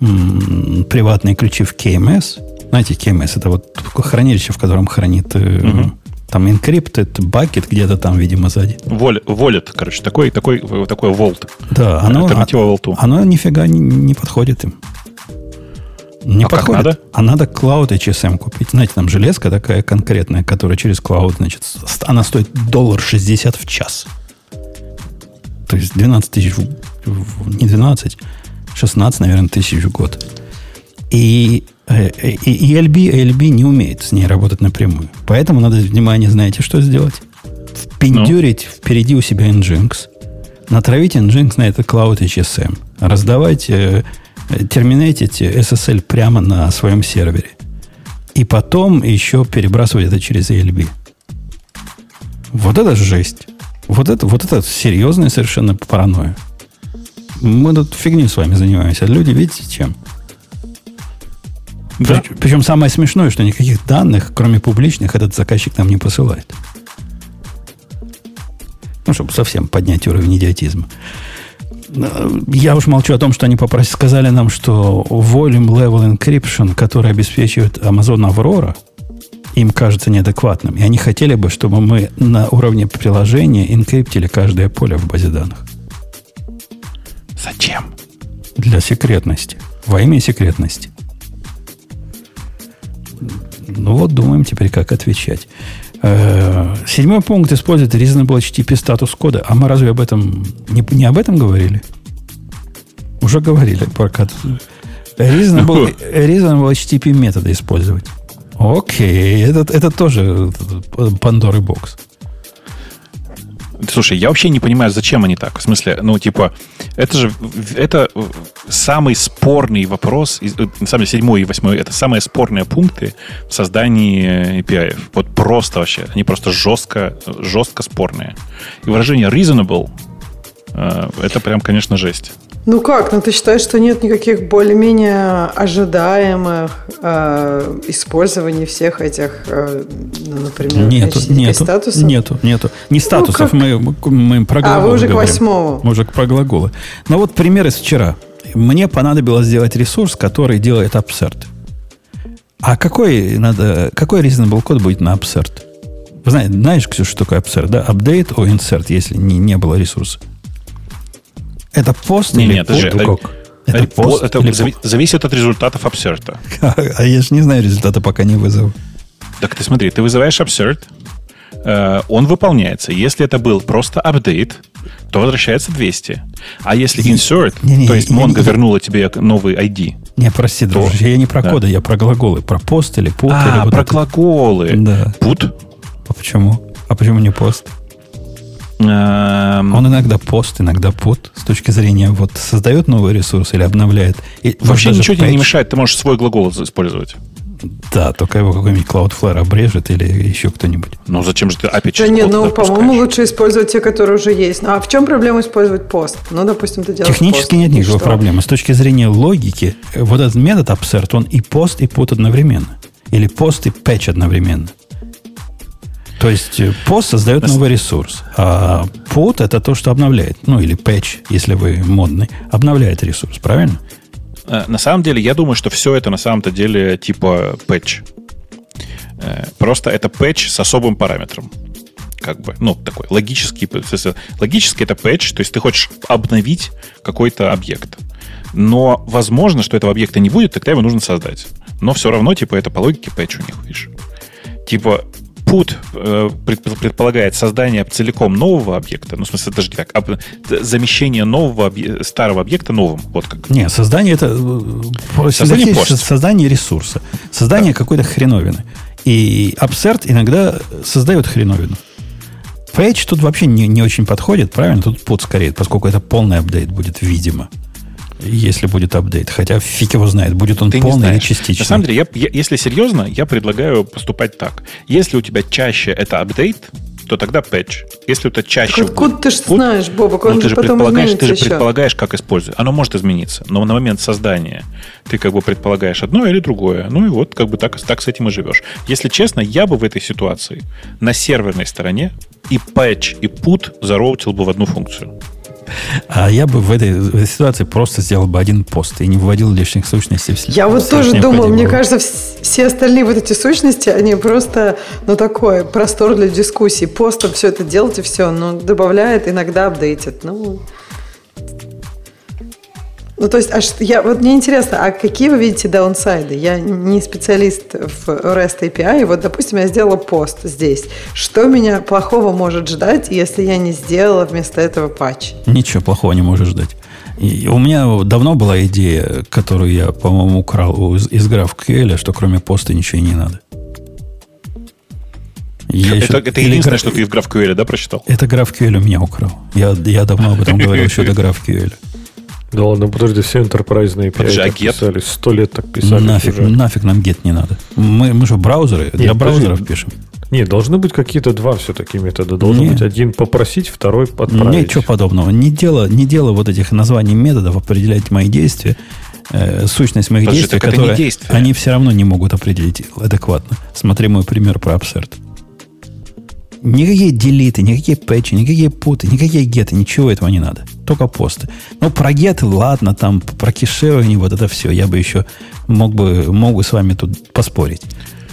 м, приватные ключи в KMS, знаете, KMS это вот хранилище, в котором хранит угу. там encrypted bucket где-то там, видимо, сзади. Wallet короче, такой, такой, такой vault. Да, оно, оно, оно нифига не, не подходит им. Не а подходит. Надо? А надо Cloud HSM купить. Знаете, там железка такая конкретная, которая через Cloud, значит, она стоит доллар 60 в час. То есть 12 тысяч, не 12, 16, наверное, тысяч в год. И, э, и, и LB, LB не умеет с ней работать напрямую. Поэтому надо внимание, знаете, что сделать? Впендюрить ну? впереди у себя Nginx, натравить Nginx на это Cloud HSM, раздавать терминетить SSL прямо на своем сервере. И потом еще перебрасывать это через ELB. Вот это жесть. Вот это, вот это серьезная совершенно паранойя. Мы тут фигню с вами занимаемся. Люди, видите, чем? Да. Причем самое смешное, что никаких данных, кроме публичных, этот заказчик нам не посылает. Ну, чтобы совсем поднять уровень идиотизма. Я уж молчу о том, что они попросили, сказали нам, что Volume Level Encryption, который обеспечивает Amazon Aurora, им кажется неадекватным. И они хотели бы, чтобы мы на уровне приложения инкриптили каждое поле в базе данных. Зачем? Для секретности. Во имя секретности. Ну вот, думаем теперь, как отвечать. Э, седьмой пункт использует Reasonable HTTP статус кода. А мы разве об этом не, не об этом говорили? Уже говорили про reasonable, reasonable HTTP методы использовать. Окей, это, это тоже Пандоры бокс. Слушай, я вообще не понимаю, зачем они так. В смысле, ну, типа, это же это самый спорный вопрос, э, на деле, седьмой и восьмой, это самые спорные пункты в создании API. Вот просто вообще, они просто жестко, жестко спорные. И выражение reasonable, э, это прям, конечно, жесть. Ну как? Ну ты считаешь, что нет никаких более-менее ожидаемых э, использований всех этих, э, ну, например, нету, нету, статусов? Нету, нету. Не ну, статусов, ну, мы, мы про глаголы А, вы уже говорим. к восьмому. Мы уже про глаголы. Но вот пример из вчера. Мне понадобилось сделать ресурс, который делает абсерт. А какой надо, какой reasonable код будет на абсерт? Знаешь, знаешь, Ксюша, что такое абсерт, да? Update о insert, если не, не было ресурса. Это пост не, или нет, подожди, это, это, это, пост, это или зави- зависит от результатов абсерта. [LAUGHS] А я же не знаю результата, пока не вызову. Так ты смотри, ты вызываешь абсерт, э, он выполняется. Если это был просто апдейт, то возвращается 200. А если insert, не, не, то есть Mongo вернула тебе новый ID. Не, прости, то, дружище, я не про да. коды, я про глаголы, про пост или put. А, или вот про это. глаголы. Да. Put? А почему? А почему не пост? Эм... Он иногда пост, иногда пут с точки зрения вот создает новый ресурс или обновляет. И Вообще ничего тебе не мешает, ты можешь свой глагол использовать. Да, только его какой-нибудь Cloudflare обрежет или еще кто-нибудь. Ну, зачем же ты API Да нет, ну, по-моему, лучше использовать те, которые уже есть. Ну, а в чем проблема использовать пост? Ну, допустим, ты делаешь Технически пост, нет никакой проблемы. С точки зрения логики, вот этот метод absert, он и пост, и put одновременно. Или пост и patch одновременно. То есть э, пост создает новый ресурс, а put это то, что обновляет. Ну, или patch, если вы модный, обновляет ресурс, правильно? Э, на самом деле, я думаю, что все это на самом-то деле типа patch. Э, просто это patch с особым параметром. Как бы, ну, такой логический. Логически это patch, то есть ты хочешь обновить какой-то объект. Но возможно, что этого объекта не будет, тогда его нужно создать. Но все равно, типа, это по логике patch у них, видишь. Типа, put э, предполагает создание целиком нового объекта, ну, в смысле, даже не так, замещение нового, старого объекта новым. Вот как. Не, создание это э, создание, создание ресурса, создание да. какой-то хреновины. И absurd иногда создает хреновину. Page тут вообще не, не очень подходит, правильно? Тут put скорее, поскольку это полный апдейт будет, видимо если будет апдейт. Хотя фиг его знает, будет он Ты полный или частичный. На самом деле, я, я, если серьезно, я предлагаю поступать так. Если у тебя чаще это апдейт, то тогда патч. Если это чаще... Так откуда ты же знаешь, Бобок, он ну, ты же потом предполагаешь, Ты же еще. предполагаешь, как использовать. Оно может измениться, но на момент создания ты как бы предполагаешь одно или другое. Ну и вот как бы так, так с этим и живешь. Если честно, я бы в этой ситуации на серверной стороне и патч, и put зароутил бы в одну функцию. А я бы в этой, в этой ситуации просто сделал бы один пост и не выводил лишних сущностей. Я вот тоже думал, мне кажется, все остальные вот эти сущности, они просто, ну, такой простор для дискуссий. Постом все это делать и все, но добавляет, иногда апдейтит. Ну, ну, то есть, а что, я, вот мне интересно, а какие вы видите даунсайды? Я не специалист в REST API, вот, допустим, я сделала пост здесь. Что меня плохого может ждать, если я не сделала вместо этого патч? Ничего плохого не может ждать. И у меня давно была идея, которую я, по-моему, украл из, из GraphQL, что кроме поста ничего и не надо. Я это, еще... это единственное, граф... что ты в GraphQL, да, прочитал? Это GraphQL у меня украл. Я, я давно об этом говорил еще до GraphQL. Да ладно, подожди, все интерпрайзные API так писали, сто лет так писали. Нафиг, уже. нафиг нам get не надо. Мы, мы же браузеры, Нет, для браузеров подожди. пишем. Нет, должны быть какие-то два все-таки метода. Должен Нет. быть один попросить, второй отправить. Ничего подобного. Не дело, не дело вот этих названий методов определять мои действия. Э, сущность моих Подожди, действий, которые они все равно не могут определить адекватно. Смотри мой пример про абсерт. Никакие делиты, никакие пэтчи, никакие путы, никакие геты, ничего этого не надо. Только посты. Ну, про геты, ладно, там, про кеширование, вот это все, я бы еще мог бы, мог бы с вами тут поспорить.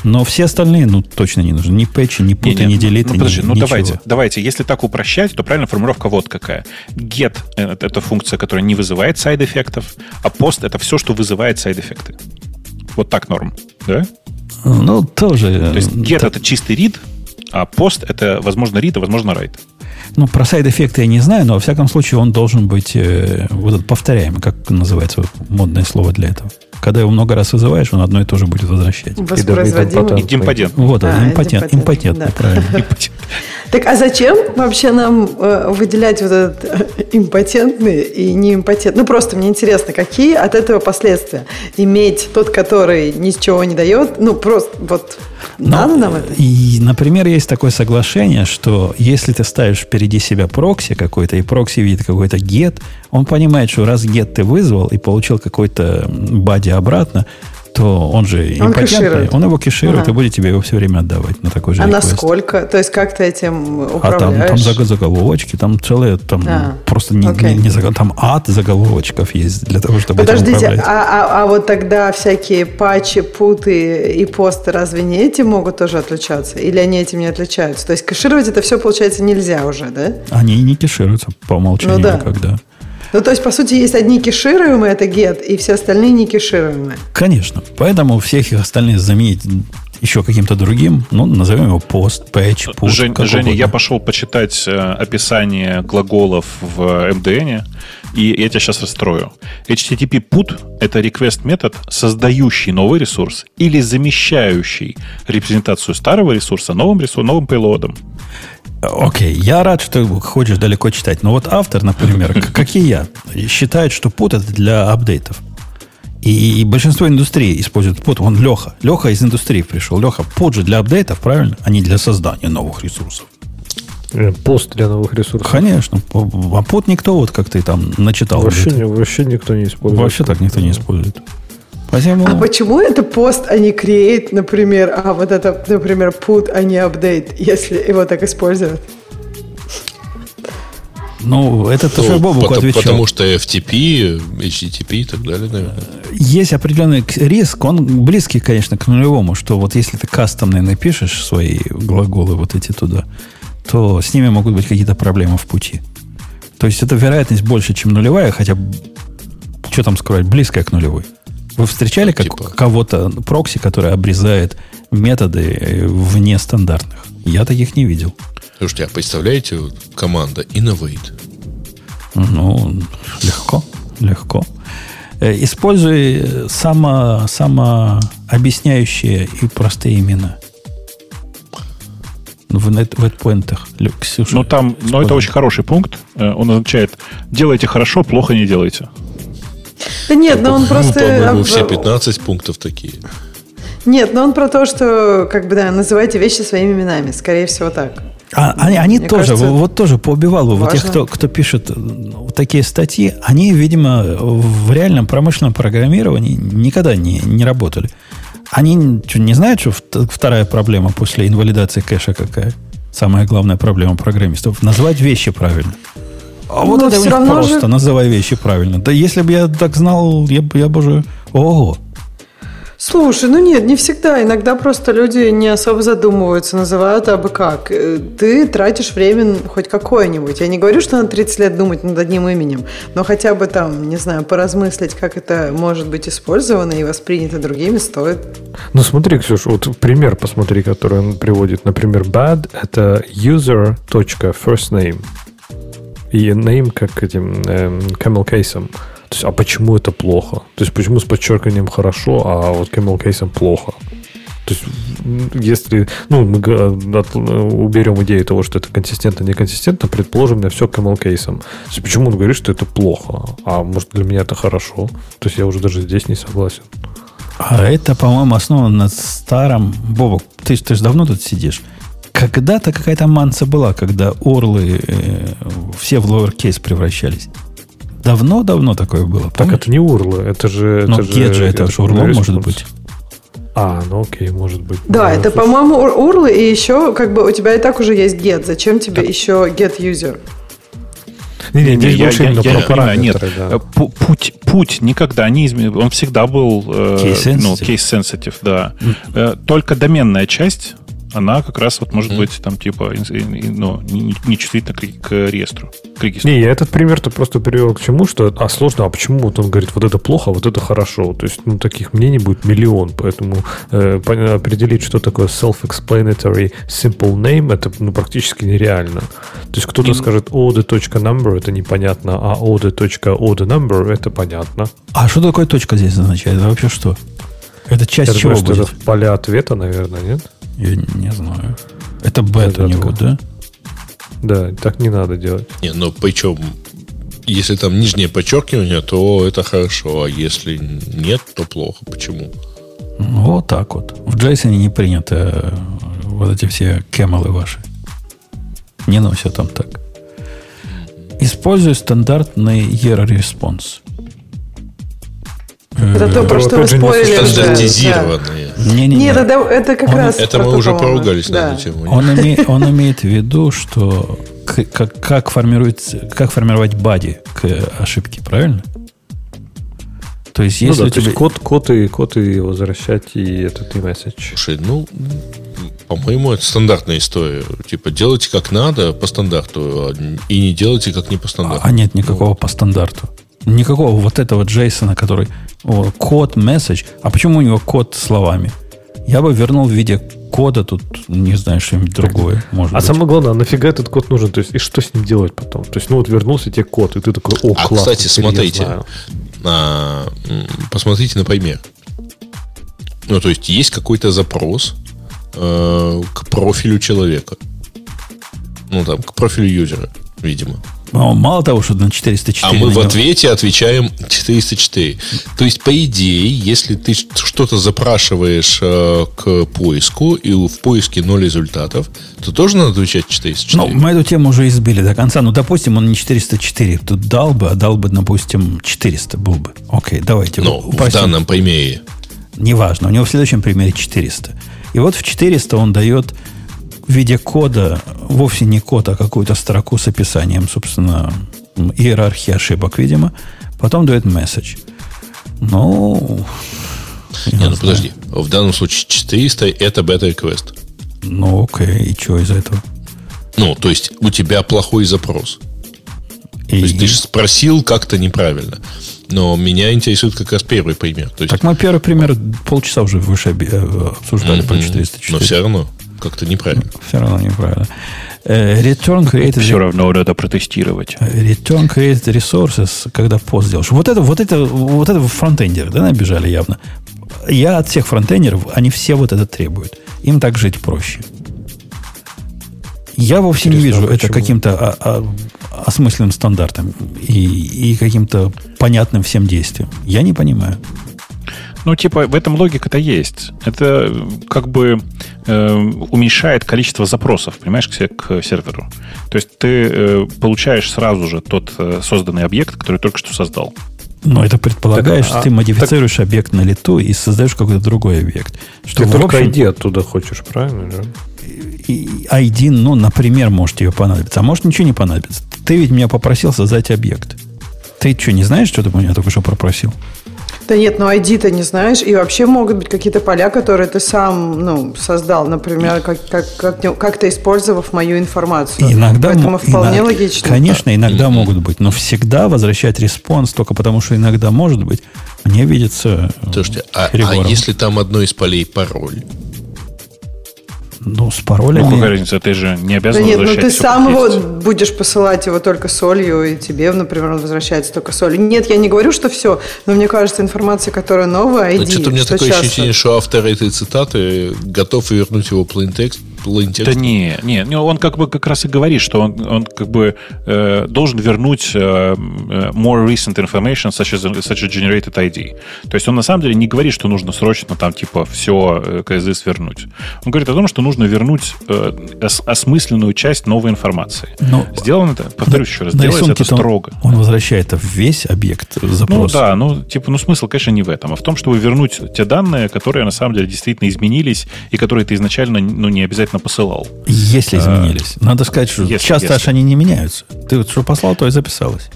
Но все остальные, ну, точно не нужны. Ни пэтчи, ни путы, не, не, ни делиты, ну, подожди, ни, ну, ничего. давайте, давайте. Если так упрощать, то правильно формулировка вот какая. GET это, – это функция, которая не вызывает сайд-эффектов, а POST – это все, что вызывает сайд-эффекты. Вот так норм, да? Ну, тоже. То есть GET – это чистый read, а POST это, возможно, read, а возможно, write. Ну, про сайд-эффекты я не знаю, но во всяком случае он должен быть э, вот этот повторяемый, как называется модное слово для этого. Когда его много раз вызываешь, он одно и то же будет возвращать. Воспроизводимый. Идемпотент. Вот, а, импотент, импотентный, да. правильно. [LAUGHS] Так а зачем вообще нам э, выделять вот этот э, импотентный и неимпотентный? Ну, просто мне интересно, какие от этого последствия? Иметь тот, который ничего не дает, ну, просто вот надо нам это? И, например, есть такое соглашение, что если ты ставишь впереди себя прокси какой-то, и прокси видит какой-то get, он понимает, что раз get ты вызвал и получил какой-то бади обратно, то он же он импотентный, он его кеширует ага. и будет тебе его все время отдавать на такой же А request. насколько? То есть как ты этим управляешь? А там, там заголовочки, там целые, там а, просто не, okay. не, не, там ад заголовочков есть для того, чтобы Подождите, этим а, а, а вот тогда всякие патчи, путы и посты разве не эти могут тоже отличаться? Или они этим не отличаются? То есть кэшировать это все, получается, нельзя уже, да? Они не кешируются по умолчанию ну, да. никогда. Ну, то есть, по сути, есть одни кешируемые, это get, и все остальные не кешируемые. Конечно. Поэтому всех их остальных заменить еще каким-то другим, ну, назовем его пост, пэтч, push. Жень, Женя, я пошел почитать э, описание глаголов в MDN, и я тебя сейчас расстрою. HTTP put — это request метод, создающий новый ресурс или замещающий репрезентацию старого ресурса новым, ресурсом, новым пейлодом. Окей, okay. я рад, что хочешь далеко читать. Но вот автор, например, [LAUGHS] как и я, считает, что пут это для апдейтов. И, большинство индустрии используют пут. Он Леха. Леха из индустрии пришел. Леха, пут же для апдейтов, правильно? А не для создания новых ресурсов. Э, пост для новых ресурсов. Конечно. А пут никто, вот как ты там начитал. Вообще, вообще никто не использует. Вообще так никто не использует. Посему... А почему это пост, а не create, например, а вот это, например, put, а не update, если его так используют? Ну, это ну, тоже Бобук потому, отвечал. Потому что FTP, HTTP и так далее, наверное. Есть определенный риск, он близкий, конечно, к нулевому, что вот если ты кастомные напишешь свои глаголы вот эти туда, то с ними могут быть какие-то проблемы в пути. То есть это вероятность больше, чем нулевая, хотя, что там скрывать, близкая к нулевой. Вы встречали как, типа... кого-то, прокси, который обрезает методы э, вне стандартных? Я таких не видел. Слушайте, а представляете, команда Innovate? Ну, легко, легко. Э, используй само, самообъясняющие и простые имена. В, нет, в. Ксюша, ну, там, но это очень хороший пункт. Э, он означает, делайте хорошо, плохо не делайте. Да нет, но он просто... По-моему, все 15 пунктов такие. Нет, но он про то, что, как бы, да, называйте вещи своими именами. Скорее всего, так. А, они они тоже, кажется, вот тоже поубивал бы вот тех, кто, кто пишет вот такие статьи, они, видимо, в реальном промышленном программировании никогда не, не работали. Они что, не знают, что вторая проблема после инвалидации кэша какая? Самая главная проблема программистов. Назвать вещи правильно. А вот Но это у них просто, же... называй вещи правильно. Да если бы я так знал, я, я бы уже... Ого! Слушай, ну нет, не всегда. Иногда просто люди не особо задумываются, называют абы как. Э, ты тратишь время хоть какое-нибудь. Я не говорю, что надо 30 лет думать над одним именем, но хотя бы там, не знаю, поразмыслить, как это может быть использовано и воспринято другими, стоит. Ну смотри, Ксюш, вот пример посмотри, который он приводит. Например, bad – это user.firstname и name как этим эм, camel case. То есть, а почему это плохо? То есть, почему с подчеркиванием хорошо, а вот camel case плохо? То есть, если ну, мы уберем идею того, что это консистентно, неконсистентно, предположим, я все camel case. То есть, почему он говорит, что это плохо? А может, для меня это хорошо? То есть, я уже даже здесь не согласен. А это, по-моему, основано на старом... Бобок, ты, ты же давно тут сидишь. Когда-то какая-то манса была, когда орлы э, все в lowercase превращались. Давно-давно такое было. Так помнишь? это не урлы, это же... Но это get же, это, это же урлом может быть. А, ну окей, может быть. Да, да это, по-моему, урлы, и еще как бы у тебя и так уже есть get. Зачем тебе так. еще get user? Не, не, не, я, я, я, я понимаю, нет. Да. Э, путь, путь никогда не изменил. Он всегда был э, case ну, case sensitive, да. Mm. Только доменная часть она как раз вот может mm. быть там типа ну, не, чувствительна к, к реестру. К Не, я этот пример-то просто привел к чему, что а сложно, а почему вот он говорит, вот это плохо, а вот это хорошо. То есть, ну, таких мнений будет миллион, поэтому э, определить, что такое self-explanatory simple name, это ну, практически нереально. То есть, кто-то mm. скажет order.number, это непонятно, а order.order number, это понятно. А что такое точка здесь означает? Это вообще что? Это часть Я чего думаю, будет? Это поля ответа, наверное, нет? Я не знаю. Это бета у него, да? Да, так не надо делать. Не, ну причем, если там нижнее подчеркивание, то это хорошо, а если нет, то плохо. Почему? Ну, вот так вот. В JSON не принято э, вот эти все кемелы ваши. Не носят там так. Используй стандартный error response. Это то, про что вы спорили Стандартизированные. Не, не, Нет, это, это как он, раз... Это мы уже поругались да. на эту тему. Он, име, он имеет в виду, что как, как, формируется, как формировать бади к ошибке, правильно? То есть, если ну, да, тебе... то есть код, код, и, код и возвращать и этот и месседж. Слушай, ну, по-моему, это стандартная история. Типа, делайте как надо по стандарту, а и не делайте как не по стандарту. А нет никакого вот. по стандарту. Никакого вот этого Джейсона, который о, код, месседж. А почему у него код словами? Я бы вернул в виде кода тут, не знаю, что-нибудь другое. Может а быть. самое главное, а нафига этот код нужен? То есть, и что с ним делать потом? То есть, ну вот вернулся тебе код, и ты такой, о, а, класс. кстати, смотрите, а, посмотрите на пример. Ну, то есть, есть какой-то запрос э, к профилю человека. Ну, там, к профилю юзера, видимо. Но мало того, что на 404... А мы в ответе отвечаем 404. То есть, по идее, если ты что-то запрашиваешь э, к поиску, и в поиске ноль результатов, то тоже надо отвечать 404. Ну, мы эту тему уже избили до конца. Ну, допустим, он не 404 тут дал бы, а дал бы, допустим, 400 был бы. Окей, давайте. Ну, в данном примере. Неважно. У него в следующем примере 400. И вот в 400 он дает в виде кода, вовсе не код, а какую-то строку с описанием, собственно, иерархии ошибок, видимо. Потом дает месседж. Ну... Не, ну подожди. В данном случае 400 это бета-реквест. Ну, окей. И что из этого? Ну, то есть у тебя плохой запрос. И... То есть ты же спросил как-то неправильно. Но меня интересует как раз первый пример. То есть... Так мы первый пример полчаса уже выше э, обсуждали mm-hmm. про 404. Но все равно как-то неправильно. Все равно неправильно. Э, return created... Все равно надо протестировать. Return created resources, когда пост делаешь. Вот это, вот это, вот это фронтендеры, да, набежали явно. Я от всех фронтендеров, они все вот это требуют. Им так жить проще. Я вовсе Интересно, не вижу почему? это каким-то а, а, осмысленным стандартом и, и каким-то понятным всем действием. Я не понимаю. Ну, типа, в этом логика-то есть. Это как бы э, уменьшает количество запросов, понимаешь, к, к серверу. То есть ты э, получаешь сразу же тот э, созданный объект, который только что создал. Но это предполагает, так, что а, ты модифицируешь так, объект на лету и создаешь какой-то другой объект. Что, ты только общем, ID оттуда хочешь, правильно же? ID, ну, например, может ее понадобиться. А может ничего не понадобится. Ты ведь меня попросил создать объект. Ты что, не знаешь, что ты меня только что попросил? Да нет, ну ID-то не знаешь. И вообще могут быть какие-то поля, которые ты сам ну, создал, например, как, как, как, как-то использовав мою информацию. Иногда, Поэтому вполне иногда, логично. Конечно, иногда могут быть, но всегда возвращать response только потому, что иногда может быть, мне видится Слушайте, а, а если там одно из полей пароль? Ну, с паролями... Ну, какая разница, ты же не обязан да нет, ну ты сам его будешь посылать его только солью, и тебе, например, он возвращается только солью. Нет, я не говорю, что все, но мне кажется, информация, которая новая, ID, Что-то у меня такое часто... ощущение, что автор этой цитаты готов вернуть его plain text plain Да не, не, не, он как бы как раз и говорит, что он, он как бы э, должен вернуть э, э more recent information, such as, such as generated ID. То есть он на самом деле не говорит, что нужно срочно там типа все э, КСД свернуть. Он говорит о том, что нужно вернуть э, ос, осмысленную часть новой информации. Но Сделано это, повторюсь еще раз, делается это строго. Он, он возвращает весь объект запроса. Ну да, ну типа, ну смысл, конечно, не в этом, а в том, чтобы вернуть те данные, которые на самом деле действительно изменились и которые ты изначально ну, не обязательно посылал. Если а, изменились. А, Надо сказать, что если, часто если. аж они не меняются. Ты вот что послал, то и записалось.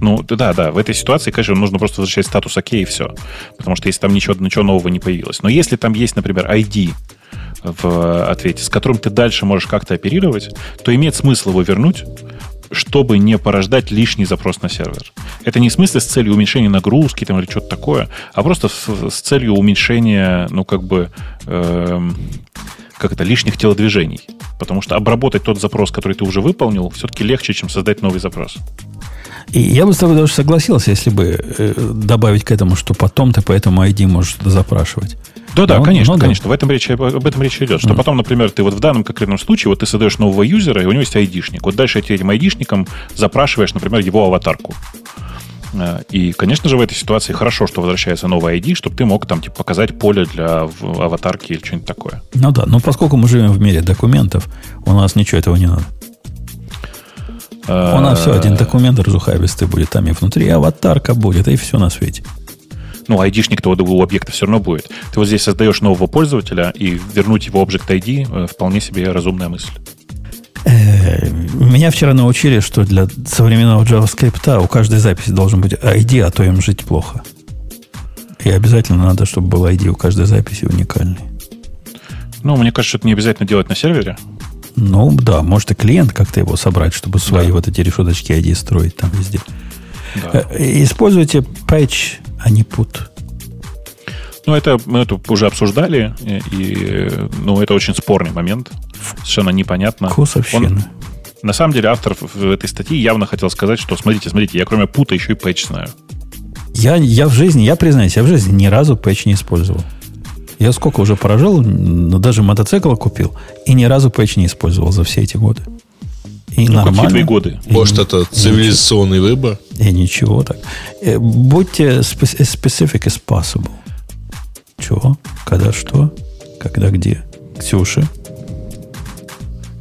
Ну, да, да, в этой ситуации, конечно, нужно просто возвращать статус ОК и все. Потому что если там ничего, ничего нового не появилось. Но если там есть, например, ID, в ответе, с которым ты дальше можешь как-то оперировать, то имеет смысл его вернуть, чтобы не порождать лишний запрос на сервер. Это не в смысле с целью уменьшения нагрузки там, или что-то такое, а просто с, с целью уменьшения, ну, как бы, э, как это, лишних телодвижений. Потому что обработать тот запрос, который ты уже выполнил, все-таки легче, чем создать новый запрос. И я бы с тобой даже согласился, если бы э, добавить к этому, что потом ты по этому ID можешь запрашивать. Да, да, ну, конечно, ну, конечно. Да. В этом речь, об этом речь идет. Что mm. потом, например, ты вот в данном конкретном случае, вот ты создаешь нового юзера, и у него есть айдишник. Вот дальше ты этим айдишником запрашиваешь, например, его аватарку. Э, и, конечно же, в этой ситуации хорошо, что возвращается новый ID, чтобы ты мог там типа, показать поле для аватарки или что-нибудь такое. Ну да, но поскольку мы живем в мире документов, у нас ничего этого не надо. У нас все, один документ разухабистый будет, там и внутри аватарка будет, и все на свете. Ну, айдишник-то у объекта все равно будет. Ты вот здесь создаешь нового пользователя, и вернуть его Object ID э, вполне себе разумная мысль. Э, меня вчера научили, что для современного JavaScript у каждой записи должен быть ID, а то им жить плохо. И обязательно надо, чтобы был ID у каждой записи уникальный. Ну, мне кажется, это не обязательно делать на сервере. Ну, да, может и клиент как-то его собрать, чтобы свои да. вот эти решеточки ID строить там везде. Да. Э, используйте patch, а не put. Ну, это мы это уже обсуждали, и, ну, это очень спорный момент. Совершенно непонятно. Вкусовщина. Он, на самом деле, автор в этой статьи явно хотел сказать, что смотрите, смотрите, я кроме пута еще и патч знаю. Я, я в жизни, я признаюсь, я в жизни ни разу патч не использовал. Я сколько уже поражал, даже мотоцикл купил, и ни разу патч не использовал за все эти годы. И ну, нормально. Какие твои годы? И Может, это цивилизационный ничего. выбор? И ничего так. Э, будьте specific as possible. Чего? Когда что? Когда где? Ксюша?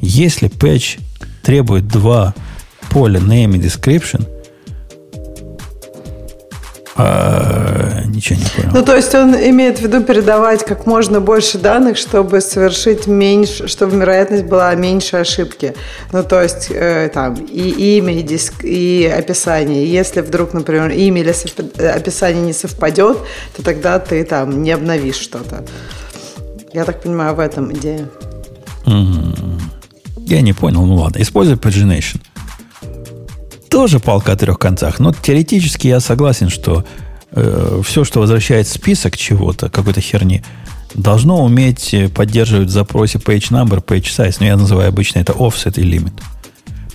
Если патч требует два поля name и description, а, ничего не понял. Ну, то есть он имеет в виду передавать как можно больше данных, чтобы совершить меньше, чтобы вероятность была меньше ошибки. Ну, то есть э, там и имя, и, диск, и описание. Если вдруг, например, имя или описание не совпадет, то тогда ты там не обновишь что-то. Я так понимаю, в этом идея. Я не понял, ну ладно. Используй pagination тоже палка о трех концах. Но теоретически я согласен, что э, все, что возвращает список чего-то, какой-то херни, должно уметь поддерживать в запросе page number, page size. Но я называю обычно это offset и limit.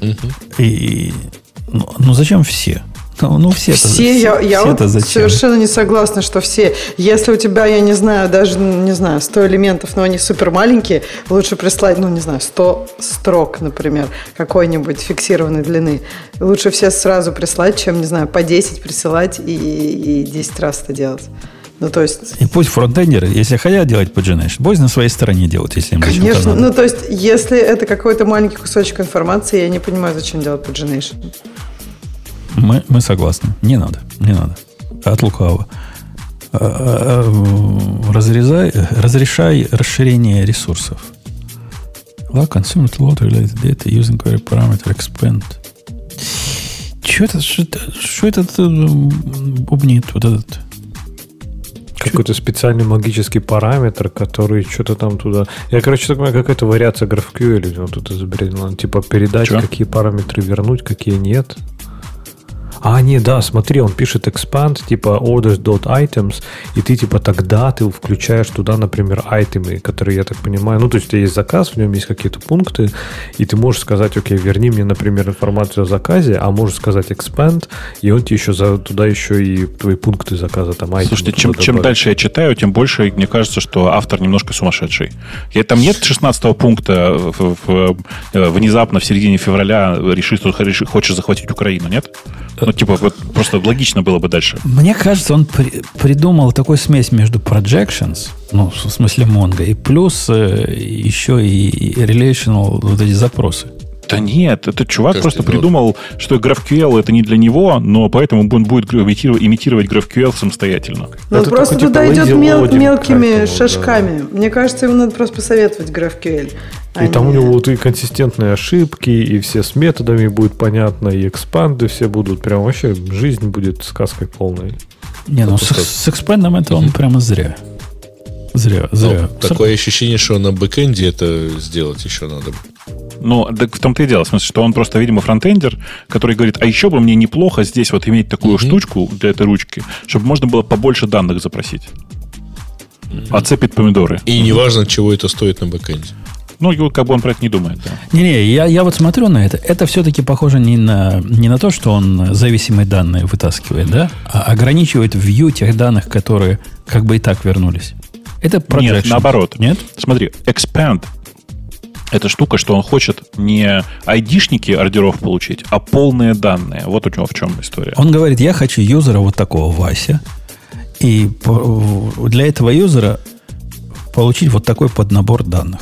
Uh-huh. И, ну, ну зачем все? Ну, ну все, все, это, я, все, я это зачем? совершенно не согласна, что все. Если у тебя, я не знаю, даже, не знаю, 100 элементов, но они супер маленькие, лучше прислать, ну, не знаю, 100 строк, например, какой-нибудь фиксированной длины. Лучше все сразу прислать, чем, не знаю, по 10 присылать и, и 10 раз это делать. Ну, то есть... И пусть фронтендеры, если хотят делать pagination, пусть на своей стороне делают, если им Конечно, ну, то есть, если это какой-то маленький кусочек информации, я не понимаю, зачем делать pagination. Мы, мы согласны. Не надо. Не надо. От лукавого. А, а, а, разрезай, разрешай расширение ресурсов. Allow consumer to load related data using query parameter expand. Что это, что это, что это бубнит вот этот? Какой-то специальный магический параметр, который что-то там туда... Я, короче, так понимаю, какая-то вариация GraphQL он тут изобретен. Типа передать, Че? какие параметры вернуть, какие нет. А, не, да, смотри, он пишет expand, типа orders.items, и ты, типа, тогда ты включаешь туда, например, айтемы, которые, я так понимаю, ну, то есть у тебя есть заказ, в нем есть какие-то пункты, и ты можешь сказать, окей, верни мне, например, информацию о заказе, а можешь сказать expand, и он тебе еще за, туда еще и твои пункты заказа, там, айтемы. Слушайте, чем, чем дальше я читаю, тем больше мне кажется, что автор немножко сумасшедший. Я, там нет 16 пункта в, в, э, внезапно в середине февраля решишь, что хочешь захватить Украину, нет? Ну, типа, вот просто логично было бы дальше. Мне кажется, он при, придумал такую смесь между projections, ну, в смысле Mongo, и плюс э, еще и relational вот эти запросы. Да нет, этот чувак Каждый просто придумал, что GraphQL это не для него, но поэтому он будет имитировать, имитировать GraphQL самостоятельно. Ну, он просто такой, туда типа, идет мел, мелкими шажками. Да. Мне кажется, ему надо просто посоветовать GraphQL. И там у него вот и консистентные ошибки, и все с методами будет понятно, и экспанды все будут. Прям вообще жизнь будет сказкой полной. Не, ну с, с экспандом это он прямо зря. Зря, зря. Но такое ощущение, что на бэкэнде это сделать еще надо. Ну, так в том-то и дело, в смысле, что он просто, видимо, фронтендер, который говорит, а еще бы мне неплохо здесь вот иметь такую mm-hmm. штучку для этой ручки, чтобы можно было побольше данных запросить. Mm-hmm. Оцепит помидоры. И mm-hmm. неважно, чего это стоит на бэкэнде. Ну, как бы он про это не думает. Да. Не-не, я, я вот смотрю на это. Это все-таки похоже не на, не на то, что он зависимые данные вытаскивает, да, а ограничивает view тех данных, которые как бы и так вернулись. Это projection. Нет, наоборот. Нет? Смотри, expand это штука, что он хочет не айдишники ордеров получить, а полные данные. Вот у него в чем история. Он говорит, я хочу юзера вот такого Вася, и для этого юзера получить вот такой поднабор данных.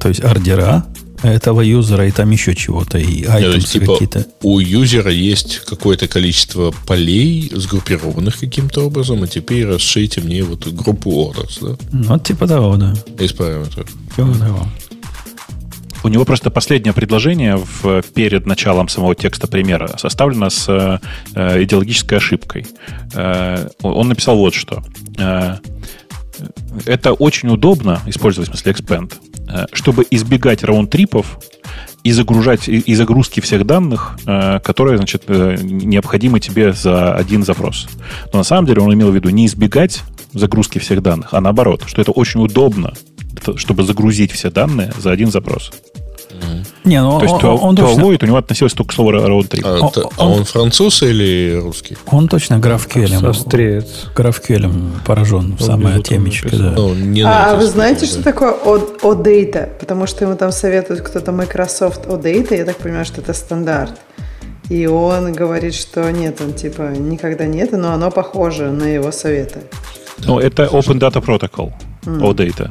То есть ордера этого юзера и там еще чего-то, и items типа, какие-то. У юзера есть какое-то количество полей, сгруппированных каким-то образом, а теперь расширите мне вот группу orders, да? Ну, типа того, да. Из параметров. Типа того. У него просто последнее предложение в, перед началом самого текста примера составлено с э, идеологической ошибкой. Э, он написал вот что. Э, это очень удобно использовать, в смысле, expand, э, чтобы избегать раунд-трипов и загружать и, и загрузки всех данных, э, которые, значит, э, необходимы тебе за один запрос. Но на самом деле он имел в виду не избегать загрузки всех данных, а наоборот, что это очень удобно чтобы загрузить все данные за один запрос. Не, ну, То есть он, он, точно... avoid у него относилось только к слову round А, он, а он француз или русский? Он точно GraphQL. Австриец. GraphQL поражен в самая темечко. Да. Ну, не а, а вы знаете, что такое OData? Потому что ему там советует кто-то Microsoft OData. Я так понимаю, что это стандарт. И он говорит, что нет, он типа никогда нет, но оно похоже на его советы. Ну, это Open Data Protocol, mm. OData.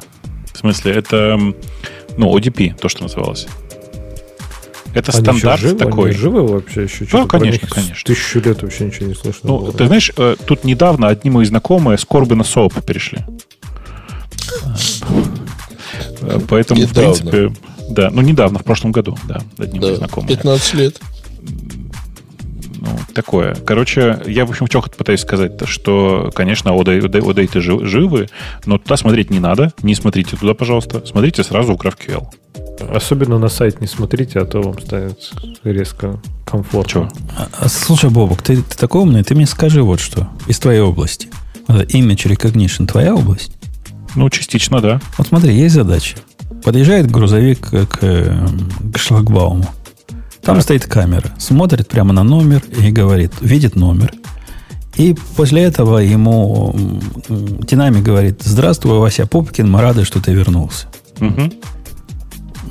В смысле, это ну, ODP, то, что называлось. Это Они стандарт живы? такой. Они живы вообще еще? Да, конечно, конечно. Тысячу лет вообще ничего не слышно. Ну, было. ты знаешь, э, тут недавно одни мои знакомые с Корбина Соуп перешли. Э, поэтому, недавно. в принципе, да, ну недавно, в прошлом году, да, одним да, знакомым. 15 лет. Ну, такое. Короче, я, в общем, что пытаюсь сказать, то, что, конечно, ODate живы, но туда смотреть не надо. Не смотрите туда, пожалуйста. Смотрите сразу в GraphQL. Особенно на сайт не смотрите, а то вам станет резко комфортно. А, а, слушай, Бобок, ты, ты такой умный, ты мне скажи вот что из твоей области. Image Recognition твоя область? Ну, частично, да. Вот смотри, есть задача. Подъезжает грузовик к, к шлагбауму. Там стоит камера, смотрит прямо на номер и говорит, видит номер. И после этого ему динамик говорит, здравствуй, Вася Попкин, мы рады, что ты вернулся. Угу.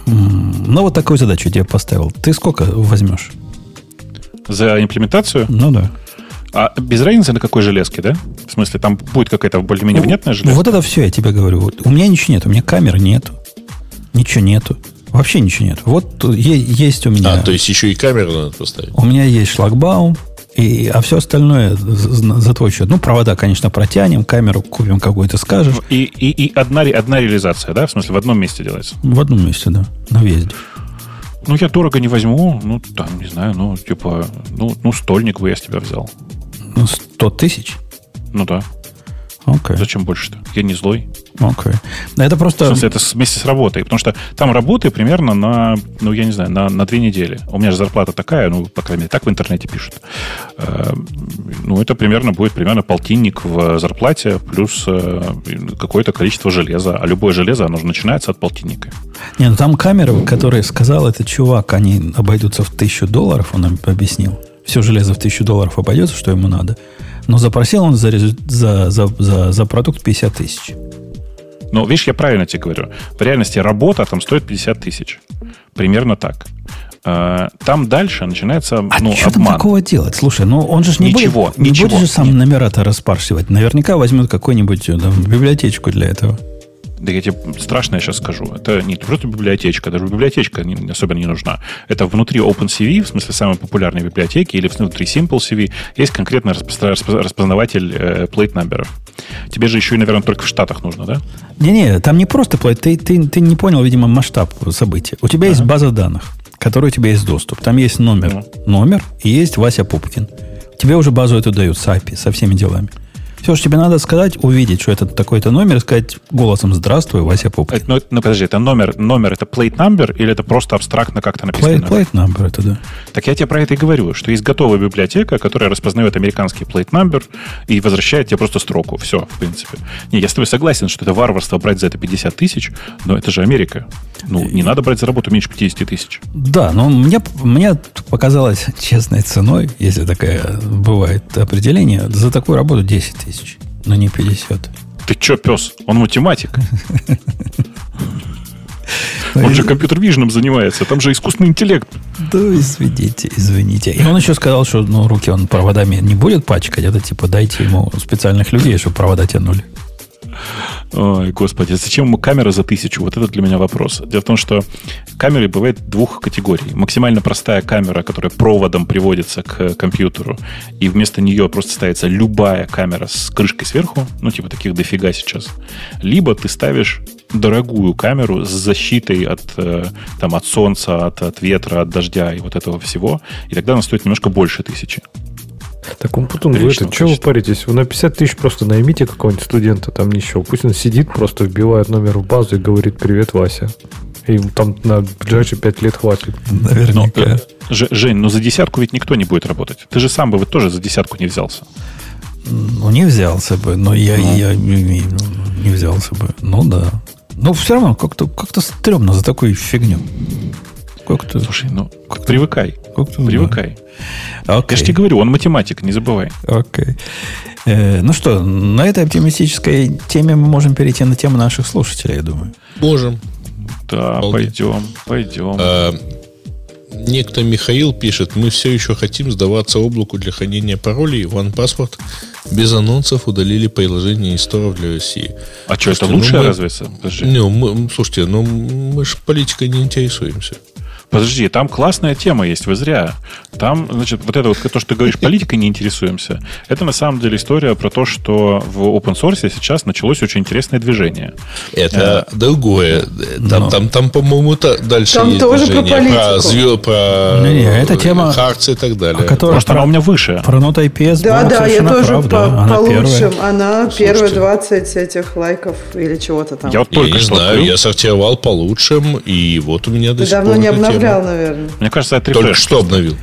Ну, вот такую задачу тебе поставил. Ты сколько возьмешь? За имплементацию? Ну да. А без разницы на какой железке, да? В смысле, там будет какая-то более-менее ну, внятная железка? Вот это все, я тебе говорю. Вот, у меня ничего нет, у меня камеры нету. Ничего нету. Вообще ничего нет. Вот есть у меня... А, то есть еще и камеру надо поставить? У меня есть шлагбаум, и, а все остальное за, твой счет. Ну, провода, конечно, протянем, камеру купим какую-то, скажешь. И, и, и одна, одна реализация, да? В смысле, в одном месте делается? В одном месте, да. На въезде. Ну, я дорого не возьму. Ну, там, не знаю, ну, типа, ну, ну стольник бы я с тебя взял. Ну, 100 тысяч? Ну, да. Okay. Зачем больше-то? Я не злой. Окей. Okay. Это просто... В смысле, это вместе с работой. Потому что там работы примерно на, ну, я не знаю, на, на две недели. У меня же зарплата такая, ну, по крайней мере, так в интернете пишут. Э, ну, это примерно будет примерно полтинник в зарплате плюс э, какое-то количество железа. А любое железо, оно же начинается от полтинника. Не, ну там камеры, которые сказал этот чувак, они обойдутся в тысячу долларов, он нам объяснил. Все железо в тысячу долларов обойдется, что ему надо. Но запросил он за, за, за, за, за продукт 50 тысяч. Ну, видишь, я правильно тебе говорю. В реальности работа там стоит 50 тысяч. Примерно так. А, там дальше начинается а ну, что обман. там такого делать? Слушай, ну он же не ничего, будет, не ничего, будет же сам номера-то распаршивать. Наверняка возьмет какую-нибудь э, там, библиотечку для этого. Да я тебе страшно я сейчас скажу. Это не просто библиотечка, даже библиотечка не, особенно не нужна. Это внутри OpenCV, в смысле самой популярной библиотеки, или внутри SimpleCV, есть конкретный распознаватель э, plate номеров. Тебе же еще и, наверное, только в Штатах нужно, да? Не-не, там не просто plate. Ты, ты, ты не понял, видимо, масштаб события. У тебя ага. есть база данных, которой у тебя есть доступ. Там есть номер, ага. номер и есть Вася Пупкин. Тебе уже базу эту дают с API, со всеми делами. Все, что тебе надо сказать, увидеть, что это такой-то номер, сказать голосом «Здравствуй, Вася Пупкин». Это, ну, ну, подожди, это номер, номер, это plate number или это просто абстрактно как-то написано? Plate, plate number, это да. Так я тебе про это и говорю, что есть готовая библиотека, которая распознает американский plate number и возвращает тебе просто строку. Все, в принципе. Не, я с тобой согласен, что это варварство брать за это 50 тысяч, но это же Америка. Ну, не надо брать за работу меньше 50 тысяч. Да, но мне, мне показалось честной ценой, если такая бывает определение, за такую работу 10 тысяч, но не 50. Ты че, пес? Он математик. Он же компьютер виженом занимается, там же искусственный интеллект. Да, извините, извините. И он еще сказал, что ну, руки он проводами не будет пачкать, это типа дайте ему специальных людей, чтобы провода тянули. Ой, господи, зачем ему камера за тысячу? Вот это для меня вопрос. Дело в том, что камеры бывает двух категорий. Максимально простая камера, которая проводом приводится к компьютеру, и вместо нее просто ставится любая камера с крышкой сверху, ну, типа таких дофига сейчас. Либо ты ставишь дорогую камеру с защитой от, э, там, от солнца, от, от ветра, от дождя и вот этого всего, и тогда она стоит немножко больше тысячи. Так он потом вы это, что вы паритесь? Вы на 50 тысяч просто наймите какого-нибудь студента, там ничего. Пусть он сидит, просто вбивает номер в базу и говорит «Привет, Вася». И там на ближайшие 5 лет хватит. Наверняка. Но, э, Жень, но за десятку ведь никто не будет работать. Ты же сам бы вот тоже за десятку не взялся. Ну, не взялся бы, но я, ну. я не, не, не взялся бы. Ну, да. Но все равно как-то как стрёмно за такую фигню. Как-то... Слушай, ну, как привыкай. Как-то, привыкай. Да. Okay. Я же тебе говорю, он математик, не забывай. Окей. Okay. Э, ну что, на этой оптимистической теме мы можем перейти на тему наших слушателей, я думаю. Можем. Да, Вполне. пойдем, пойдем. А, некто Михаил пишет, мы все еще хотим сдаваться облаку для хранения паролей. OnePassword без анонсов удалили приложение из Store для России. А что, это лучше, ну, мы, разве? Не, мы, слушайте, ну мы же политикой не интересуемся. Подожди, там классная тема есть, вы зря. Там, значит, вот это вот, то, что ты говоришь, политикой не интересуемся, это на самом деле история про то, что в open source сейчас началось очень интересное движение. Это э, другое. Там, Но. там, там, по-моему, дальше там есть тоже движение. Про, политику. про, звё, про не, не, это тема, Харц и так далее. Которая Просто про, она у меня выше. Про Node IPS Да, да, я тоже прав, по, да. она получше. Она первые 20 этих лайков или чего-то там. Я вот только я не что знаю, открыл. я сортировал по лучшим, и вот у меня до сих пор не обновлял обновлял, наверное. Мне кажется, это Только что обновил.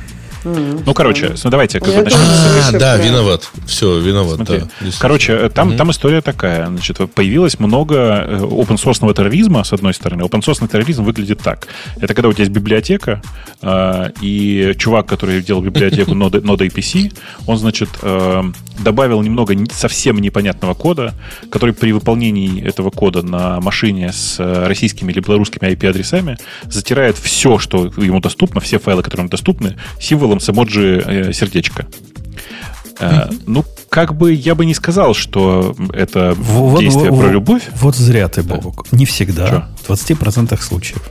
Mm-hmm. Ну, короче, ну, давайте как бы начнем. А, да, виноват. Все, виноват. Смотри. Да, короче, там, mm-hmm. там история такая. Значит, появилось много э, open source терроризма, с одной стороны. Open source терроризм выглядит так. Это когда у тебя есть библиотека, э, и чувак, который делал библиотеку Node, Node APC, он, значит, э, добавил немного совсем непонятного кода, который при выполнении этого кода на машине с э, российскими или белорусскими IP-адресами затирает все, что ему доступно, все файлы, которые ему доступны, символом с эмоджи э, сердечко. Э, ну, как бы я бы не сказал, что это вот, действие вот, про любовь. Вот зря ты, Бобок. Не всегда. Что? В 20% случаев.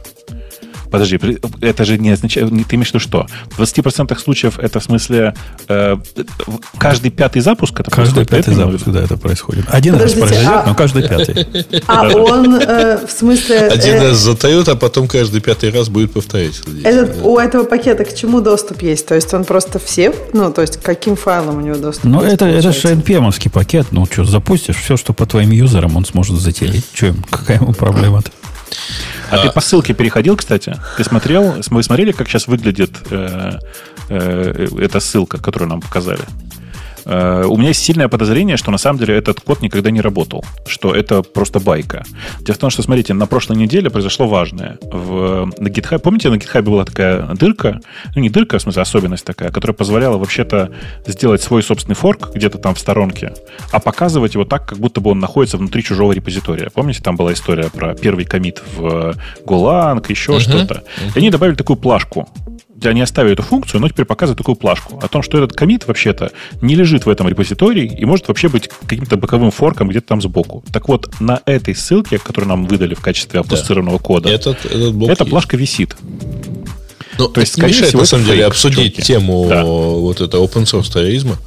Подожди, это же не означает... Ты имеешь в виду что? В 20% случаев это в смысле э, каждый пятый запуск? Это каждый пятый запуск, да, это происходит. Один Подождите, раз произойдет, а... но каждый пятый. А он э, в смысле... Один э... раз затает, а потом каждый пятый раз будет повторять. Этот, у этого пакета к чему доступ есть? То есть он просто все... Ну, то есть каким файлом у него доступ Ну, это, это же npm пакет. Ну, что, запустишь, все, что по твоим юзерам он сможет затереть. Че, какая ему проблема-то? А, а ты по ссылке переходил, кстати? Ты смотрел? Вы смотрели, как сейчас выглядит э, э, эта ссылка, которую нам показали? Э, у меня есть сильное подозрение, что на самом деле этот код никогда не работал, что это просто байка. Дело в том, что, смотрите, на прошлой неделе произошло важное. В, на GitHub, помните, на GitHub была такая дырка, ну не дырка, в смысле особенность такая, которая позволяла вообще-то сделать свой собственный форк где-то там в сторонке, а показывать его так, как будто бы он находится внутри чужого репозитория. Помните, там была история про первый комит в Golang, еще uh-huh. что-то. И они добавили такую плашку они оставили эту функцию, но теперь показывают такую плашку о том, что этот комит вообще-то не лежит в этом репозитории и может вообще быть каким-то боковым форком где-то там сбоку. Так вот, на этой ссылке, которую нам выдали в качестве автостированного да. кода, этот, этот эта есть. плашка висит. Ну, То есть, не мешает, на самом деле, обсудить чуваки. тему да. вот этого open source терроризма.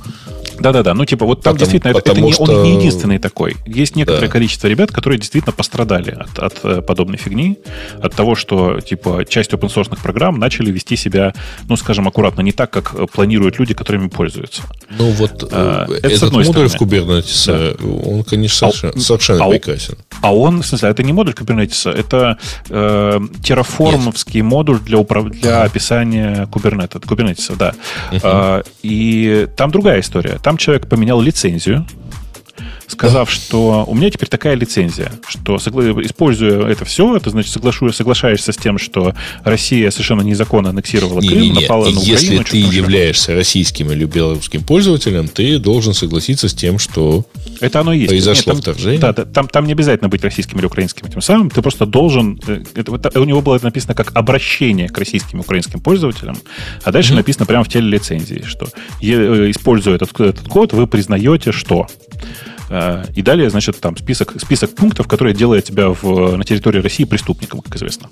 Да-да-да, ну типа вот там потому, действительно это, это не, что... он не единственный такой. Есть некоторое да. количество ребят, которые действительно пострадали от, от э, подобной фигни, от того, что типа часть open source программ начали вести себя, ну скажем, аккуратно, не так, как планируют люди, которыми пользуются. Ну вот а, это этот модуль в Kubernetes, да. он, конечно, совершенно, а, совершенно а, прекрасен. А он, в смысле, это не модуль Kubernetes, это э, терраформовский модуль для, управ... для описания Kubernetes, Kubernetes, да. Угу. А, и там другая история. Там человек поменял лицензию, сказав, что у меня теперь такая лицензия, что используя это все, это значит соглашу, соглашаешься с тем, что Россия совершенно незаконно аннексировала Крым, не, не, напала на Украину. Если ты являешься российским или белорусским пользователем, ты должен согласиться с тем, что это оно есть. произошло Нет, там, вторжение. Да, да, там, там не обязательно быть российским или украинским тем самым, ты просто должен... Э, это, это, у него было это написано как обращение к российским и украинским пользователям, а дальше mm-hmm. написано прямо в теле лицензии, что э, используя этот, этот код, вы признаете, что и далее, значит, там список, список пунктов, которые делают тебя в, на территории России преступником, как известно.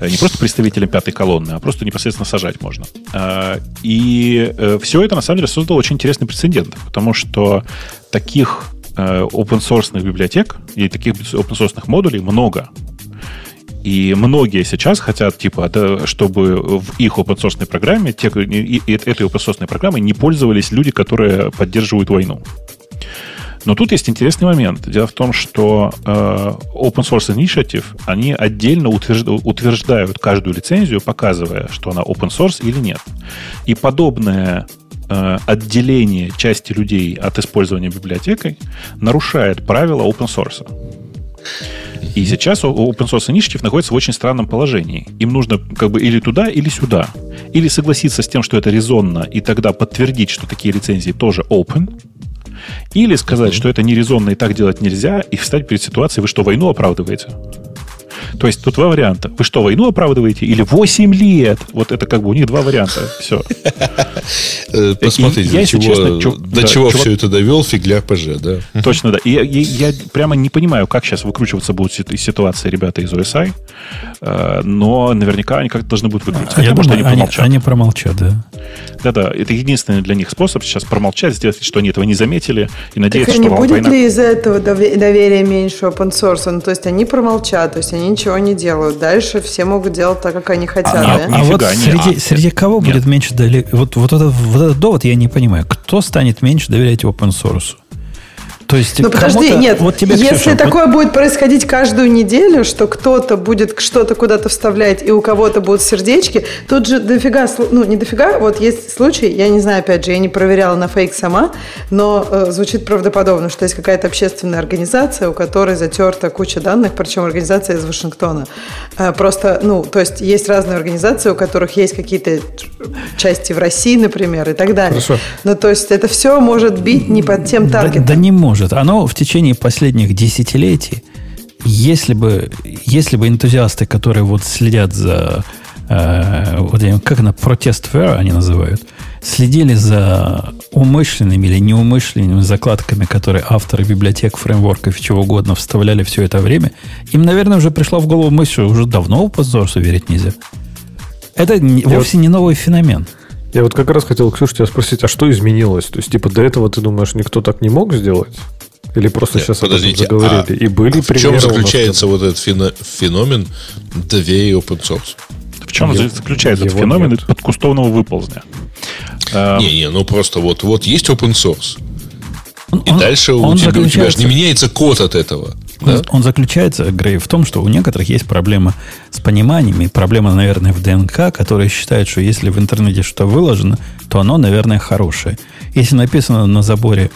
Э, не просто представителем пятой колонны, а просто непосредственно сажать можно. Э, и все это, на самом деле, создало очень интересный прецедент, потому что таких open source библиотек и таких open source модулей много. И многие сейчас хотят, типа, чтобы в их open source программе, те, этой open source программой не пользовались люди, которые поддерживают войну. Но тут есть интересный момент. Дело в том, что э, Open Source Initiative, они отдельно утверждают, утверждают каждую лицензию, показывая, что она open source или нет. И подобное э, отделение части людей от использования библиотекой нарушает правила open source. И сейчас Open Source Initiative находится в очень странном положении. Им нужно как бы или туда, или сюда. Или согласиться с тем, что это резонно, и тогда подтвердить, что такие лицензии тоже open, или сказать, что это нерезонно и так делать нельзя, и встать перед ситуацией, вы что, войну оправдываете? То есть тут два варианта. Вы что, войну оправдываете? Или 8 лет? Вот это как бы у них два варианта. Все. Э, посмотрите, до чего, до чего все это довел фигляр ПЖ, да? Точно, да. И я прямо не понимаю, как сейчас выкручиваться будут из ситуации ребята из OSI, э, но наверняка они как-то должны будут выкрутиться. Я думаю, они промолчат. Они промолчат, да. Да-да, это единственный для них способ сейчас промолчать, сделать, что они этого не заметили, и надеяться, так что не будет ли из-за этого доверия меньше open source? Ну, то есть они промолчат, то есть они ничего не делают. Дальше все могут делать так, как они хотят. А, да? а вот среди, а, среди кого нет. будет меньше доверия? Вот, вот, этот, вот этот довод я не понимаю. Кто станет меньше доверять open source? То есть, ну подожди, нет, вот тебе, если Ксюша, такое вот... будет происходить каждую неделю, что кто-то будет что-то куда-то вставлять, и у кого-то будут сердечки, тут же дофига, ну не дофига, вот есть случай, я не знаю, опять же, я не проверяла на фейк сама, но э, звучит правдоподобно, что есть какая-то общественная организация, у которой затерта куча данных, причем организация из Вашингтона. Э, просто, ну, то есть есть разные организации, у которых есть какие-то части в России, например, и так далее. Хорошо. Ну, то есть это все может бить не под тем таргетом. Да, да не может может. Оно в течение последних десятилетий, если бы, если бы энтузиасты, которые вот следят за э, вот, как на протест fair они называют, следили за умышленными или неумышленными закладками, которые авторы библиотек, фреймворков и чего угодно вставляли все это время, им, наверное, уже пришла в голову мысль, что уже давно open source верить нельзя. Это вовсе не новый феномен. Я вот как раз хотел, Ксюша, тебя спросить, а что изменилось? То есть, типа, до этого ты думаешь, никто так не мог сделать? Или просто Нет, сейчас подождите, заговорили? А и были в чем заключается вот этот феномен доверия open source? В чем Его, заключается этот феномен нет. подкустовного выползня? Не-не, ну просто вот, вот есть open source. И он, дальше он у, тебя, у тебя же не меняется код от этого. Он, да? он заключается, Грей, в том, что у некоторых есть проблема с пониманием, и проблема, наверное, в ДНК, которые считают, что если в интернете что-то выложено, то оно, наверное, хорошее. Если написано на заборе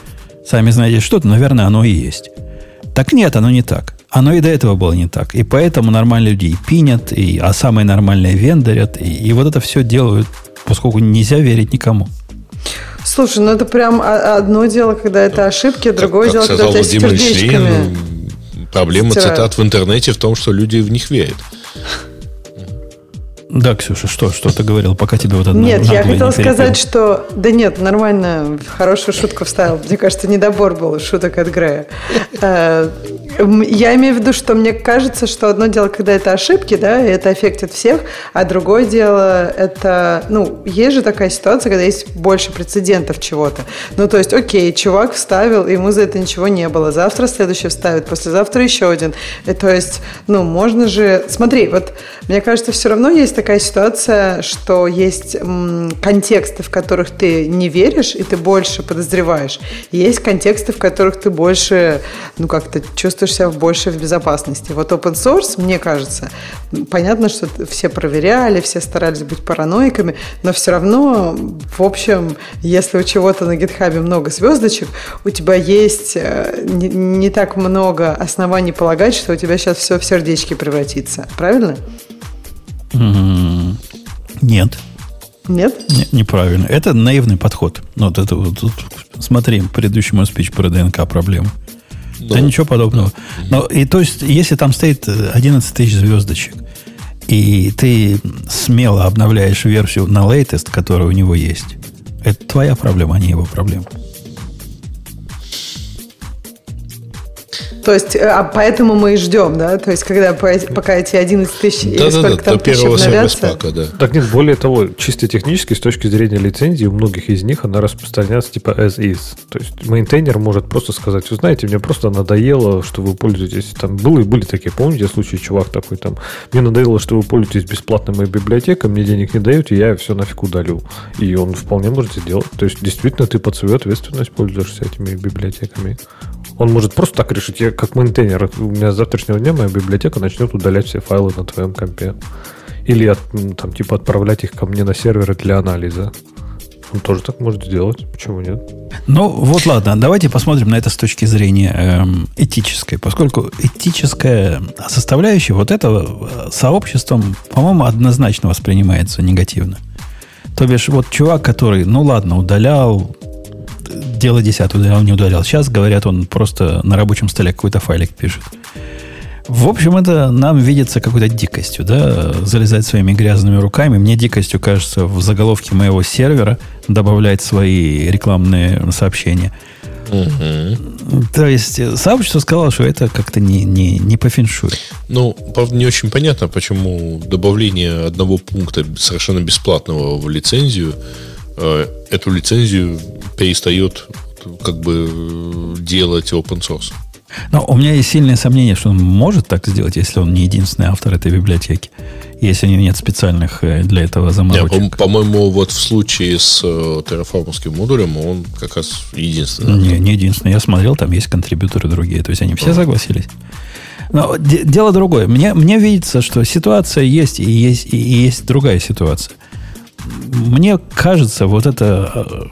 Сами знаете что, то, наверное, оно и есть. Так нет, оно не так. Оно и до этого было не так. И поэтому нормальные люди и пинят, и, а самые нормальные вендорят. И, и вот это все делают, поскольку нельзя верить никому. Слушай, ну это прям одно дело, когда это ошибки, другое как, дело, когда это сердечками. Проблема цитат в интернете в том, что люди в них верят. Да, Ксюша, что, что ты говорил, пока тебе вот это Нет, я хотела сказать, что... Да нет, нормально, хорошую шутку вставил. Мне кажется, недобор был шуток от Грея. Э, я имею в виду, что мне кажется, что одно дело, когда это ошибки, да, и это аффектит всех, а другое дело, это, ну, есть же такая ситуация, когда есть больше прецедентов чего-то. Ну, то есть, окей, чувак вставил, ему за это ничего не было. Завтра следующий вставит, послезавтра еще один. И, то есть, ну, можно же... Смотри, вот мне кажется, все равно есть такая ситуация, что есть контексты, в которых ты не веришь, и ты больше подозреваешь. Есть контексты, в которых ты больше, ну, как-то чувствуешь себя больше в безопасности. Вот open source, мне кажется, понятно, что все проверяли, все старались быть параноиками, но все равно, в общем, если у чего-то на гитхабе много звездочек, у тебя есть э, не, так много оснований полагать, что у тебя сейчас все в сердечки превратится. Правильно? Нет. Нет? Не, неправильно. Это наивный подход. Ну, вот это вот, смотри, предыдущий мой спич про ДНК проблему. Да ну, ничего подобного. Но и то есть, если там стоит 11 тысяч звездочек, и ты смело обновляешь версию на latest, которая у него есть, это твоя проблема, а не его проблема. То есть, э, а поэтому мы и ждем, да? То есть, когда пока эти 11 тысяч да, или да, сколько да, там тысяч обновятся... да. Так нет, более того, чисто технически, с точки зрения лицензии, у многих из них она распространяется типа as is. То есть, мейнтейнер может просто сказать, вы знаете, мне просто надоело, что вы пользуетесь... Там были, были такие, помните, случаи, чувак такой там, мне надоело, что вы пользуетесь бесплатной моей библиотекой, мне денег не дают, и я все нафиг удалю. И он вполне может сделать. То есть, действительно, ты под свою ответственность пользуешься этими библиотеками. Он может просто так решить, я как мейнтейнер, у меня с завтрашнего дня моя библиотека начнет удалять все файлы на твоем компе. Или от, там, типа отправлять их ко мне на серверы для анализа. Он тоже так может сделать. Почему нет? Ну, вот ладно, давайте посмотрим на это с точки зрения эм, этической. Поскольку этическая составляющая вот этого э, сообществом, по-моему, однозначно воспринимается негативно. То бишь, вот чувак, который, ну ладно, удалял дело десятое, удалял, не удалял. Сейчас, говорят, он просто на рабочем столе какой-то файлик пишет. В общем, это нам видится какой-то дикостью, да, залезать своими грязными руками. Мне дикостью кажется в заголовке моего сервера добавлять свои рекламные сообщения. Угу. То есть сообщество сказало, что это как-то не, не, не по феншуй. Ну, правда, не очень понятно, почему добавление одного пункта совершенно бесплатного в лицензию эту лицензию перестает как бы делать open source. Но у меня есть сильное сомнение, что он может так сделать, если он не единственный автор этой библиотеки. Если нет специальных э, для этого заморочек. Нет, по-моему, вот в случае с э, терраформовским модулем он как раз единственный. Не, не единственный. Я смотрел, там есть контрибьюторы другие. То есть они все согласились. Но дело другое. Мне, мне видится, что ситуация есть и есть, и есть другая ситуация. Мне кажется, вот это э,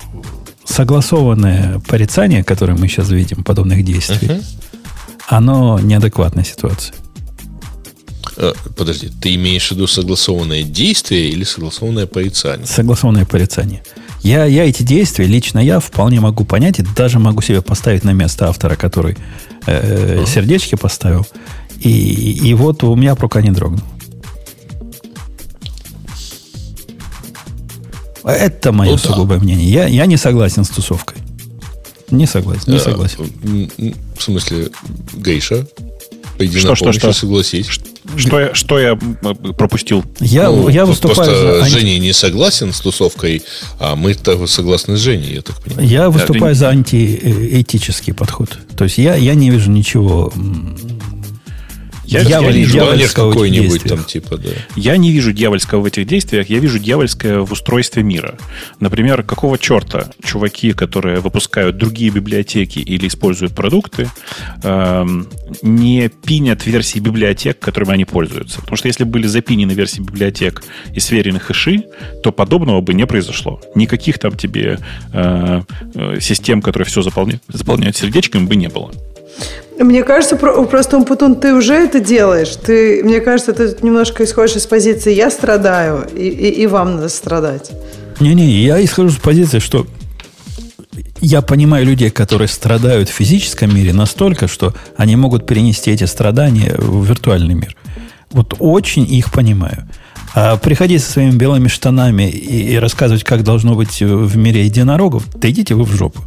согласованное порицание, которое мы сейчас видим, подобных действий, uh-huh. оно неадекватная ситуация. Э, подожди, ты имеешь в виду согласованное действие или согласованное порицание? Согласованное порицание. Я, я эти действия, лично я вполне могу понять и даже могу себе поставить на место автора, который э, uh-huh. сердечки поставил. И, и вот у меня рука не дрогнула. Это мое ну, сугубое да. мнение. Я, я не согласен с тусовкой. Не согласен, не э, согласен. В смысле, гейша? Пойди что, что, что? согласись. Что я, что я пропустил? Я, ну, я выступаю просто за... Женя не согласен с тусовкой, а мы-то согласны с Женей, я так понимаю. Я выступаю за антиэтический подход. То есть я, я не вижу ничего я, Дьявол, я вижу дьявольского какой-нибудь там типа, да. Я не вижу дьявольского в этих действиях, я вижу дьявольское в устройстве мира. Например, какого черта чуваки, которые выпускают другие библиотеки или используют продукты, эм, не пинят версии библиотек, которыми они пользуются. Потому что если были запинены версии библиотек и сверены хэши, то подобного бы не произошло. Никаких там тебе э, э, систем, которые все заполняют, заполняют сердечками, бы не было. Мне кажется, просто, Умпутун, ты уже это делаешь. Ты, мне кажется, ты немножко исходишь из позиции «я страдаю, и, и, и вам надо страдать». Не-не, я исхожу из позиции, что я понимаю людей, которые страдают в физическом мире настолько, что они могут перенести эти страдания в виртуальный мир. Вот очень их понимаю. А приходить со своими белыми штанами и, и рассказывать, как должно быть в мире единорогов, да идите вы в жопу.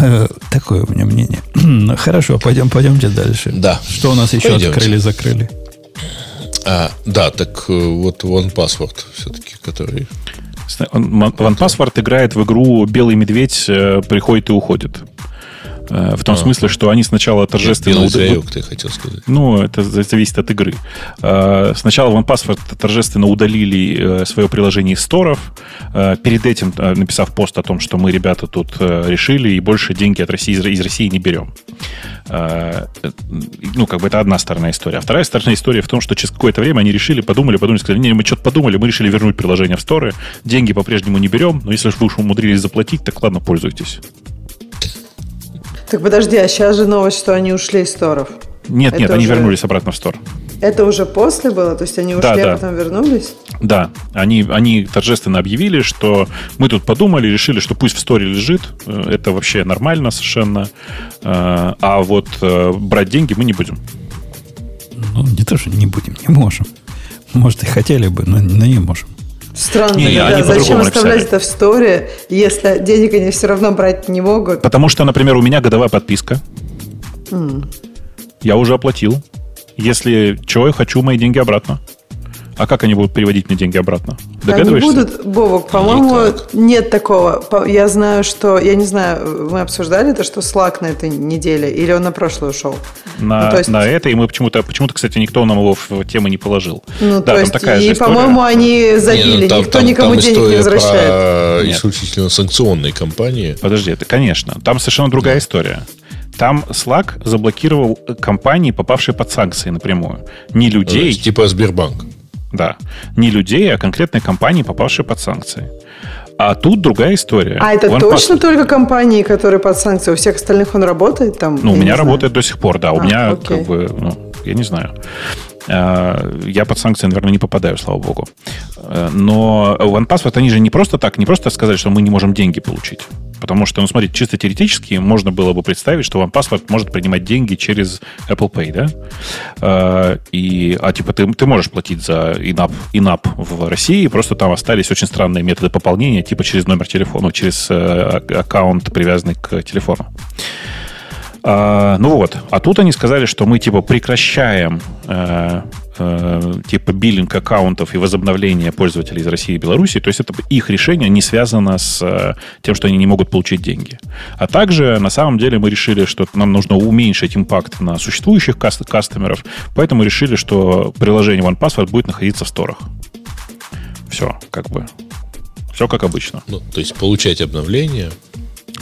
Э, такое у меня мнение. [CLEARS THROAT] Хорошо, пойдем, пойдемте дальше. Да. Что у нас еще пойдемте. открыли, закрыли? А, да, так э, вот One Password все-таки, который... OnePassword играет в игру «Белый медведь э, приходит и уходит». Э, в том а. смысле, что они сначала торжественно... Белый ты хотел сказать. Ну, это зависит от игры. Э, сначала OnePassword торжественно удалили э, свое приложение из сторов, перед этим написав пост о том, что мы, ребята, тут решили и больше деньги от России, из России не берем. Ну, как бы это одна сторона истории. А вторая сторона истории в том, что через какое-то время они решили, подумали, подумали, сказали, не, мы что-то подумали, мы решили вернуть приложение в сторы, деньги по-прежнему не берем, но если вы уж умудрились заплатить, так ладно, пользуйтесь. Так подожди, а сейчас же новость, что они ушли из сторов. Нет, Это нет, они вернулись обратно в стор. Это уже после было? То есть они ушли, да, да. а потом вернулись? Да, они, они торжественно объявили, что мы тут подумали, решили, что пусть в сторе лежит, э, это вообще нормально совершенно, э, а вот э, брать деньги мы не будем. Ну, не то, что не будем, не можем. Может, и хотели бы, но, но не можем. Странно, не, да. Они Зачем оставлять это в сторе, если денег они все равно брать не могут? Потому что, например, у меня годовая подписка. Mm. Я уже оплатил. Если чего, я хочу мои деньги обратно. А как они будут переводить мне деньги обратно? Догадываешься? Они будут, Бобок, по-моему, Никак. нет такого. Я знаю, что, я не знаю, мы обсуждали это, что Slack на этой неделе, или он на прошлую ушел? На, ну, есть... на это, и мы почему-то, почему-то, кстати, никто нам его в тему не положил. Ну, да, то есть, такая и, по-моему, они забили, не, ну, там, никто там, никому там денег не возвращает. Про исключительно санкционные компании. Подожди, это, конечно, там совершенно другая да. история. Там Slack заблокировал компании, попавшие под санкции напрямую. Не людей. Есть, типа Сбербанк. Да. Не людей, а конкретные компании, попавшие под санкции. А тут другая история. А это OnePass... точно только компании, которые под санкции? У всех остальных он работает там? Ну, у меня работает до сих пор, да. У а, меня окей. как бы, ну, я не знаю. А, я под санкции, наверное, не попадаю, слава богу. А, но OnePassword, они же не просто так, не просто сказать, что мы не можем деньги получить. Потому что, ну, смотрите, чисто теоретически можно было бы представить, что паспорт может принимать деньги через Apple Pay, да? А, и, а типа ты, ты можешь платить за INAP, INAP в России, просто там остались очень странные методы пополнения, типа через номер телефона, через э, аккаунт, привязанный к телефону. А, ну вот, а тут они сказали, что мы типа прекращаем э, э, типа биллинг аккаунтов и возобновление пользователей из России и Беларуси. То есть это их решение не связано с э, тем, что они не могут получить деньги. А также на самом деле мы решили, что нам нужно уменьшить импакт на существующих каст- кастомеров, поэтому решили, что приложение OnePassword будет находиться в сторах. Все, как бы. Все как обычно. Ну, то есть получать обновления,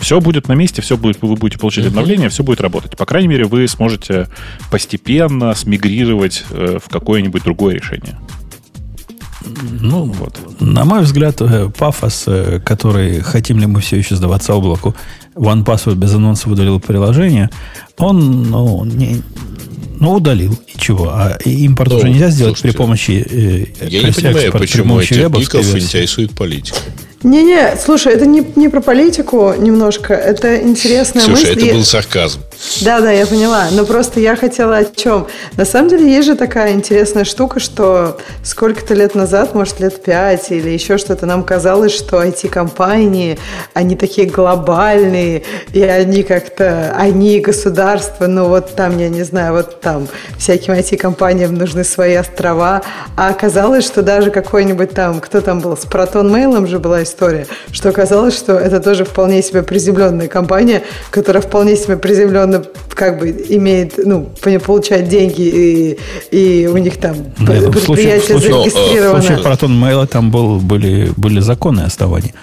все будет на месте, все будет, вы будете получать uh-huh. обновление, все будет работать. По крайней мере, вы сможете постепенно смигрировать э, в какое-нибудь другое решение. Ну, вот. На мой взгляд, э, пафос, э, который хотим ли мы все еще сдаваться облаку, OnePassword без анонса удалил приложение, он, ну, не, ну, удалил. И чего? А импорт ну, уже нельзя сделать слушайте, при помощи э, Я не понимаю, почему этих гиков интересует политика. Не-не, слушай, это не, не про политику немножко, это интересная Слушай, мысль. это был сарказм. Да-да, я поняла. Но просто я хотела о чем. На самом деле есть же такая интересная штука, что сколько-то лет назад, может, лет пять или еще что-то, нам казалось, что IT-компании, они такие глобальные, и они как-то, они государства, ну вот там, я не знаю, вот там всяким IT-компаниям нужны свои острова. А оказалось, что даже какой-нибудь там, кто там был, с Proton Mail же была история, что оказалось, что это тоже вполне себе приземленная компания, которая вполне себе приземленно как бы имеет, ну, получает деньги, и, и у них там Нет, предприятие в случае, зарегистрировано. В случае Proton Mail там был, были, были законные основания.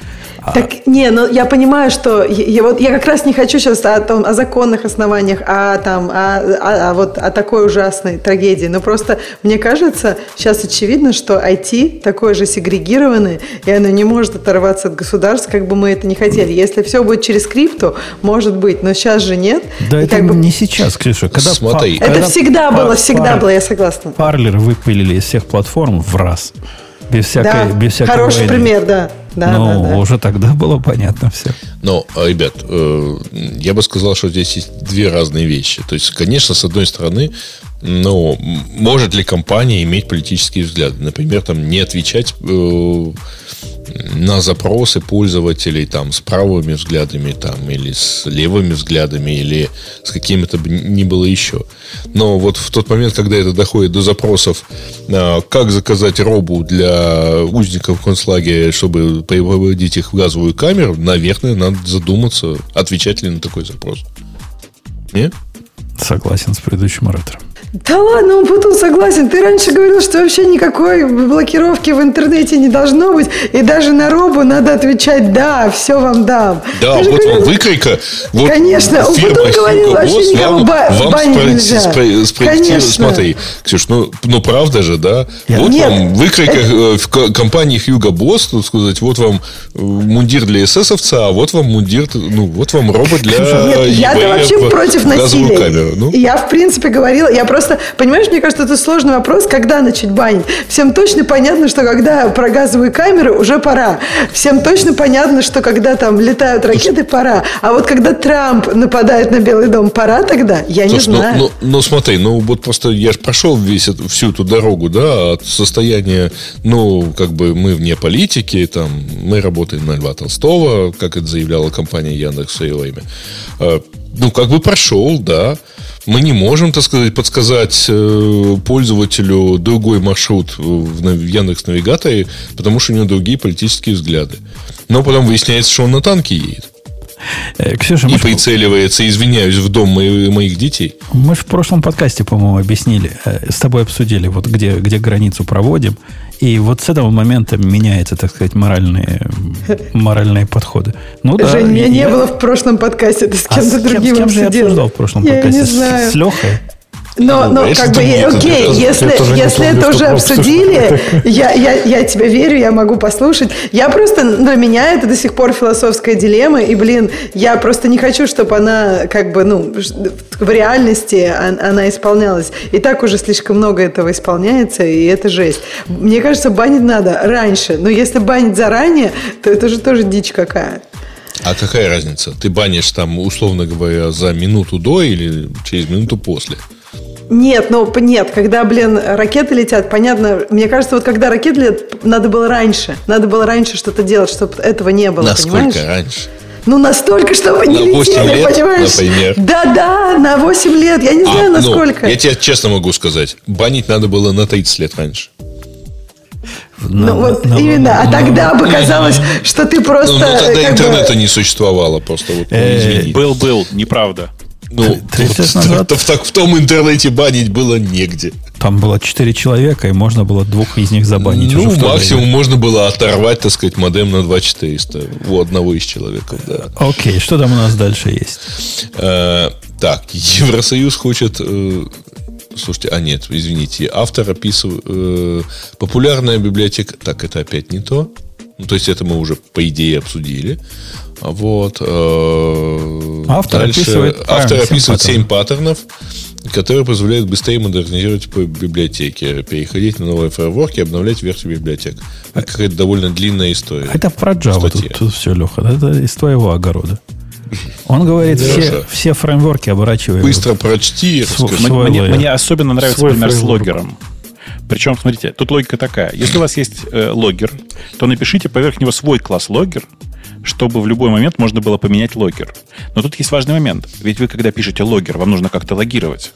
А. Так, не, ну я понимаю, что я, вот, я как раз не хочу сейчас о, том, о законных основаниях, а, там, о, о, о, вот, о такой ужасной трагедии. Но просто мне кажется, сейчас очевидно, что IT такое же сегрегированное, и оно не может оторваться от государства, как бы мы это не хотели. Если все будет через крипту, может быть, но сейчас же нет. Да, и это как бы... не сейчас, Ксюша. Когда Смотри. Па- это когда всегда па- было, всегда пар- было, я согласна. Парлер выпилили из всех платформ в раз. Без всякой, да. без всякой Хороший войны. пример, да. Да, ну, да, да. уже тогда было понятно все. Но, а, ребят, э, я бы сказал, что здесь есть две разные вещи. То есть, конечно, с одной стороны, ну, может ли компания иметь политические взгляды? Например, там не отвечать э, на запросы пользователей там с правыми взглядами там или с левыми взглядами или с какими-то ни было еще. Но вот в тот момент, когда это доходит до запросов, э, как заказать робу для узников концлагеря, чтобы приводить их в газовую камеру, наверное, надо задуматься, отвечать ли на такой запрос. Нет? Согласен с предыдущим оратором. Да ладно, он потом согласен. Ты раньше говорил, что вообще никакой блокировки в интернете не должно быть. И даже на робу надо отвечать «да, все вам дам». Да, вот говорил, вам выкройка. Вот конечно, он потом говорил, вообще никого вам, вам банить спро- нельзя. Спро- конечно. Смотри, Ксюш, ну, ну правда же, да? Я... Вот Нет. вам выкройка э, в компании Hugo Boss, так сказать, вот вам э, мундир для эсэсовца, а вот вам мундир, ну, вот вам робот для Нет, я-то вообще против насилия. Ну? Я, в принципе, говорила, я просто просто, понимаешь, мне кажется, это сложный вопрос, когда начать банить. Всем точно понятно, что когда про газовые камеры уже пора. Всем точно понятно, что когда там летают ракеты, пора. А вот когда Трамп нападает на Белый дом, пора тогда? Я Слушай, не ну, знаю. Ну, ну, ну смотри, ну вот просто я же прошел весь, всю эту дорогу, да, от состояния, ну, как бы мы вне политики, там, мы работаем на Льва Толстого, как это заявляла компания Яндекс в свое время. А, ну, как бы прошел, да мы не можем, так сказать, подсказать э, пользователю другой маршрут в Яндекс Навигаторе, потому что у него другие политические взгляды. Но потом выясняется, что он на танке едет. Э, Ксюша, и прицеливается, извиняюсь, в дом моих детей. Мы же в прошлом подкасте, по-моему, объяснили, э, с тобой обсудили, вот где, где границу проводим. И вот с этого момента меняются, так сказать, моральные, моральные подходы. Ну, да, Жень, меня я... не было в прошлом подкасте, ты с кем-то а другим с кем, с кем же я обсуждал в прошлом я подкасте? Не знаю. С, с Лехой? Но, но как бы, окей, если, если это уже обсудили, я, я, я тебе верю, я могу послушать. Я просто, для меня это до сих пор философская дилемма, и, блин, я просто не хочу, чтобы она, как бы, ну, в реальности она исполнялась. И так уже слишком много этого исполняется, и это жесть. Мне кажется, банить надо раньше, но если банить заранее, то это же тоже дичь какая. А какая разница? Ты банишь там, условно говоря, за минуту до или через минуту после? Нет, ну нет, когда, блин, ракеты летят, понятно, мне кажется, вот когда ракеты летят, надо было раньше, надо было раньше что-то делать, чтобы этого не было, Насколько понимаешь? раньше? Ну, настолько, чтобы не на 8 летели, лет, понимаешь? Например. Да-да, на 8 лет, я не а, знаю, насколько. Ну, я тебе честно могу сказать, банить надо было на 30 лет раньше. Ну, no, вот no, именно. No, а тогда бы казалось, что ты просто... Ну, ну тогда интернета бы... не существовало просто. Вот, ну, Был-был, неправда. Ну, 30 лет [LAUGHS] назад... В, в, в том интернете банить было негде. Там было 4 человека, и можно было двух из них забанить. Ну, максимум время. можно было оторвать, так сказать, модем на 2400 у одного из человеков, да. Окей, что там у нас дальше есть? Э, так, Евросоюз хочет... Э, слушайте, а нет, извините, автор описывает... Э, популярная библиотека... Так, это опять не то. Ну, то есть, это мы уже, по идее, обсудили. Вот. Э, автор дальше, описывает, автор описывает 7 паттернов, которые позволяют быстрее модернизировать библиотеки, переходить на новые фреймворки, обновлять версию библиотек. Это какая-то довольно длинная история. Это про Java тут, тут все, Леха. Это из твоего огорода. Он говорит, все, все фреймворки оборачиваем. Быстро прочти. Св- мне, мне особенно нравится Свой пример фреймворк. с логером. Причем, смотрите, тут логика такая. Если у вас есть э, логер, то напишите поверх него свой класс логер, чтобы в любой момент можно было поменять логер. Но тут есть важный момент. Ведь вы, когда пишете логер, вам нужно как-то логировать.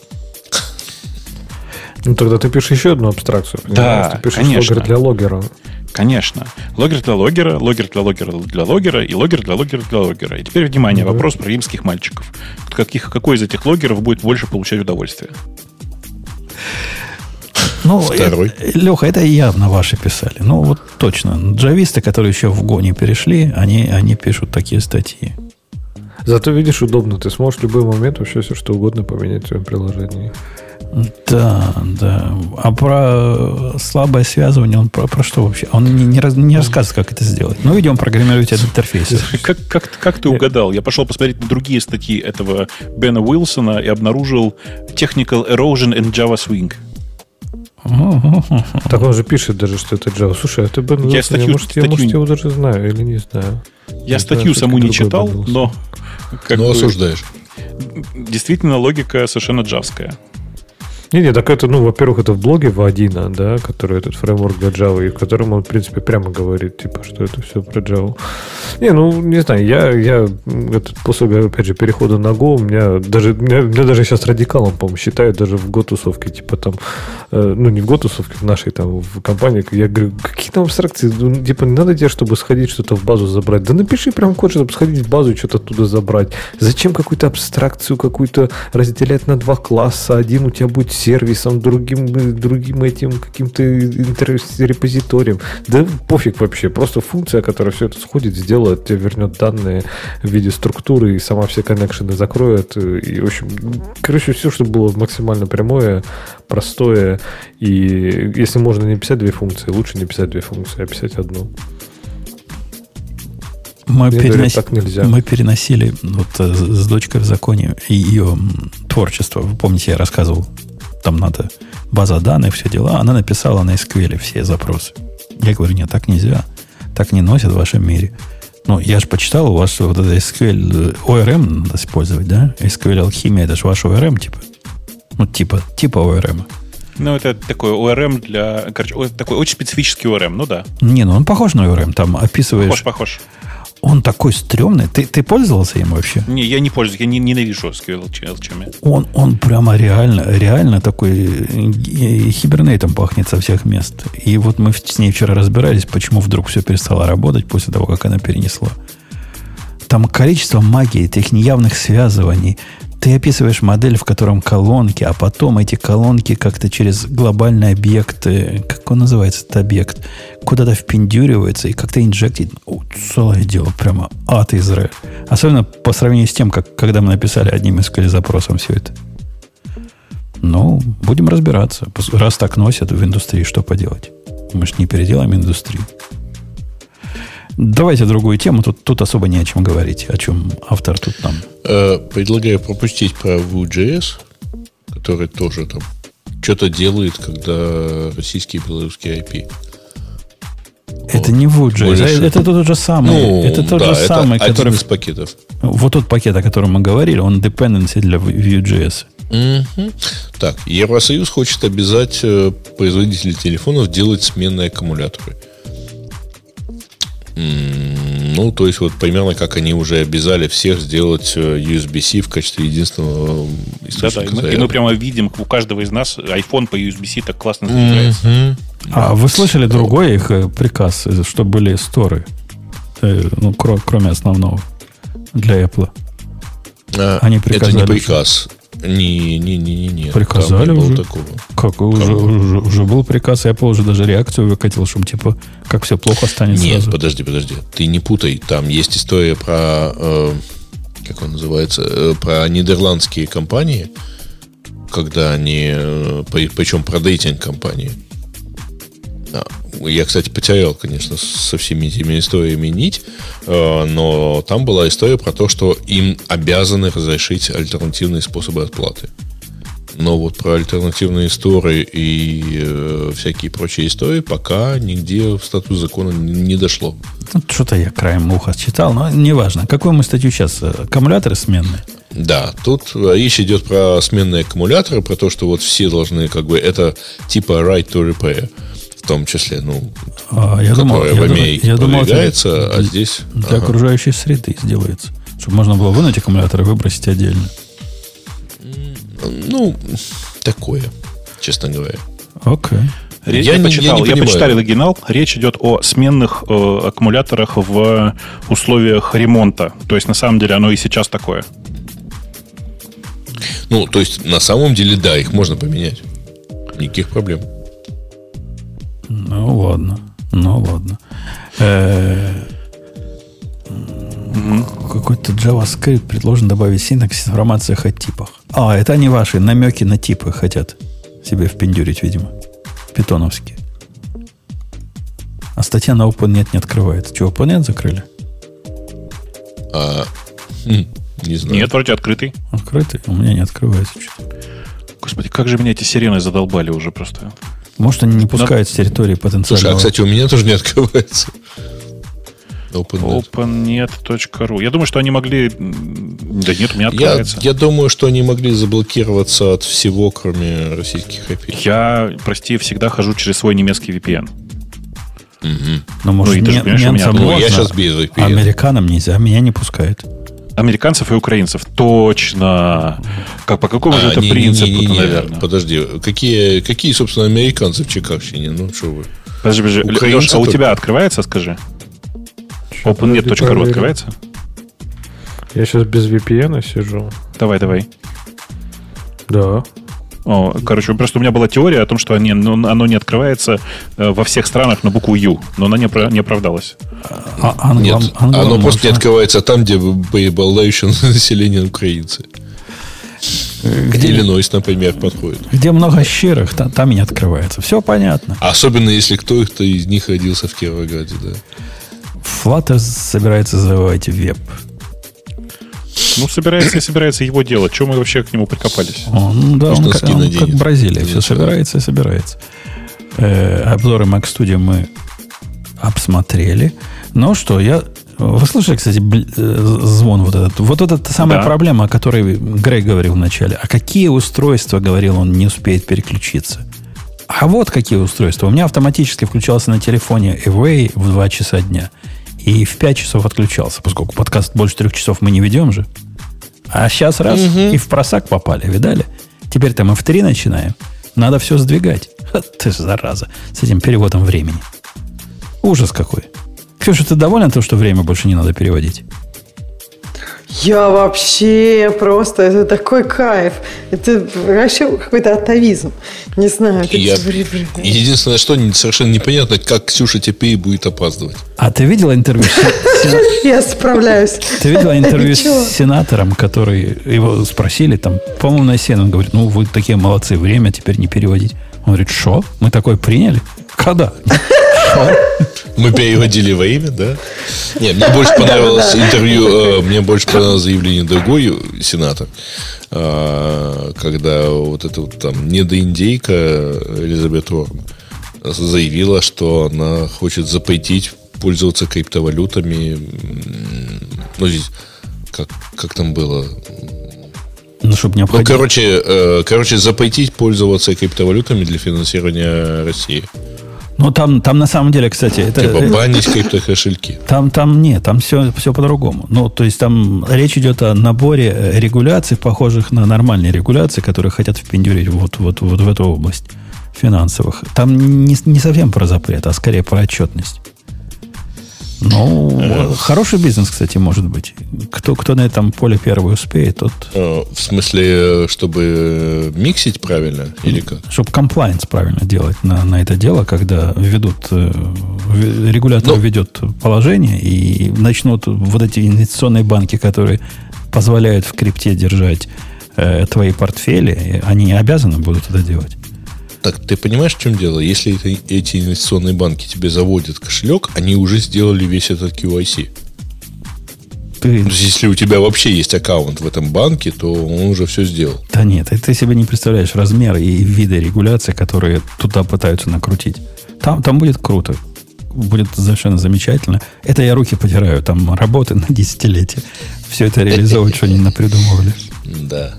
Ну, тогда ты пишешь еще одну абстракцию. Да, ты пишешь конечно. логер для логера. Конечно. Логер для логера, логер для логера для логера и логер для логера для логера. И теперь, внимание, mm вопрос про римских мальчиков. Каких, какой из этих логеров будет больше получать удовольствие? Ну, Второй. Это, Леха, это явно ваши писали. Ну, вот точно. Джависты, которые еще в гоне перешли, они, они пишут такие статьи. Зато, видишь, удобно. Ты сможешь в любой момент вообще все что угодно поменять в своем приложении. Да, да. А про слабое связывание, он про, про что вообще? Он не, не, раз, не рассказывает, как это сделать. Ну, идем программировать этот интерфейс. [LAUGHS] Как, как, как ты угадал? Я пошел посмотреть на другие статьи этого Бена Уилсона и обнаружил Technical Erosion in Java Swing. Так он же пишет даже, что это Java. Слушай, а ты бы... Я, статью, я, может, статью... я, может, я его даже знаю или не знаю. Я не статью знаю, саму не читал, но... Как но бы, осуждаешь. Действительно, логика совершенно джавская. Не, не, так это, ну, во-первых, это в блоге Вадина, да, который этот фреймворк для Java, и в котором он, в принципе, прямо говорит, типа, что это все про Java. Не, ну, не знаю, я, я этот, после, опять же, перехода на Go, у меня даже, меня, меня даже сейчас радикалом, по-моему, считают даже в Go-тусовке, типа там, э, ну, не в Go-тусовке, в нашей там, в компании, я говорю, какие там абстракции, ну, типа, не надо тебе, чтобы сходить что-то в базу забрать, да напиши прям код, чтобы сходить в базу и что-то оттуда забрать. Зачем какую-то абстракцию какую-то разделять на два класса, один у тебя будет сервисом, другим, другим этим каким-то репозиторием. Да пофиг вообще, просто функция, которая все это сходит, сделает, тебе вернет данные в виде структуры и сама все коннекшены закроет. И, в общем, короче, все, что было максимально прямое, простое. И если можно не писать две функции, лучше не писать две функции, а писать одну. Мы, перенос... так нельзя. мы переносили вот э, с дочкой в законе ее творчество. Вы помните, я рассказывал там надо база данных, все дела. Она написала на SQL все запросы. Я говорю, нет, так нельзя. Так не носят в вашем мире. Ну, я же почитал, у вас вот это SQL, ORM надо использовать, да? SQL алхимия, это же ваш ORM, типа. Ну, типа, типа ORM. Ну, это такой ORM для... Короче, такой очень специфический ORM, ну да. Не, ну он похож на ORM, там описываешь... Похож, похож. Он такой стрёмный. Ты, ты пользовался им вообще? Не, я не пользуюсь. Я не, ненавижу SQL LCM. Он, он прямо реально, реально такой э, хибернейтом пахнет со всех мест. И вот мы с ней вчера разбирались, почему вдруг все перестало работать после того, как она перенесла. Там количество магии, этих неявных связываний, ты описываешь модель, в котором колонки, а потом эти колонки как-то через глобальный объект, как он называется, этот объект, куда-то впендюривается и как-то инжектит. О, целое дело, прямо ад Израиль. Особенно по сравнению с тем, как когда мы написали одним из запросом все это. Ну, будем разбираться. Раз так носят в индустрии, что поделать? Мы же не переделаем индустрию. Давайте другую тему. Тут, тут особо не о чем говорить. О чем автор тут там. Э, предлагаю пропустить про Vue.js, который тоже там что-то делает, когда российский и белорусский IP. Это вот. не Vue.js, это, это тот же самый. Ну, это тот да, же самый, это который... один из пакетов. Вот тот пакет, о котором мы говорили, он dependency для Vue.js. Угу. Так, Евросоюз хочет обязать э, производителей телефонов делать сменные аккумуляторы. Ну, то есть, вот примерно как они уже обязали всех сделать э, USB-C в качестве единственного источника. Да, да, и мы, и мы прямо видим у каждого из нас iPhone по USB-C так классно заряжается. Mm-hmm. А вы слышали другой их э, приказ, что были сторы? Э, ну, кроме основного для Apple. А, Они приказали, это не приказ. Не, не, не, не. Приказали уже. Такого. Как уже, уже, уже был приказ, Apple уже даже реакцию выкатил, что типа как все плохо станет. Нет, сразу. подожди, подожди. Ты не путай. Там есть история про э, как он называется, э, про нидерландские компании, когда они, э, причем про дейтинг компании. А, я, кстати, потерял, конечно, со всеми этими историями нить, э, но там была история про то, что им обязаны разрешить альтернативные способы отплаты. Но вот про альтернативные истории и э, всякие прочие истории пока нигде в статус закона не дошло. Ну, что-то я краем уха читал, но неважно. Какую мы статью сейчас? Аккумуляторы сменные? Да, тут речь идет про сменные аккумуляторы, про то, что вот все должны, как бы, это типа right to repair том числе, ну, а, я думал, в Америке я думал, это а здесь... Для ага. окружающей среды сделается. Чтобы можно было вынуть аккумулятор и выбросить отдельно. Ну, такое, честно говоря. Окей. Okay. Я, я, не, почитал, я, не я почитал оригинал. Речь идет о сменных э, аккумуляторах в условиях ремонта. То есть, на самом деле, оно и сейчас такое. Ну, то есть, на самом деле, да, их можно поменять. Никаких проблем. Ну ладно. Ну ладно. Какой-то JavaScript предложен добавить синтаксис в информациях о типах. А, это они ваши намеки на типы хотят себе впендюрить, видимо. Питоновские. А статья на OpenNet не открывается. Что, OpenNet закрыли? А, хм, не знаю. Нет, вроде открытый. Открытый? У меня не открывается что-то. Господи, как же меня эти сирены задолбали уже просто. Может, они не пускают Но... с территории потенциального... Слушай, а, кстати, у меня тоже не открывается. OpenNet. OpenNet.ru. Я думаю, что они могли... Да нет, у меня открывается. Я, я думаю, что они могли заблокироваться от всего, кроме российских IP. Я, прости, всегда хожу через свой немецкий VPN. Угу. Ну, может, ну, и ты же понимаешь, у меня можно, я сейчас без VPN. Американам нельзя, меня не пускают американцев и украинцев. Точно. Как, по какому а, же это не, принципу, не, не, не, наверное? Подожди, какие, какие, собственно, американцы в Чикагщине? Ну, что вы? Подожди, подожди. Леш, а у тебя открывается, скажи? OpenNet.ru открывается? Я сейчас без VPN сижу. Давай, давай. Да. О, короче, просто у меня была теория о том, что они, ну, оно не открывается э, во всех странах на букву Ю, но она не, не оправдалась. А, англом, Нет, англом оно просто не открывается там, где преобладающее [LAUGHS] население украинцы. Где Иллинойс, например, подходит. Где много щирых, там, там и не открывается. Все понятно. Особенно, если кто-то из них родился в Кировограде, да. Flutter собирается завоевать веб. Ну, собирается и собирается его делать. Чем мы вообще к нему прикопались? Он, да, он, он, он как Бразилия. Все собирается и собирается. Э, обзоры Mac Studio мы обсмотрели. Но что, я... Вы слышали, кстати, э, звон вот этот? Вот это та самая да. проблема, о которой Грей говорил вначале. А какие устройства, говорил он, не успеет переключиться? А вот какие устройства. У меня автоматически включался на телефоне Away в 2 часа дня. И в 5 часов отключался, поскольку подкаст больше трех часов мы не ведем же. А сейчас раз угу. и в просак попали, видали? Теперь там мы в 3 начинаем. Надо все сдвигать. [LAUGHS] Ха, ты же зараза. С этим переводом времени. Ужас какой. Ксюша, ты доволен тем, что время больше не надо переводить? Я вообще просто, это такой кайф. Это вообще какой-то атовизм. Не знаю. Я... Единственное, что совершенно непонятно, как Ксюша теперь будет опаздывать. А ты видела интервью? [LAUGHS] Я справляюсь. Ты видела интервью с сенатором, который его спросили, там, по-моему, на сену, он говорит, ну, вы такие молодцы, время теперь не переводить. Он говорит, что? Мы такое приняли? Когда? Мы переводили во имя, да? Нет, мне больше [LAUGHS] понравилось интервью, э, мне больше понравилось заявление другой сенатор, э, когда вот эта вот там недоиндейка Элизабет Уорн заявила, что она хочет запретить пользоваться криптовалютами. Ну, здесь, как, как там было? Ну, чтобы необходимо. Ну, короче, э, короче, запретить пользоваться криптовалютами для финансирования России. Ну, там, там на самом деле, кстати... Это, типа банить криптокошельки. Там, там нет, там все, все по-другому. Ну, то есть там речь идет о наборе э, регуляций, похожих на нормальные регуляции, которые хотят впендюрить вот, вот, вот в эту область финансовых. Там не, не совсем про запрет, а скорее про отчетность. Ну, хороший бизнес, кстати, может быть. Кто, кто на этом поле первый успеет, тот... Э, в смысле, чтобы миксить правильно или как? Чтобы комплайенс правильно делать на, на это дело, когда ведут, э, регулятор ну, ведет положение и начнут вот эти инвестиционные банки, которые позволяют в крипте держать э, твои портфели, они обязаны будут это делать. Так ты понимаешь, в чем дело? Если это, эти инвестиционные банки тебе заводят кошелек, они уже сделали весь этот QIC. Ты... То есть, если у тебя вообще есть аккаунт в этом банке, то он уже все сделал. Да нет, ты себе не представляешь размер и виды регуляции, которые туда пытаются накрутить. Там, там будет круто. Будет совершенно замечательно. Это я руки потираю. Там работы на десятилетия. Все это реализовывать, что они напридумывали. Да.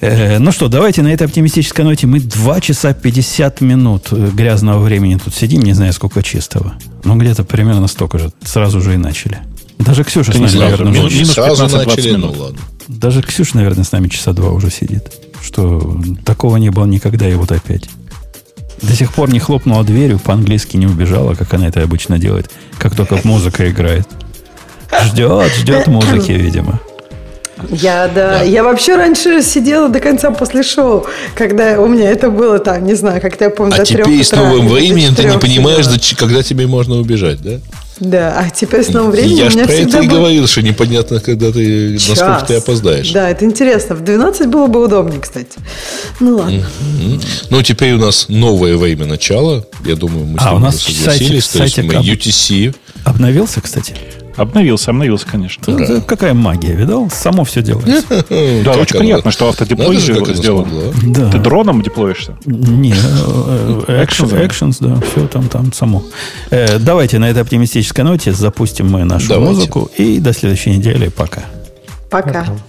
Э, ну что, давайте на этой оптимистической ноте мы 2 часа 50 минут э, грязного времени тут сидим, не знаю, сколько чистого. Ну, где-то примерно столько же. Сразу же и начали. Даже Ксюша с нами, наверное, минус, минус сразу начали, минут. ну ладно. Даже Ксюша, наверное, с нами часа два уже сидит. Что такого не было никогда, и вот опять. До сих пор не хлопнула дверью, по-английски не убежала, как она это обычно делает, как только музыка играет. Ждет, ждет музыки, видимо. Я, да. да. Я вообще раньше сидела до конца после шоу, когда у меня это было там, не знаю, как-то я помню, а до теперь с новым временем ты не понимаешь, сидела. когда тебе можно убежать, да? Да, а теперь с новым временем Я у меня про это и был... говорил, что непонятно, когда ты, Час. насколько ты опоздаешь. Да, это интересно. В 12 было бы удобнее, кстати. Ну ладно. Mm-hmm. Ну, теперь у нас новое время начала. Я думаю, мы с а, у нас согласились. Сайте, то есть мы UTC. Обновился, кстати? Обновился, обновился, конечно. Да. Какая магия, видал? Само все делается. [LAUGHS] Да, очень приятно, что автодеплой сделан. Ты дроном деплоишься? Не, э, Actions, да, все там, там само. Э, давайте на этой оптимистической ноте запустим мы нашу музыку и до следующей недели. Пока. Пока.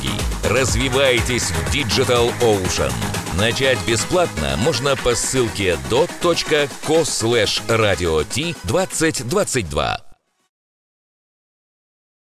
технологий. Развивайтесь в Digital Ocean. Начать бесплатно можно по ссылке dot.co/radio.t2022.